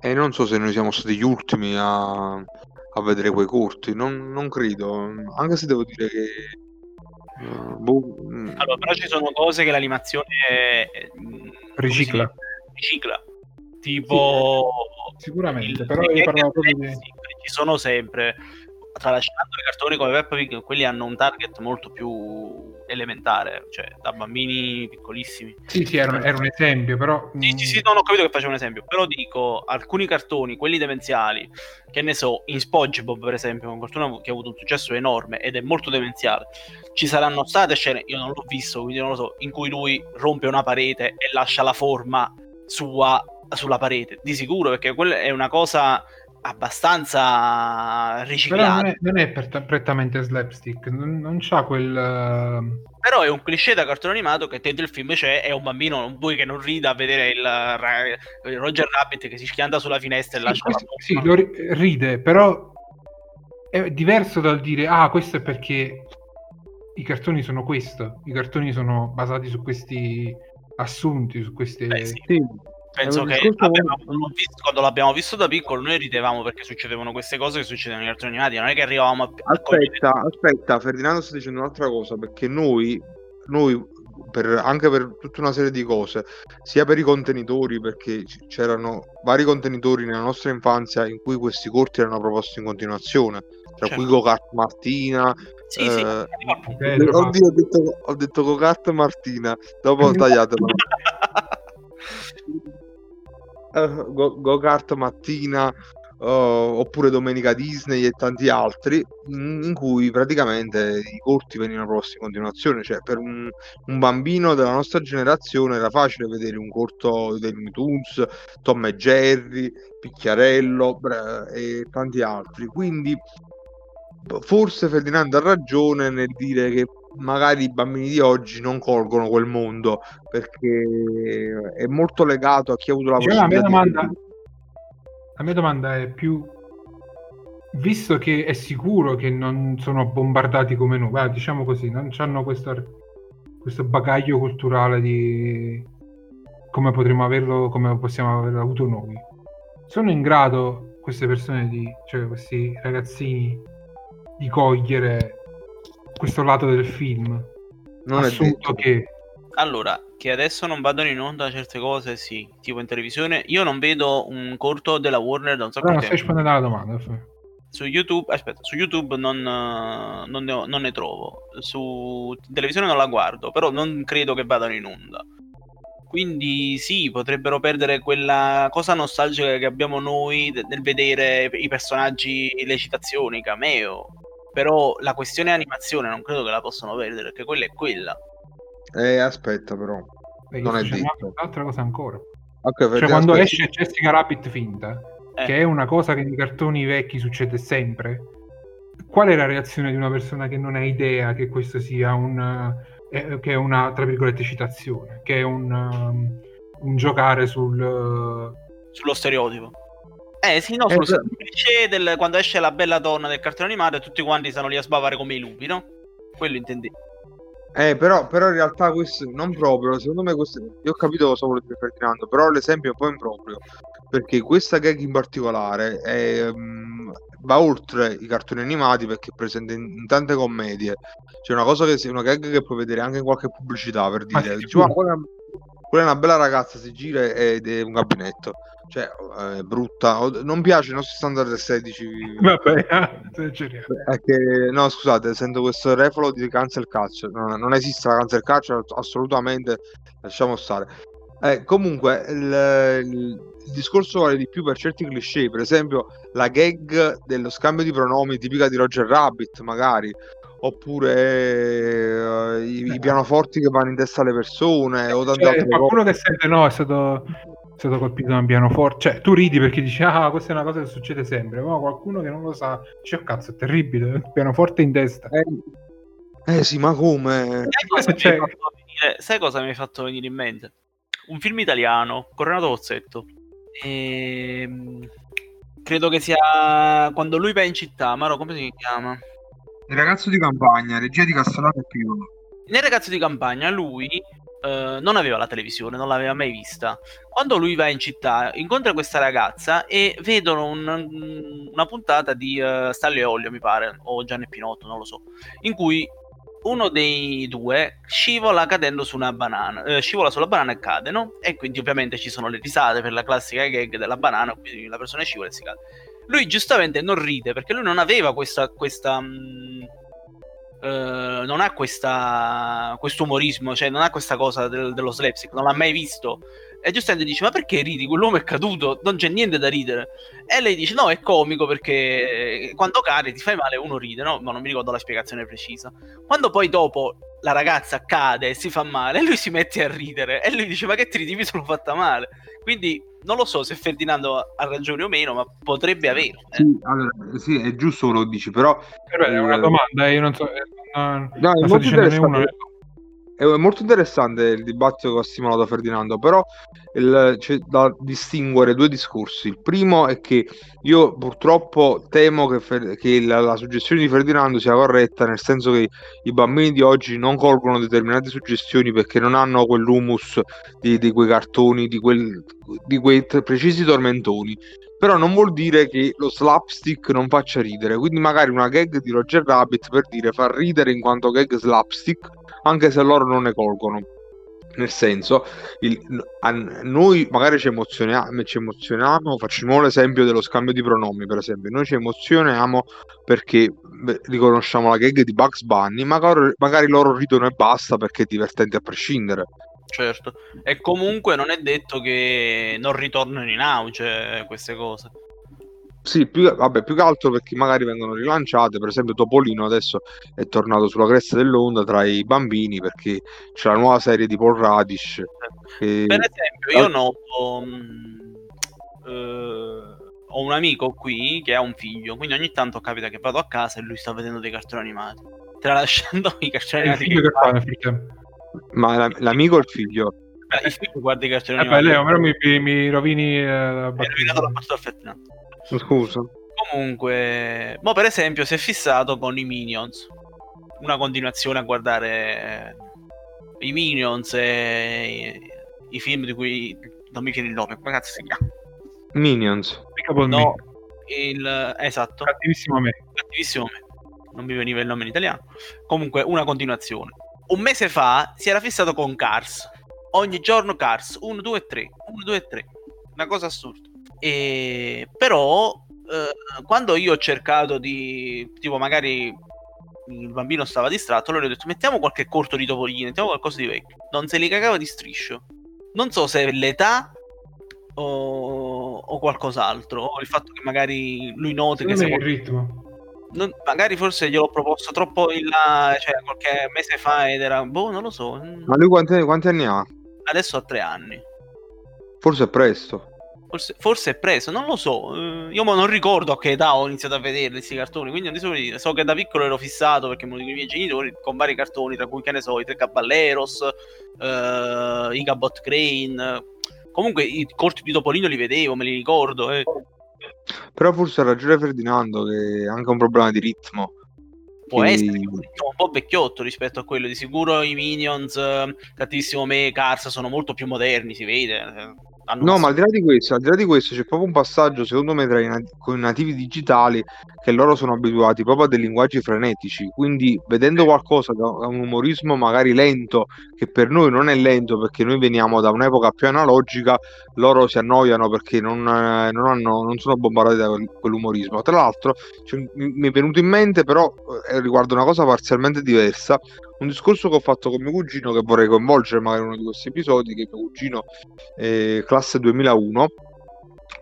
[SPEAKER 1] E non so se noi siamo stati gli ultimi a, a vedere quei corti, non, non, credo, anche se devo dire che...
[SPEAKER 2] Uh, boh, mm. allora, però ci sono cose che l'animazione
[SPEAKER 3] ricicla.
[SPEAKER 2] ricicla. Tipo...
[SPEAKER 3] Sì, sicuramente, però io parlavo proprio di...
[SPEAKER 2] Ci sono sempre tralasciando i cartoni come Peppa Pig, quelli hanno un target molto più elementare, cioè da bambini piccolissimi.
[SPEAKER 3] Sì, sì, era, era un esempio, però...
[SPEAKER 2] Sì, sì, sì, non ho capito che facevo un esempio, però dico, alcuni cartoni, quelli demenziali, che ne so, in SpongeBob per esempio, un cartone che ha avuto un successo enorme ed è molto demenziale, ci saranno state scene, io non l'ho visto, quindi non lo so, in cui lui rompe una parete e lascia la forma sua sulla parete, di sicuro, perché quella è una cosa abbastanza riciclato.
[SPEAKER 3] non è, non è prettamente slapstick, non, non c'ha quel... Uh...
[SPEAKER 2] Però è un cliché da cartone animato che dentro il film c'è, è un bambino, non vuoi che non rida a vedere il, il Roger Rabbit che si schianta sulla finestra e
[SPEAKER 3] sì,
[SPEAKER 2] lascia
[SPEAKER 3] questo, Sì, lo ride, però è diverso dal dire, ah, questo è perché i cartoni sono questo, i cartoni sono basati su questi assunti, su queste...
[SPEAKER 2] Beh, sì. Sì penso che visto, quando l'abbiamo visto da piccolo noi ridevamo perché succedevano queste cose che succedono negli cartoni animati non è che arrivavamo a
[SPEAKER 1] aspetta a aspetta Ferdinando sta dicendo un'altra cosa perché noi noi per, anche per tutta una serie di cose sia per i contenitori perché c'erano vari contenitori nella nostra infanzia in cui questi corti erano proposti in continuazione tra certo. cui Go-Kart Martina
[SPEAKER 2] sì, sì,
[SPEAKER 1] eh, oddio, ho detto, ho detto Go-Kart Martina dopo ho tagliato uh, Go- Go-Kart Mattina uh, oppure Domenica Disney e tanti altri in, in, cui praticamente i corti venivano proposti in continuazione. Cioè per un, un, bambino della nostra generazione era facile vedere un corto dei Looney Tunes Tom e Jerry Picchiarello bre- e tanti altri. Quindi forse Ferdinando ha ragione nel dire che magari i bambini di oggi non colgono quel mondo perché è molto legato a chi ha avuto la
[SPEAKER 3] Diciamo, la, mia domanda, la mia domanda è più visto che è sicuro che non sono bombardati come noi, va, diciamo così, non hanno questo, questo bagaglio culturale di come potremmo averlo, come possiamo averlo avuto noi. Sono in grado queste persone di, cioè questi ragazzini di cogliere questo lato del film.
[SPEAKER 1] non è
[SPEAKER 3] Assunto che
[SPEAKER 2] Allora, che adesso non vadano in onda certe cose, sì, tipo in televisione. Io non vedo un corto della Warner da un sacco di
[SPEAKER 3] non stai
[SPEAKER 2] tempo.
[SPEAKER 3] rispondendo alla domanda. Fe.
[SPEAKER 2] Su YouTube, aspetta, su YouTube non, eh, non ne, ho- non ne trovo. Su televisione non la guardo, però non credo che vadano in onda. Quindi sì, potrebbero perdere quella cosa nostalgica che abbiamo noi nel vedere i personaggi, le citazioni, i cameo. Però la questione animazione non credo che la possano perdere, perché quella è quella.
[SPEAKER 1] Eh, aspetta però.
[SPEAKER 3] Beh,
[SPEAKER 1] Non è detto.
[SPEAKER 3] Un'altra cosa ancora.
[SPEAKER 1] Ok,
[SPEAKER 3] Cioè, quando
[SPEAKER 1] aspetta.
[SPEAKER 3] esce Jessica Rabbit finta,
[SPEAKER 2] Eh.
[SPEAKER 3] che è una cosa che nei cartoni vecchi succede sempre, qual è la reazione di una persona che non ha idea che questo sia un, eh, che è una, tra virgolette, citazione, che è un, um, un giocare sul...
[SPEAKER 2] Sullo stereotipo. Eh sì, no,
[SPEAKER 3] Eh,
[SPEAKER 2] sullo
[SPEAKER 3] però-
[SPEAKER 2] cliché del quando esce la bella donna del cartone animato e tutti quanti stanno lì a sbavare come i lupi, no? Quello intendevo.
[SPEAKER 1] Eh, però, però in realtà questo non proprio, secondo me questo, io ho capito cosa vuole dire Ferdinando, però l'esempio è un po' improprio, perché questa gag in particolare è, mm, va oltre i cartoni animati perché è presente in, in tante commedie, c'è una cosa che una gag che puoi vedere anche in qualche pubblicità per dire,
[SPEAKER 3] sì,
[SPEAKER 1] "Guarda,
[SPEAKER 3] sicuro.
[SPEAKER 1] Quella, è una bella ragazza, si gira ed è un gabinetto, cioè è brutta, non piace i nostri standard estetici
[SPEAKER 3] Vabbè, eh, ci riesco.
[SPEAKER 1] è che, no, scusate, sento questo refolo di cancel culture. Non, non esiste la cancel culture, assolutamente. Lasciamo stare. Eh, comunque, il, il- il discorso vale di più per certi cliché. Per esempio, la gag dello scambio di pronomi tipica di Roger Rabbit, magari. Oppure eh, i, i pianoforti che vanno in testa alle persone. O tante
[SPEAKER 3] Cioè,
[SPEAKER 1] altre
[SPEAKER 3] qualcuno
[SPEAKER 1] cose.
[SPEAKER 3] che sente no è stato, è stato colpito da un pianoforte cioè tu ridi perché dici ah questa è una cosa che succede sempre ma qualcuno che non lo sa dice oh cazzo è terribile il pianoforte in testa
[SPEAKER 1] Eh, eh sì, ma come?
[SPEAKER 2] Sai cosa, mi
[SPEAKER 3] Cioè-
[SPEAKER 2] hai fatto venire, sai cosa mi hai fatto venire in mente? Un film italiano con Renato Pozzetto. Ehm, credo che sia quando lui va in città. Maro, come si chiama?
[SPEAKER 1] Il ragazzo di campagna, regia di Castellano e Piolo.
[SPEAKER 2] Nel ragazzo di campagna lui eh, non aveva la televisione, non l'aveva mai vista. Quando lui va in città, incontra questa ragazza e vedono un- una puntata di eh, Stanley e Olio, mi pare, o Gianni Pinotto, non lo so, in cui uno dei due scivola cadendo su una banana, eh, scivola sulla banana e cade, no? E quindi ovviamente ci sono le risate per la classica gag della banana, quindi la persona scivola e si cade. Lui giustamente non ride perché lui non aveva questa, questa mh, eh, non ha questa, questo umorismo, cioè non ha questa cosa del- dello slapstick, non l'ha mai visto. E giustamente dice: Ma perché ridi? Quell'uomo è caduto, non c'è niente da ridere. E lei dice: No, è comico perché quando cade ti fai male, uno ride, no? Ma non mi ricordo la spiegazione precisa. Quando poi dopo la ragazza cade e si fa male, lui si mette a ridere e lui dice: Ma che ti ridi? Mi sono fatta male. Quindi non lo so se Ferdinando ha ragione o meno, ma potrebbe avere.
[SPEAKER 1] Sì, allora, sì, è giusto quello che dici, però
[SPEAKER 3] Però è una
[SPEAKER 1] Eh,
[SPEAKER 3] domanda io non so eh, non,
[SPEAKER 1] No, è
[SPEAKER 3] non sto
[SPEAKER 1] molto
[SPEAKER 3] dicendo
[SPEAKER 1] interessante. È molto interessante il dibattito che ha stimolato Ferdinando, però il- c'è da distinguere due discorsi. Il primo è che io purtroppo temo che, Fer- che la, la suggestione di Ferdinando sia corretta, nel senso che i bambini di oggi non colgono determinate suggestioni perché non hanno quell'humus di, di quei cartoni, di, quel- di quei t- precisi tormentoni. Però non vuol dire che lo slapstick non faccia ridere. Quindi magari una gag di Roger Rabbit per dire fa ridere in quanto gag slapstick anche se loro non ne colgono. Nel senso, il- a noi magari ci emozioniamo, ci emozioniamo, facciamo l'esempio dello scambio di pronomi, per esempio. Noi ci emozioniamo perché riconosciamo la gag di Bugs Bunny, magari, magari loro ridono e basta perché è divertente a prescindere.
[SPEAKER 2] Certo. E comunque non è detto che non ritornino in auge queste cose.
[SPEAKER 1] Sì, più, vabbè, più che altro perché magari vengono rilanciate, per esempio Topolino adesso è tornato sulla cresta dell'onda tra i bambini perché c'è la nuova serie di Paul Radish. che-
[SPEAKER 2] Per esempio, io noto. mh, eh, ho un amico qui che ha un figlio, quindi ogni tanto capita che vado a casa e lui sta vedendo dei cartoni animati. tralasciando i cartoni
[SPEAKER 3] il
[SPEAKER 2] animati
[SPEAKER 3] figlio che fa.
[SPEAKER 1] Ma la- l'amico o il figlio?
[SPEAKER 2] Eh, il figlio guarda i cartoni
[SPEAKER 3] Eh beh,
[SPEAKER 2] animati
[SPEAKER 3] Leo, però mi, mi- mi rovini eh, la
[SPEAKER 2] Mi ha rovinato la
[SPEAKER 3] battuta.
[SPEAKER 2] battuta.
[SPEAKER 1] Scusa.
[SPEAKER 2] Comunque, mo per esempio, si è fissato con i Minions. Una continuazione a guardare eh, i Minions e i, i film di cui non mi viene il nome. Come cazzo si chiama?
[SPEAKER 1] Minions.
[SPEAKER 2] No, il esatto,
[SPEAKER 3] Cattivissimo me.
[SPEAKER 2] cattivissimo me. Non mi veniva il nome in italiano. Comunque, una continuazione. Un mese fa si era fissato con Cars. Ogni giorno Cars 1, 2, 3. 1, 2, 3. Una cosa assurda. E... Però, eh, quando io ho cercato di. tipo, magari il bambino stava distratto, allora ho detto: mettiamo qualche corto di Topolino, mettiamo qualcosa di vecchio. Non se li cagava di striscio. Non so se è l'età o, o qualcos'altro. O il fatto che magari lui noti che
[SPEAKER 3] Secondo il ritmo.
[SPEAKER 2] non- magari forse gliel'ho proposto troppo in là, cioè qualche mese fa ed era, boh, non lo so.
[SPEAKER 1] Ma lui quanti, quanti anni ha?
[SPEAKER 2] Adesso ha tre anni.
[SPEAKER 1] Forse è presto.
[SPEAKER 2] Forse, forse è preso, non lo so. eh, Io non ricordo a che età ho iniziato a vedere questi cartoni, quindi non ti so dire. So che da piccolo ero fissato perché me lo dicono i miei genitori con vari cartoni, tra cui, che ne so, i tre Caballeros, eh, i Gabot Crane. Comunque i corti di Topolino li vedevo, me li ricordo. eh.
[SPEAKER 1] Però forse ha ragione Ferdinando che è anche un problema di ritmo.
[SPEAKER 2] Può essere un po' vecchiotto rispetto a quello. Di sicuro i Minions, eh, Cattivissimo Me, Cars sono molto più moderni, si vede.
[SPEAKER 1] No, ma al di là di questo, al di là di questo c'è proprio un passaggio, secondo me, tra i nat- con i nativi digitali che loro sono abituati proprio a dei linguaggi frenetici. Quindi, vedendo qualcosa da un umorismo magari lento, che per noi non è lento perché noi veniamo da un'epoca più analogica, loro si annoiano perché non, eh, non hanno- non sono bombardati da quel- quell'umorismo. Tra l'altro, mi mi è venuto in mente, però, eh, riguardo una cosa parzialmente diversa. Un discorso che ho fatto con mio cugino, che vorrei coinvolgere magari in uno di questi episodi, che mio cugino eh, classe 2001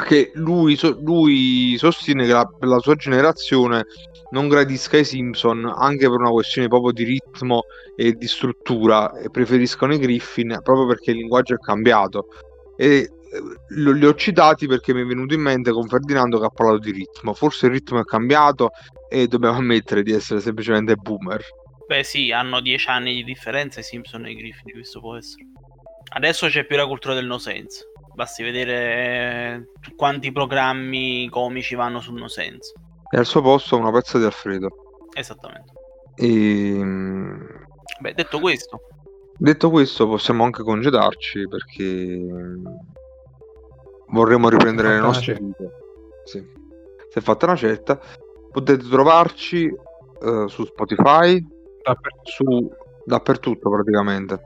[SPEAKER 1] che lui, lui sostiene che la, la sua generazione non gradisca i Simpson anche per una questione proprio di ritmo e di struttura e preferiscono i Griffin proprio perché il linguaggio è cambiato. E eh, li ho citati perché mi è venuto in mente con Ferdinando che ha parlato di ritmo. Forse il ritmo è cambiato e dobbiamo ammettere di essere semplicemente boomer
[SPEAKER 2] Beh, sì, hanno dieci anni di differenza i Simpson e i Griffin, questo può essere. Adesso c'è più la cultura del no sense. Basti vedere eh, quanti programmi comici vanno sul no sense.
[SPEAKER 1] e al suo posto una pezza di Alfredo
[SPEAKER 2] Esattamente.
[SPEAKER 1] e
[SPEAKER 2] Beh, detto questo,
[SPEAKER 1] Detto questo, possiamo anche congedarci perché vorremmo riprendere le nostre vite. Sì. Si è fatta una certa. Potete trovarci eh, su Spotify,
[SPEAKER 3] Dappertutto.
[SPEAKER 1] su dappertutto praticamente.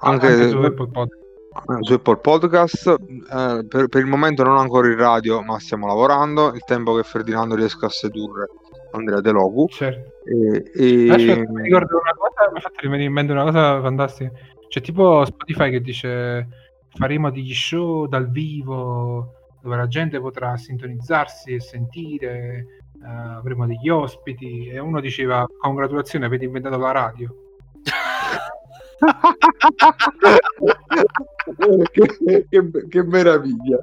[SPEAKER 1] Anche,
[SPEAKER 3] Anche su Apple Podcast.
[SPEAKER 1] eh, su Apple Podcast. Eh, per, per il momento non ancora in radio, ma stiamo lavorando. Il tempo che Ferdinando riesca a sedurre Andrea De Logu.
[SPEAKER 3] Certo.
[SPEAKER 1] E, e-
[SPEAKER 3] Aspetta, mi ricordo una cosa, mi ha fatto venire in mente una cosa fantastica. C'è tipo Spotify che dice faremo degli show dal vivo dove la gente potrà sintonizzarsi e sentire, eh, avremo degli ospiti e uno diceva congratulazioni avete inventato la radio.
[SPEAKER 1] che, che- che meraviglia!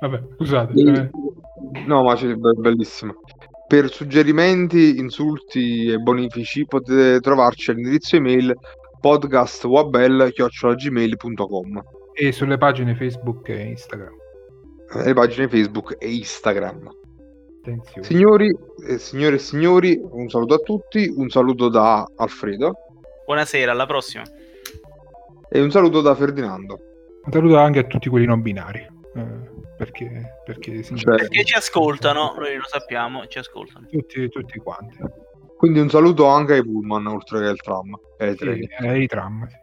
[SPEAKER 3] Vabbè, scusate. Eh.
[SPEAKER 1] No, ma c'è be- bellissimo. Per suggerimenti, insulti e bonifici potete trovarci all'indirizzo email podcastwabel.gmail.com
[SPEAKER 3] E sulle pagine Facebook e Instagram.
[SPEAKER 1] le pagine Facebook e Instagram.
[SPEAKER 3] Attenzione.
[SPEAKER 1] Signori, eh, signore e signori, un saluto a tutti, un saluto da Alfredo
[SPEAKER 2] buonasera, alla prossima.
[SPEAKER 1] e un saluto da Ferdinando.
[SPEAKER 3] Un saluto anche a tutti quelli non binari. eh, perché, perché
[SPEAKER 1] Cioè,
[SPEAKER 2] Perché ci ascoltano, noi lo sappiamo, ci ascoltano.
[SPEAKER 3] tutti, tutti quanti.
[SPEAKER 1] Quindi un saluto anche ai pullman, oltre che al tram e ai
[SPEAKER 3] Sì, eh, i tram. sì.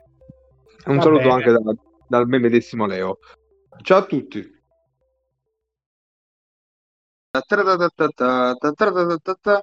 [SPEAKER 1] Un
[SPEAKER 3] Va
[SPEAKER 1] saluto
[SPEAKER 3] bene.
[SPEAKER 1] anche da- dal me medesimo Leo. Ciao a tutti. ta, ta, ta,